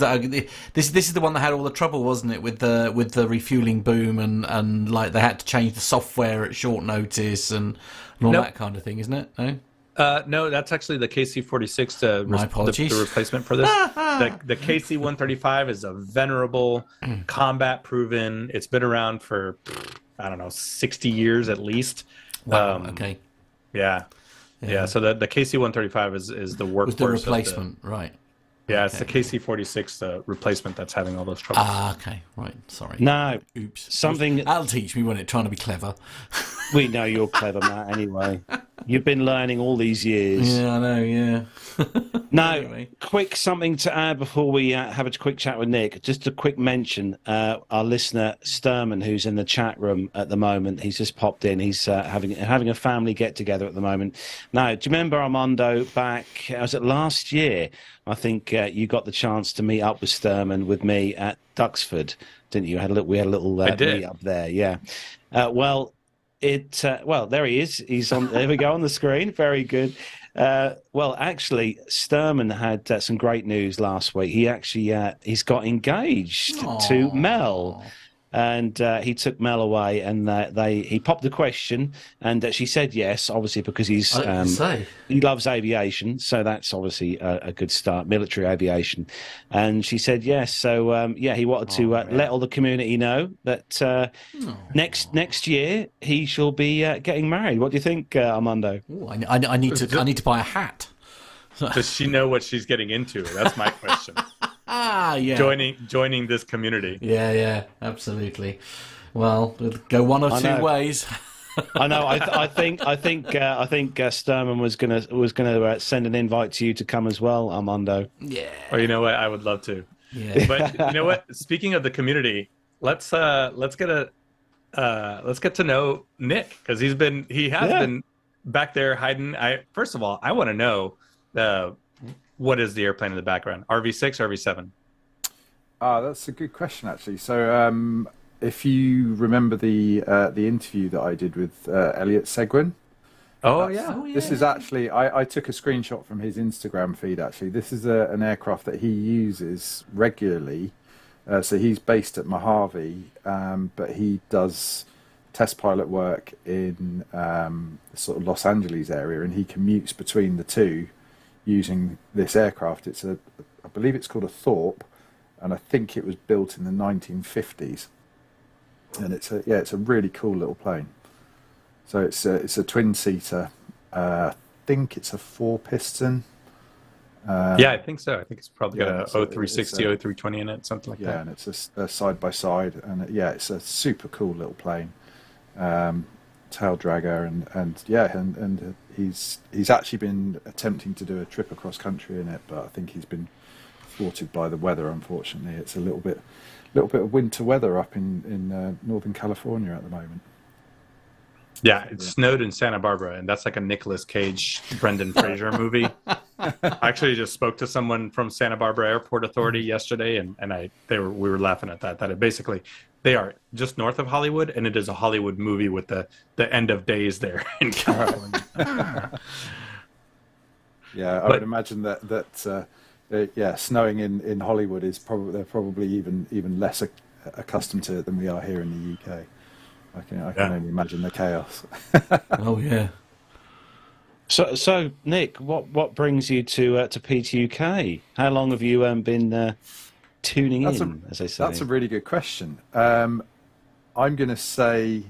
this this is the one that had all the trouble, wasn't it, with the with the refueling boom and and like they had to change the software at short notice and, and all Nope. that kind of thing, isn't it? No. Uh, no, that's actually the KC-46, the, My the, apologies. the replacement for this. the, the KC-135 is a venerable, combat-proven. It's been around for I don't know, 60 years at least. Wow, Um, okay. Yeah. yeah. So the the KC-135 is is the workhorse. Was the replacement, right. Yeah, it's the KC-46, the replacement that's having all those troubles. Ah, okay, right. Sorry. No, Oops. something That'll teach me when it trying to be clever. we know you're clever, Matt. Anyway, you've been learning all these years. Yeah, I know. Yeah. Now, quick something to add before we uh, have a quick chat with Nick. Just a quick mention. Uh, our listener Sturman, who's in the chat room at the moment, he's just popped in. He's uh, having having a family get together at the moment. Now, do you remember Armando back? Was it last year? I think uh, you got the chance to meet up with Sturman with me at Duxford, didn't you? Had a little, we had a little uh, meet up there. Yeah. Uh, well, it uh, well there he is. He's on. there we go on the screen. Very good. Uh, well, actually, Sturman had uh, some great news last week. He actually uh, he's got engaged to Mel, and uh, he took Mel away, and uh, they he popped the question, and uh, she said yes, obviously because he's I was gonna um, he loves aviation, so that's obviously a, a good start, military aviation. And she said yes. So um, yeah, he wanted to uh, let all the community know that uh, next next year he shall be uh, getting married. What do you think, uh, Armando? Ooh, I, I, I need to. I need to buy a hat. Does she know what she's getting into? That's my question. Ah, yeah. Joining joining this community. Yeah, yeah, absolutely. Well, it'll go one or I two know. ways. I know. I, I think. I think. Uh, I think uh, Sturman was gonna was gonna uh, send an invite to you to come as well, Armando. Yeah. Or you know what? I would love to. Yeah. But you know what? Speaking of the community, let's uh let's get a uh let's get to know Nick because he's been he has Yeah. been back there hiding. I first of all, I want to know uh what is the airplane in the background? RV six, RV seven. Ah, that's a good question actually. So, um, if you remember the uh, the interview that I did with uh, Elliot Seguin, Oh That's- yeah. This is actually I, I took a screenshot from his Instagram feed. Actually, this is a, an aircraft that he uses regularly. Uh, so he's based at Mojave, um, but he does test pilot work in um, sort of Los Angeles area, and he commutes between the two using this aircraft. It's a, I believe it's called a Thorp, and I think it was built in the 1950s. And it's a yeah, it's a really cool little plane. So it's a, it's a twin seater. Uh, I think it's a four piston. Um, yeah, I think so. I think it's probably yeah, got a so 0360, it's a- 0320 in it, something like yeah, that. and it's a side by side, and uh, yeah, it's a super cool little plane, um, tail dragger, and, and yeah, and and he's he's actually been attempting to do a trip across country in it, but I think he's been thwarted by the weather. Unfortunately, it's a little bit little bit of winter weather up in in uh, northern California at the moment. Yeah, it snowed in Santa Barbara, and that's like a Nicolas Cage, Brendan Fraser movie. I actually just spoke to someone from Santa Barbara Airport Authority yesterday, and, and I they were we were laughing at that. That it basically they are just north of Hollywood, and it is a Hollywood movie with the the end of days there in California. Yeah, I But- would imagine that that uh, uh, yeah, snowing in, in Hollywood is probably they're probably even even less ac- accustomed to it than we are here in the UK. I can I can Yeah. only imagine the chaos. oh yeah. So, so Nick, what what brings you to uh, to PTUK? How long have you um, been uh, tuning That's a- in, as I say? That's a really good question. Um, I'm going to say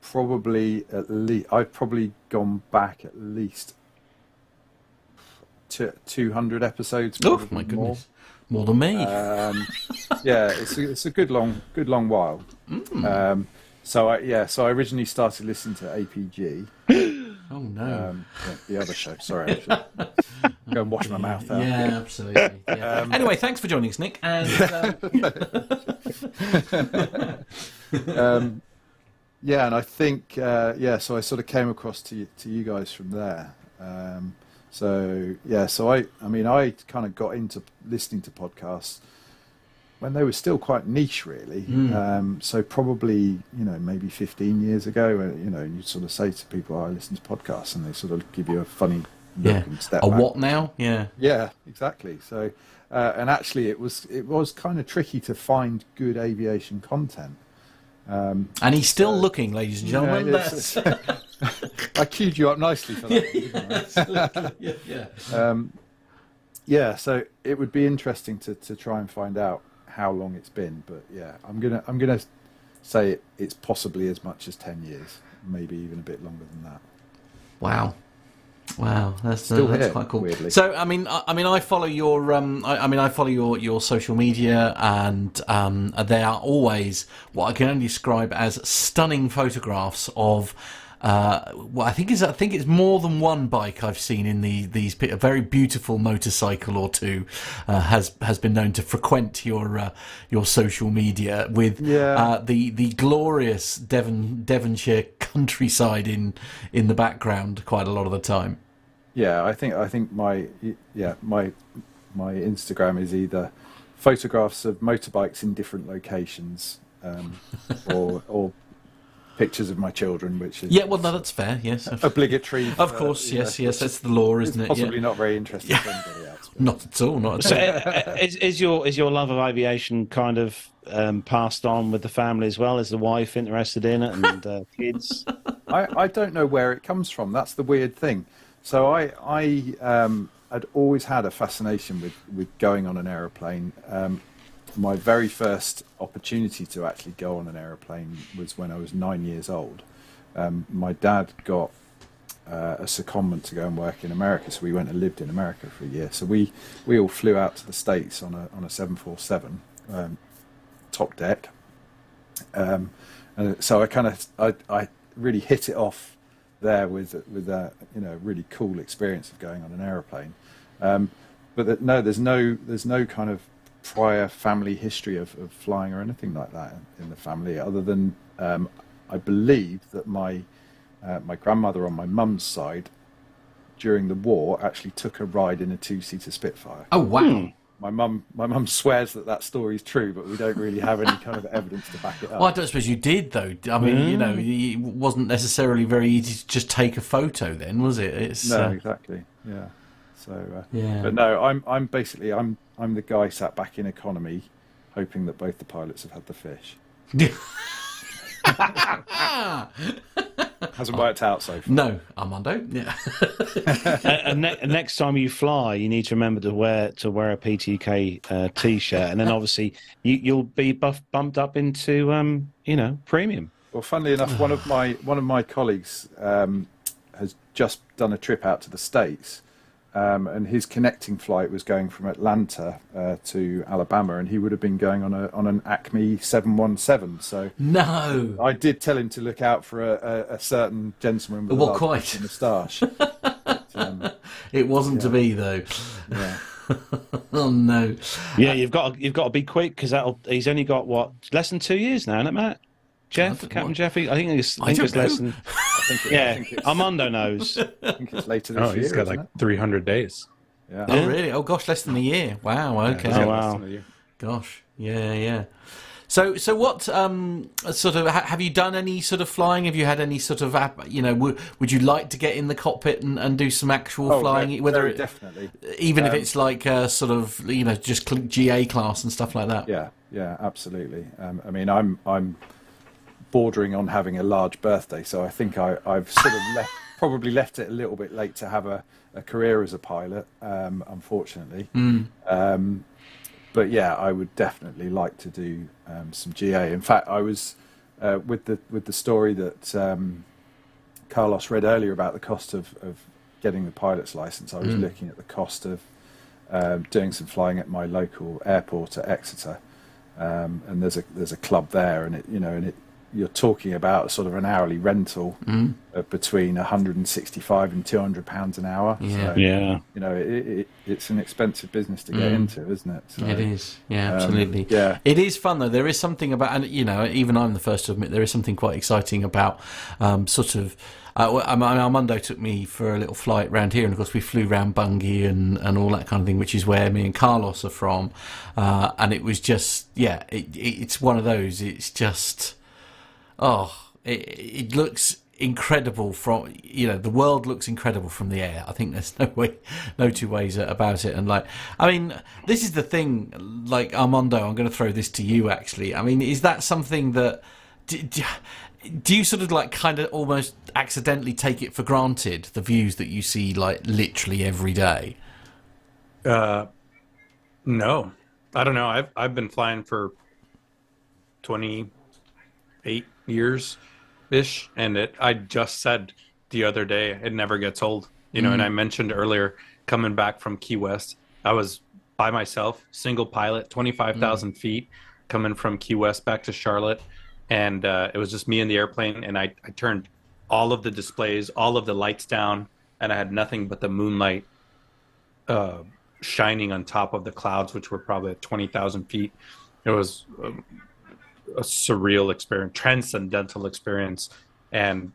probably at least I've probably gone back at least to 200 episodes. Oh my more. goodness, more than me. Um, yeah, it's a, it's a good long good long while. Mm. Um, so I, yeah, so I originally started listening to APG. oh no. Um, the other show. Sorry, go and wash my mouth out. Yeah, absolutely. Yeah. Um, anyway, thanks for joining us, Nick. And uh, um, yeah, and I think uh, yeah, so I sort of came across to you, to you guys from there. Um, so yeah, so I I mean I kind of got into listening to podcasts when they were still quite niche, really. Mm. Um, so probably you know maybe 15 years ago, uh, you know, you sort of say to people, "I listen to podcasts," and they sort of give you a funny look yeah, and step a back. what now? Yeah. Yeah, exactly. So, uh, and actually, it was it was kind of tricky to find good aviation content. Um, And he's still looking, ladies and gentlemen. yeah, it's- I queued you up nicely for that. I? Yeah, yeah. Um, yeah, so it would be interesting to, to try and find out how long it's been. But yeah, I'm gonna I'm gonna say it, it's possibly as much as ten years, maybe even a bit longer than that. Wow. Wow, that's, uh, Still that's here, quite cool. weirdly. So, I mean, I, I mean, I follow your, um, I, I mean, I follow your, your social media, and um, they are always what I can only describe as stunning photographs of. Uh, well, I think is I think it's more than one bike I've seen in the these a very beautiful motorcycle or two uh, has has been known to frequent your uh, your social media with Yeah. uh, the the glorious Devon Devonshire countryside in in the background quite a lot of the time. Yeah, I think I think my yeah my my Instagram is either photographs of motorbikes in different locations, um, or or pictures of my children, which is Yeah, well, no, that's fair. Yes, obligatory. Of for, course, you yes, know, yes, that's the law, is isn't it? Possibly Yeah. not very interesting for anybody else. Not at all. Not at all. uh, is, is your is your love of aviation kind of um, passed on with the family as well? Is the wife interested in it and uh, kids? I, I don't know where it comes from. That's the weird thing. So I I um, had always had a fascination with, with going on an aeroplane. Um, my very first opportunity to actually go on an aeroplane was when I was nine years old. Um, my dad got uh, a secondment to go and work in America, so we went and lived in America for a year. So we, we all flew out to the states on a on a seven four seven um, top deck. Um, and so I kind of I, I really hit it off there with with a you know really cool experience of going on an aeroplane. Um, but no, there's no there's no kind of prior family history of, of flying or anything like that in, in the family, other than um, I believe that my uh, my grandmother on my mum's side during the war actually took a ride in a two seater Spitfire. Oh wow! My mum, my mum swears that that story is true, but we don't really have any kind of evidence to back it up. Well, I don't suppose you did though. I mean, you know, it wasn't necessarily very easy to just take a photo. Then was it? It's no, uh, exactly. Yeah. So, uh, Yeah. But no, I'm I'm basically I'm I'm the guy sat back in economy, hoping that both the pilots have had the fish. Hasn't worked out so far. no, Armando. Yeah. and, and ne- next time you fly, you need to remember to wear to wear a PTK uh, t-shirt, and then obviously you, you'll be buff, bumped up into um, you know premium. Well, funnily enough, one of my one of my colleagues um, has just done a trip out to the states, um, and his connecting flight was going from Atlanta uh, to Alabama, and he would have been going on a on an Acme seven one seven. So no, I did tell him to look out for a, a, a certain gentleman with Well, a large quite. moustache. it wasn't to be though. Yeah. oh no. Yeah, you've got to, you've got to be quick because that'll. He's only got what less than two years now, isn't it, Matt? Jeff, Captain Jeffy. I think it's. I I think it's less than. I think it- I yeah, think it's- Armando knows. I think it's later this Oh, year. he's got like it? 300 days. Yeah. Oh really? Oh gosh, less than a year. Wow. Okay. he's Oh, less wow. than a year. Gosh. Yeah. Yeah. So, so what um, sort of ha- have you done any sort of flying? Have you had any sort of app? You know, w- would you like to get in the cockpit and, and do some actual Oh, flying? very- whether very it, definitely. even if Um, it's like uh, sort of you know just GA class and stuff like that. Yeah, yeah, absolutely. Um, I mean, I'm I'm bordering on having a large birthday, so I think I, I've sort of left, probably left it a little bit late to have a, a career as a pilot. Um, unfortunately, Mm. um, but yeah, I would definitely like to do um, some GA. In fact, I was uh, with the with the story that um, Carlos read earlier about the cost of, of getting the pilot's license. I was Mm. looking at the cost of um, doing some flying at my local airport at Exeter, um, and there's a there's a club there, and it you know, and it you're talking about sort of an hourly rental Mm. between 165 and 200 pounds an hour. Yeah. So, Yeah. You know, it, it, it's an expensive business to get Mm. into, isn't it? So, it is, yeah, um, absolutely. yeah. it is fun though. There is something about, and you know, even I'm the first to admit there is something quite exciting about um, sort of. Uh, well, I mean, Armando took me for a little flight round here, and of course we flew round Bungay and, and all that kind of thing, which is where me and Carlos are from. Uh, and it was just, yeah, it, it, it's one of those. It's just, oh, it, it looks incredible from you know the world looks incredible from the air i think there's no way no two ways about it and like i mean this is the thing like armando i'm going to throw this to you actually i mean is that something that d- d- do you sort of like kind of almost accidentally take it for granted the views that you see like literally every day? Uh, no, I don't know. I've I've been flying for twenty eight years ish, and it. I just said the other day it never gets old. You know, and Mm. I mentioned earlier coming back from Key West, I was by myself, single pilot, twenty five thousand feet, coming from Key West back to Charlotte, and uh, it was just me in the airplane, and I I turned all of the displays, all of the lights down, and I had nothing but the moonlight uh, shining on top of the clouds, which were probably at 20,000 feet. It was um, a surreal experience, transcendental experience. And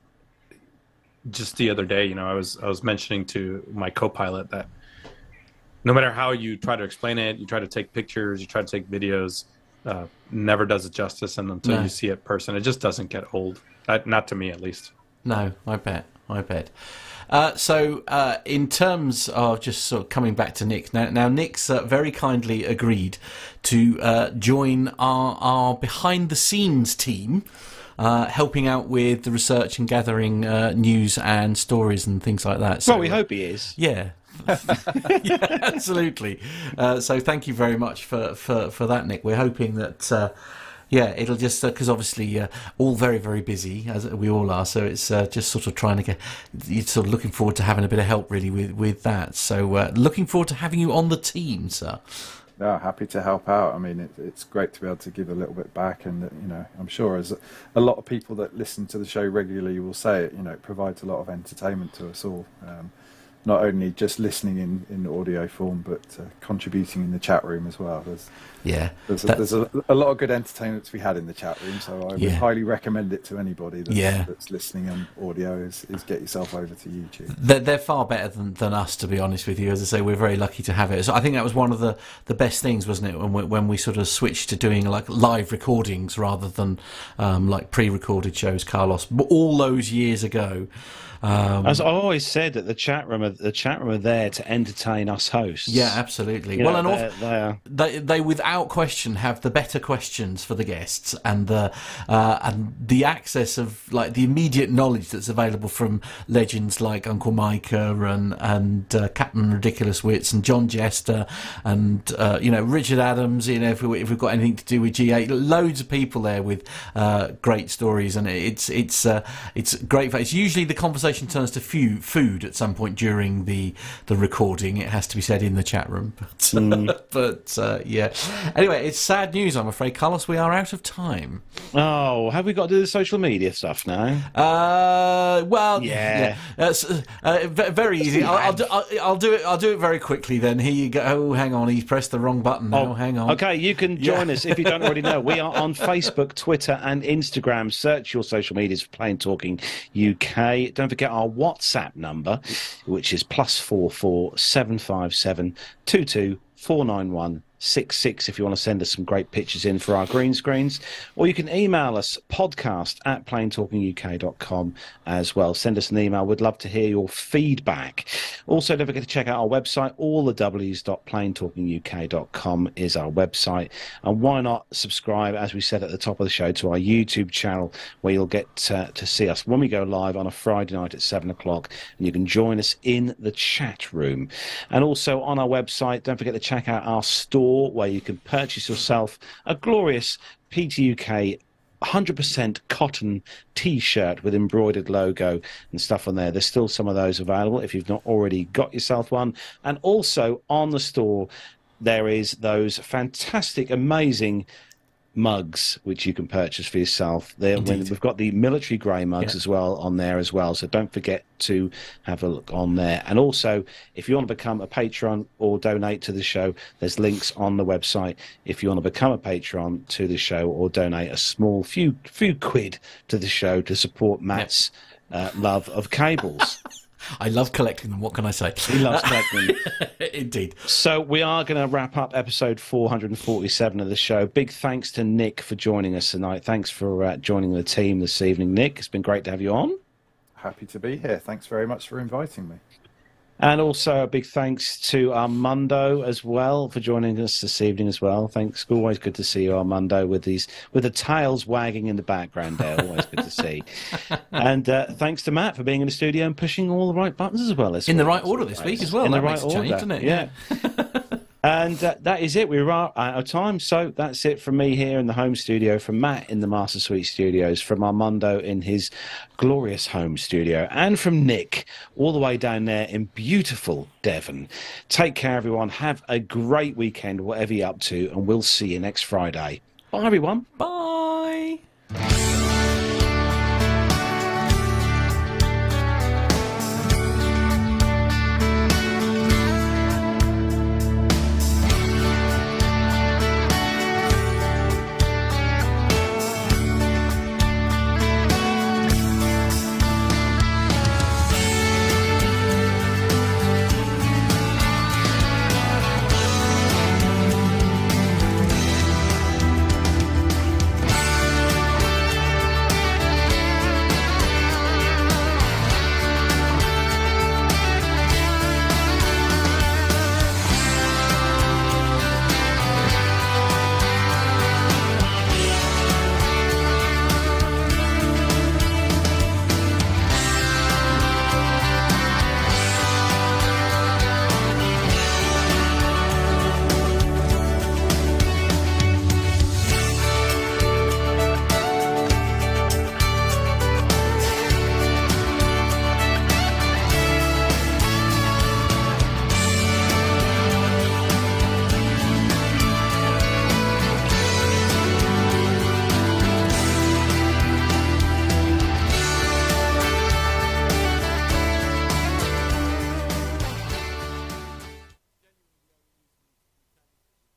just the other day, you know, I was I was mentioning to my co-pilot that no matter how you try to explain it, you try to take pictures, you try to take videos, uh, never does it justice. And until No. you see it person, it just doesn't get old. Not to me, at least. No, I bet. I bet. Uh, so, uh, in terms of just sort of coming back to Nick, now, now Nick's uh, very kindly agreed to uh, join our, our behind the scenes team, uh, helping out with the research and gathering uh, news and stories and things like that. So, well, we uh, hope he is. yeah. yeah, absolutely. Uh, so thank you very much for, for, for that, Nick. We're hoping that, uh, yeah, it'll just, because obviously uh, all very, very busy, as we all are. So it's uh, just sort of trying to get, you're sort of looking forward to having a bit of help really with, with that. So uh, looking forward to having you on the team, sir. No, happy to help out. I mean, it, it's great to be able to give a little bit back, and you know, I'm sure as a lot of people that listen to the show regularly will say it. You know, it provides a lot of entertainment to us all. Um, not only just listening in, in audio form, but uh, contributing in the chat room as well. There's, Yeah, there's, a, there's a, a lot of good entertainment to be had in the chat room, so I would Yeah. highly recommend it to anybody that's, Yeah. that's listening on audio. Is, is get yourself over to YouTube. They're, they're far better than, than us, to be honest with you. As I say, we're very lucky to have it. So I think that was one of the, the best things, wasn't it, when we, when we sort of switched to doing like live recordings rather than um, like pre-recorded shows, Carlos. All those years ago. Um, As I always said, that the chat room, are, the chat room are there to entertain us hosts. Yeah, absolutely. You well, know, and they're- they're- they they without question have the better questions for the guests and the uh, and the access of like the immediate knowledge that's available from legends like Uncle Micah and and uh, Captain Ridiculous Wits and John Jester and uh, you know Richard Adams. You know if, we, if we've got anything to do with GA, loads of people there with uh, great stories and it's it's uh, it's great. It's usually the conversation turns to few, food at some point during the the recording. It has to be said in the chat room, but, but uh, yeah. Anyway, it's sad news. I'm afraid, Carlos. We are out of time. Oh, have we got to do the social media stuff now? Uh, well, Yeah. Uh, uh, very easy. I'll, I'll, do, I'll, I'll do it. I'll do it very quickly. Then here you go. Oh, hang on. He pressed the wrong button. Now, hang on. Okay, you can Yeah. join us if you don't already know. We are on Facebook, Twitter, and Instagram. Search your social medias for Plane Talking UK. Don't forget our WhatsApp number, which is plus four four seven five seven two two four nine one six six. If you want to send us some great pictures in for our green screens, or you can email us podcast at planetalkinguk.com as well. Send us an email. We'd love to hear your feedback. Also, don't forget to check out our website. All the w's.planetalkinguk.com is our website. And why not subscribe, as we said at the top of the show, to our YouTube channel where you'll get uh, to see us when we go live on a Friday night at seven o'clock. And you can join us in the chat room. And also on our website, don't forget to check out our store where you can purchase yourself a glorious PTUK 100% cotton t-shirt with embroidered logo and stuff on there. There's still some of those available if you've not already got yourself one. And also on the store there is those fantastic amazing mugs which you can purchase for yourself. There we've got the military grey mugs Yeah. as well on there as well so don't forget to have a look on there. And also if you want to become a patron or donate to the show there's links on the website. If you want to become a patron to the show or donate a small few few quid to the show to support matt's uh, love of cables I love collecting them. What can I say? he loves collecting them. Indeed. So we are going to wrap up episode 447 of the show. Big thanks to Nick for joining us tonight. Thanks for uh, joining the team this evening, Nick. It's been great to have you on. Happy to be here. Thanks very much for inviting me. And also a big thanks to Armando as well for joining us this evening as well. Thanks. Always good to see you, Armando, with these with the tails wagging in the background there. Always good to see. And uh, thanks to Matt for being in the studio and pushing all the right buttons as well. This In the right order this week as well. In That the right order, doesn't it? Yeah. And uh, that is it. We're out of time. So that's it from me here in the home studio, from Matt in the Master Suite studios, from Armando in his glorious home studio, and from Nick all the way down there in beautiful Devon. Take care, everyone. Have a great weekend, whatever you're up to, and we'll see you next Friday. Bye, everyone. Bye.